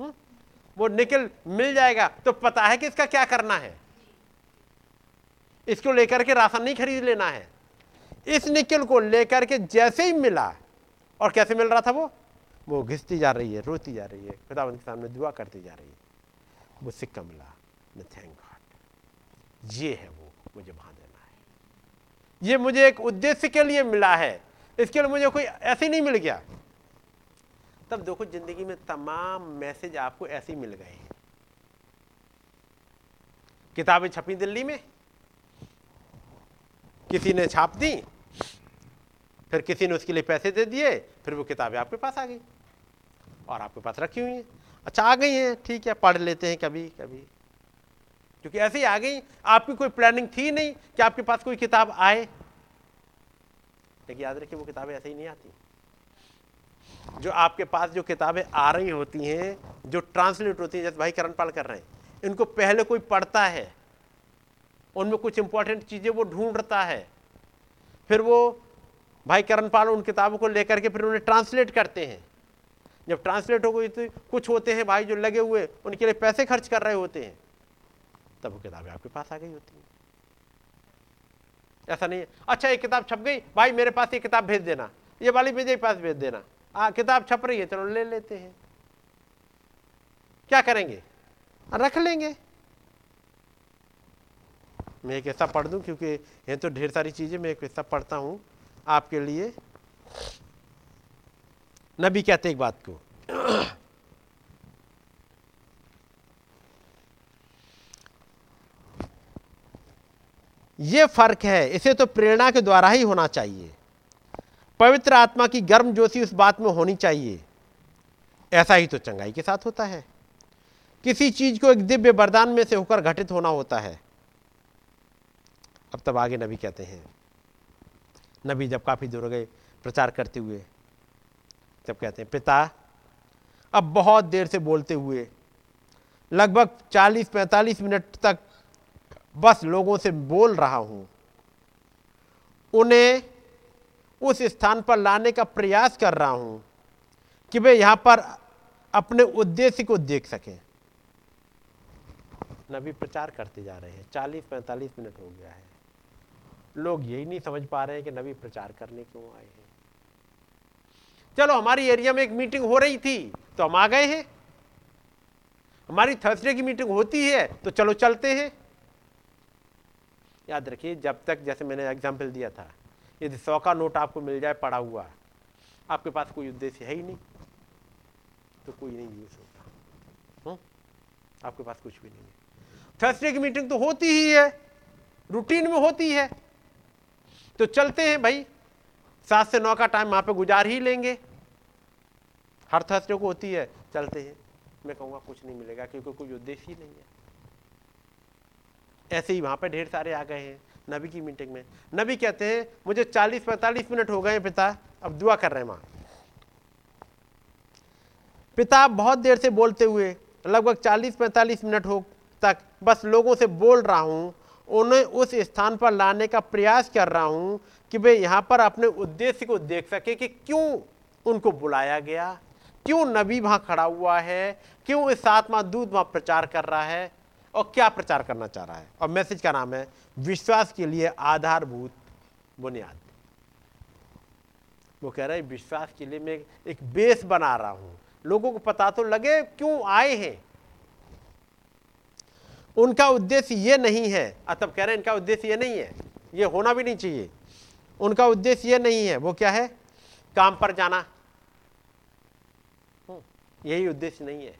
हुँ? वो निकल मिल जाएगा तो पता है कि इसका क्या करना है इसको लेकर के राशन नहीं खरीद लेना है। इस निकल को लेकर के जैसे ही मिला, और कैसे मिल रहा था वो? वो घिसती जा रही है, रोती जा रही है खुदावन के सामने दुआ करती जा रही है। वो सिक्का मिला मैं थैंक गॉड ये है वो मुझे वहाँ देना है। ये मुझे एक उद्देश्य के लिए मिला है। इसके लिए मुझे कोई ऐसे नहीं मिल गया। तब देखो, ज़िंदगी में तमाम मैसेज आपको ऐसे ही मिल गए हैं। किताबें छपी दिल्ली में किसी ने छाप दी, फिर किसी ने उसके लिए पैसे दे दिए, फिर वो किताबें आपके पास आ गई और आपके पास रखी हुई हैं। अच्छा आ गई हैं, ठीक है, पढ़ लेते हैं कभी कभी। क्योंकि ऐसे ही आ गई, आपकी कोई प्लानिंग थी नहीं कि आपके पास कोई किताब आए। लेकिन याद रखिए, वो किताबें ऐसे ही नहीं आती। जो आपके पास जो किताबें आ रही होती हैं, जो ट्रांसलेट होती हैं, जैसे भाई करणपाल कर रहे हैं, इनको पहले कोई पढ़ता है उनमें कुछ इंपॉर्टेंट चीज़ें वो ढूंढता है। फिर वो भाई करणपाल उन किताबों को लेकर के फिर उन्हें ट्रांसलेट करते हैं। जब ट्रांसलेट हो गई तो कुछ होते हैं भाई जो लगे हुए, उनके लिए पैसे खर्च कर रहे होते हैं। तब वो किताबें आपके पास आ गई होती हैं। ऐसा नहीं है। अच्छा ये किताब छप गई, भाई मेरे पास ये किताब भेज देना। ये वाली मेरे पास भेज देना। आ, किताब छप रही है, चलो ले लेते हैं। क्या करेंगे? रख लेंगे। मैं एक ऐसा पढ़ दूँ, क्योंकि ये तो ढेर सारी चीज़ें मैं एक ऐसा पढ़ता हूँ आपके लिए। नबी कहते एक बात को। ये फ़र्क है, इसे तो प्रेरणा के द्वारा ही होना चाहिए। पवित्र आत्मा की गर्म जोशी उस बात में होनी चाहिए। ऐसा ही तो चंगाई के साथ होता है। किसी चीज़ को एक दिव्य वरदान में से होकर घटित होना होता है। अब तब आगे नबी कहते हैं। नबी जब काफ़ी दूर गए, प्रचार करते हुए, तब कहते हैं, पिता, अब बहुत देर से बोलते हुए, लगभग 40-45 मिनट तक बस लोगों से बोल रहा हूँ। उन्हें उस स्थान पर लाने का प्रयास कर रहा हूँ कि वे यहाँ पर अपने उद्देश्य को देख सकें। नबी प्रचार करते जा रहे हैं। 40-45 मिनट हो गया है। लोग यही नहीं समझ पा रहे हैं कि नबी प्रचार करने क्यों आए हैं। चलो, हमारी एरिया में एक मीटिंग हो रही थी तो हम आ गए हैं। हमारी थर्सडे की मीटिंग होती है तो चलो चलते हैं। याद रखिए, जब तक जैसे मैंने एग्ज़ाम्पल दिया था, यदि सौ का नोट आपको मिल जाए पड़ा हुआ, आपके पास कोई उद्देश्य है ही नहीं तो कोई नहीं यूज़ होगा हम्म? आपके पास कुछ भी नहीं है। थर्सडे की मीटिंग तो होती ही है, रूटीन में होती है। तो चलते हैं भाई। सात से नौ का टाइम वहाँ पे गुजार ही लेंगे। हर थर्सडे को होती है, चलते हैं। मैं कहूँगा कुछ नहीं मिलेगा, क्योंकि कोई उद्देश्य ही नहीं है। ऐसे ही वहाँ पर ढेर सारे आ गए हैं, नबी की मीटिंग में। नबी कहते हैं, मुझे 40-45 मिनट हो गए पिता, अब दुआ कर रहे हैं वहाँ पिता बहुत देर से बोलते हुए, लगभग 40-45 मिनट हो तक बस लोगों से बोल रहा हूँ उन्हें उस स्थान पर लाने का प्रयास कर रहा हूँ कि वे यहाँ पर अपने उद्देश्य को देख सके कि क्यों उनको बुलाया गया, क्यों नबी वहाँ खड़ा हुआ है, क्यों इस आत्मा दूध वहाँ प्रचार कर रहा है और क्या प्रचार करना चाह रहा है। और मैसेज का नाम है, विश्वास के लिए आधारभूत बुनियाद। वो कह रहा है, विश्वास के लिए मैं एक बेस बना रहा हूँ। लोगों को पता तो लगे क्यों आए हैं। उनका उद्देश्य ये नहीं है। तब कह रहे हैं इनका उद्देश्य ये नहीं है। ये होना भी नहीं चाहिए। उनका उद्देश्य ये नहीं है। वो क्या है? काम पर जाना। हम्म, यही उद्देश्य नहीं है।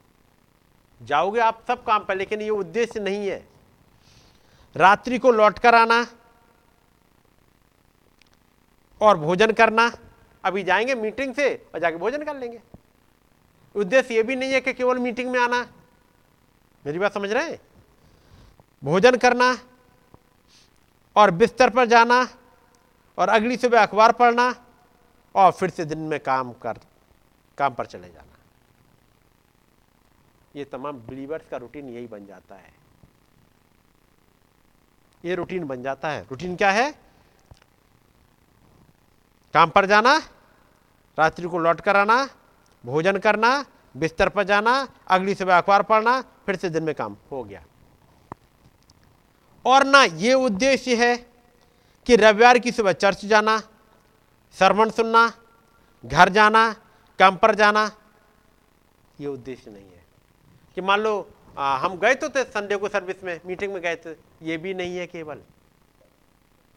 जाओगे आप सब काम पर लेकिन ये उद्देश्य नहीं है। रात्रि को लौट कर आना और भोजन करना। अभी जाएँगे मीटिंग से और जाके भोजन कर लेंगे। उद्देश्य ये भी नहीं है कि केवल मीटिंग में आना। मेरी बात समझ रहे हैं? भोजन करना और बिस्तर पर जाना और अगली सुबह अखबार पढ़ना और फिर से दिन में काम कर, काम पर चले जाना। ये तमाम बिलीवर्स का रूटीन यही बन जाता है। ये रूटीन बन जाता है। रूटीन क्या है? काम पर जाना, रात्रि को लौट कर आना, भोजन करना, बिस्तर पर जाना, अगली सुबह अखबार पढ़ना, फिर से दिन में काम हो गया। और ना ये उद्देश्य है कि रविवार की सुबह चर्च जाना सरमन सुनना घर जाना काम पर जाना ये उद्देश्य नहीं है। कि मान लो आ, हम गए तो थे संडे को सर्विस में मीटिंग में गए थे ये भी नहीं है केवल।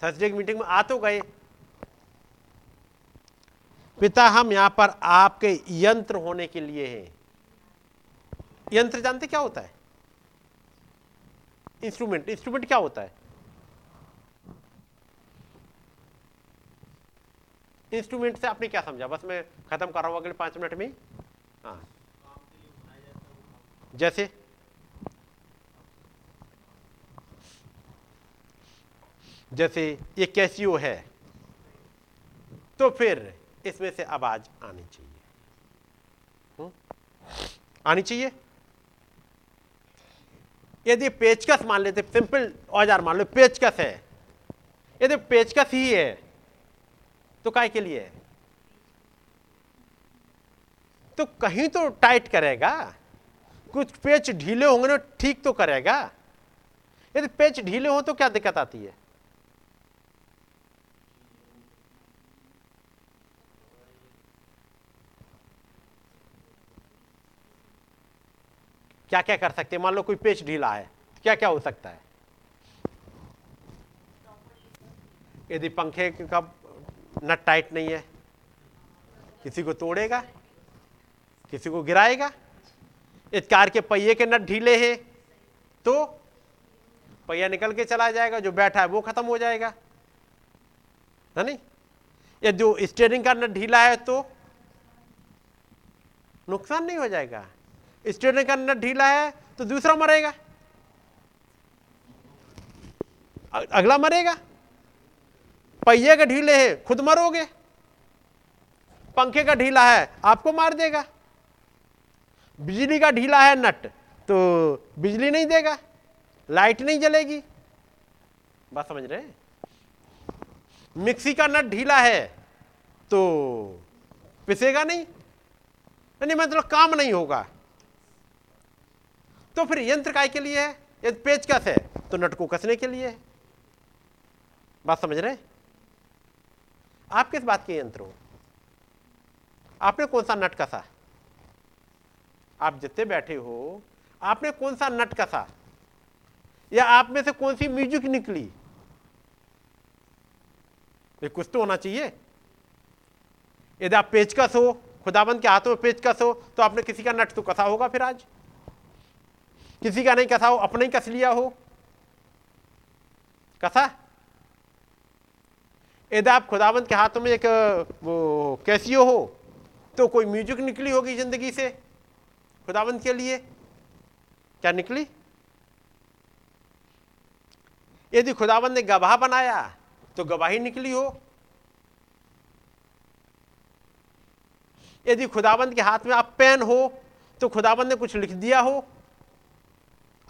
थर्सडे की मीटिंग में आ तो गए। पिता हम यहाँ पर आपके यंत्र होने के लिए हैं। यंत्र जानते क्या होता है? इंस्ट्रूमेंट इंस्ट्रूमेंट क्या होता है? इंस्ट्रूमेंट से आपने क्या समझा? बस मैं खत्म कर रहा हूँ अगले पाँच मिनट में। हाँ। जैसे? जैसे, ये कैसियो है। तो फिर इसमें से आवाज़ आनी चाहिए। हुँ? आनी चाहिए? यदि पेचकस मान लेते, सिंपल औज़ार मान लो, पेचकस है। यदि पेचकस ही है तो काय के लिए? तो कहीं तो टाइट करेगा। कुछ पेच ढीले होंगे ना, ठीक तो करेगा। यदि पेच ढीले हो तो क्या दिक्कत आती है? क्या क्या कर सकते हैं? मान लो कोई पेच ढीला है क्या क्या हो सकता है? यदि पंखे का नट टाइट नहीं है, किसी को तोड़ेगा? किसी को गिराएगा? इस कार के पहिए के नट ढीले हैं तो पहिया निकल के चला जाएगा, जो बैठा है वो खत्म हो जाएगा। है नहीं? ये जो स्टेयरिंग का नट ढीला है तो नुकसान नहीं हो जाएगा। स्टेयरिंग का नट ढीला है तो दूसरा मरेगा। अगला मरेगा। पहिए का ढीले है, खुद मरोगे। पंखे का ढीला है, आपको मार देगा। बिजली का ढीला है नट तो बिजली नहीं देगा, लाइट नहीं जलेगी। बात समझ रहे हैं? मिक्सी का नट ढीला है तो पिसेगा नहीं। नहीं मतलब काम नहीं होगा। तो फिर यंत्र काय के लिए है? यदि पेच कस है तो नट को कसने के लिए है। बात समझ रहे आप किस बात के यंत्र हो? आपने कौन सा नट कसा? आप जितने बैठे हो, आपने कौन सा नट कसा? या आप में से कौन सी म्यूज़िक निकली? ये कुछ तो होना चाहिए। यदि आप पेचकस हो, खुदाबंद के हाथों में पेचकस हो तो आपने किसी का नट तो कसा होगा फिर आज? किसी का नहीं कसा हो, अपने ही कस लिया हो। कसा यदि आप खुदाबंद के हाथों में एक वो कैसियो हो तो कोई म्यूज़िक निकली होगी ज़िंदगी से खुदाबंद के लिए? क्या निकली? यदि खुदाबंद ने गवाह बनाया तो गवाही निकली हो। यदि खुदाबंद के हाथ में आप पेन हो तो खुदाबंद ने कुछ लिख दिया हो।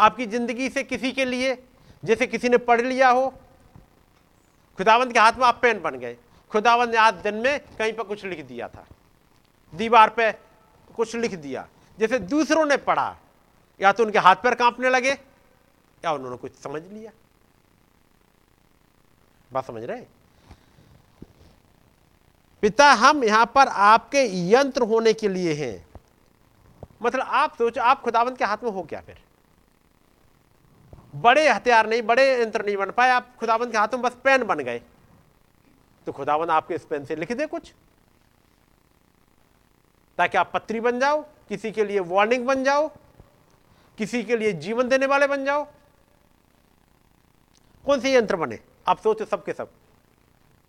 आपकी ज़िंदगी से किसी के लिए, जैसे किसी ने पढ़ लिया हो, खुदावंत के हाथ में आप पेन बन गए। खुदावंत ने आज दिन में कहीं पर कुछ लिख दिया था। दीवार पे कुछ लिख दिया। जैसे दूसरों ने पढ़ा, या तो उनके हाथ पैर कांपने लगे, या उन्होंने कुछ समझ लिया। बात समझ रहे पिता, हम यहाँ पर आपके यंत्र होने के लिए हैं। मतलब आप सोचो, आप खुदावंत के हाथ में हो क्या फिर? बड़े हथियार नहीं, बड़े यंत्र नहीं बन पाए। आप खुदावंत के हाथों में बस पेन बन गए। तो खुदावंत आपके इस पेन से लिख दे कुछ। ताकि आप पत्री बन जाओ, किसी के लिए वार्निंग बन जाओ, किसी के लिए जीवन देने वाले बन जाओ। कौन से यंत्र बने? आप सोचो सबके सब।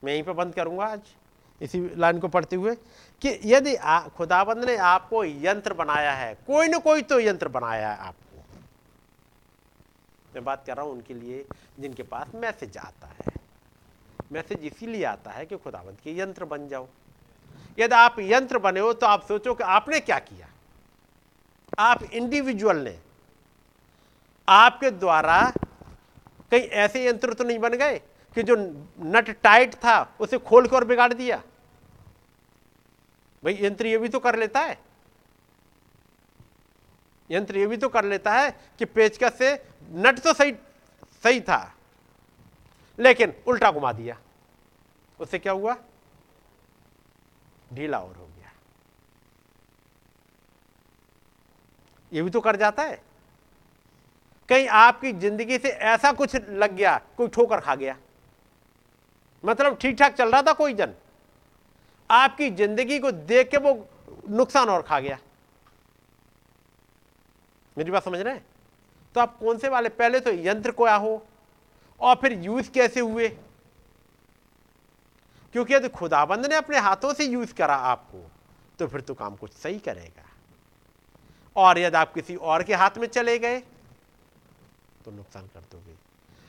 मैं यहीं पर बंद करूँगा आज, इसी लाइन को पढ़ते हुए, कि यदि खुदाबंद ने आपको यंत्र बनाया है, कोई ना कोई तो यंत्र बनाया है आपको मैं बात कर रहा हूँ उनके लिए, जिनके पास मैसेज आता है। मैसेज इसीलिए आता है कि खुदाबंद के यंत्र बन जाओ। यदि आप यंत्र बने हो तो आप सोचो कि आपने क्या किया? आप इंडिविजुअल ने, आपके द्वारा कई ऐसे यंत्र तो नहीं बन गए कि जो नट टाइट था, उसे खोल कर बिगाड़ दिया? भाई, यंत्र ये भी तो कर लेता है। यंत्र ये भी तो कर लेता है कि पेचकस से नट तो सही सही था, लेकिन उल्टा घुमा दिया। उससे क्या हुआ? ढीला और हो गया। ये भी तो कर जाता है। कहीं आपकी ज़िंदगी से ऐसा कुछ लग गया, कोई ठोकर खा गया। मतलब ठीक ठाक चल रहा था कोई जन। आपकी ज़िंदगी को देख के वो नुकसान और खा गया। मेरी बात समझ रहे हैं? तो आप कौन से वाले? पहले तो यंत्र को हो और फिर यूज़ कैसे हुए? क्योंकि यदि खुदाबंद ने अपने हाथों से यूज़ करा आपको तो फिर तो काम कुछ सही करेगा। और यदि आप किसी और के हाथ में चले गए तो नुकसान कर दोगे।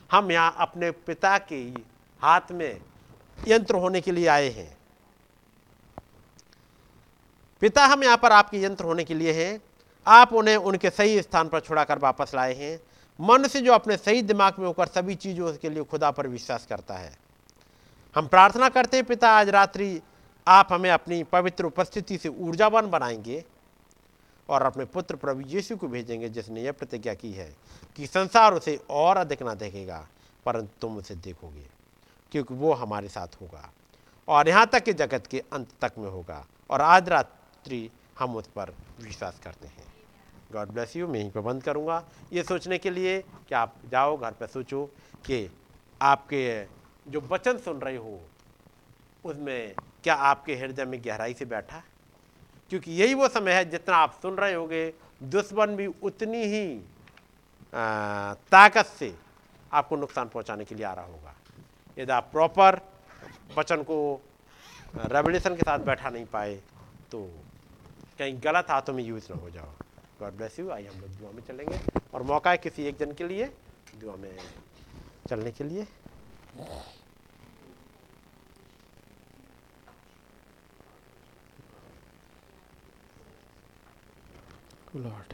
हम यहाँ अपने पिता के हाथ में यंत्र होने के लिए आए हैं। पिता हम यहाँ पर आपके यंत्र होने के लिए हैं। आप उन्हें उनके सही स्थान पर छुड़ाकर वापस लाए हैं। मन से जो अपने सही दिमाग में होकर सभी चीज़ों के लिए खुदा पर विश्वास करता है। हम प्रार्थना करते हैं, पिता, आज रात्रि आप हमें अपनी पवित्र उपस्थिति से ऊर्जावान बनाएँगे और अपने पुत्र प्रभु यीशु को भेजेंगे, जिसने यह प्रतिज्ञा की है कि संसार उसे और अधिक ना देखेगा, परंतु तुम उसे देखोगे, क्योंकि वो हमारे साथ होगा और यहाँ तक कि जगत के अंत तक में होगा और आज रात्रि हम उस पर विश्वास करते हैं। गॉड ब्लेस यू मैं यहीं पर बंद करूँगा। ये सोचने के लिए कि आप जाओ, घर पर सोचो कि आपके जो वचन सुन रहे हो, उसमें क्या आपके हृदय में गहराई से बैठा? क्योंकि यही वो समय है जितना आप सुन रहे होंगे। दुश्मन भी उतनी ही ताकत से आपको नुकसान पहुँचाने के लिए आ रहा होगा। यदि आप प्रॉपर वचन को रेवल्यूशन के साथ बैठा नहीं पाए तो कहीं गलत हाथों में यूज़ ना हो जाओ। गॉड ब्लेस यू आइए हम लोग दुआ में चलेंगे और मौका है किसी एक जन के लिए दुआ में चलने के लिए. Yes, Lord.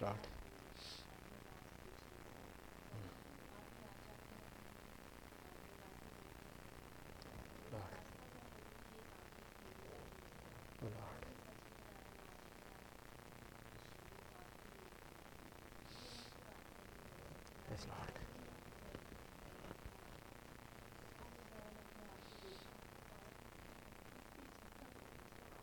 Lord. That's not.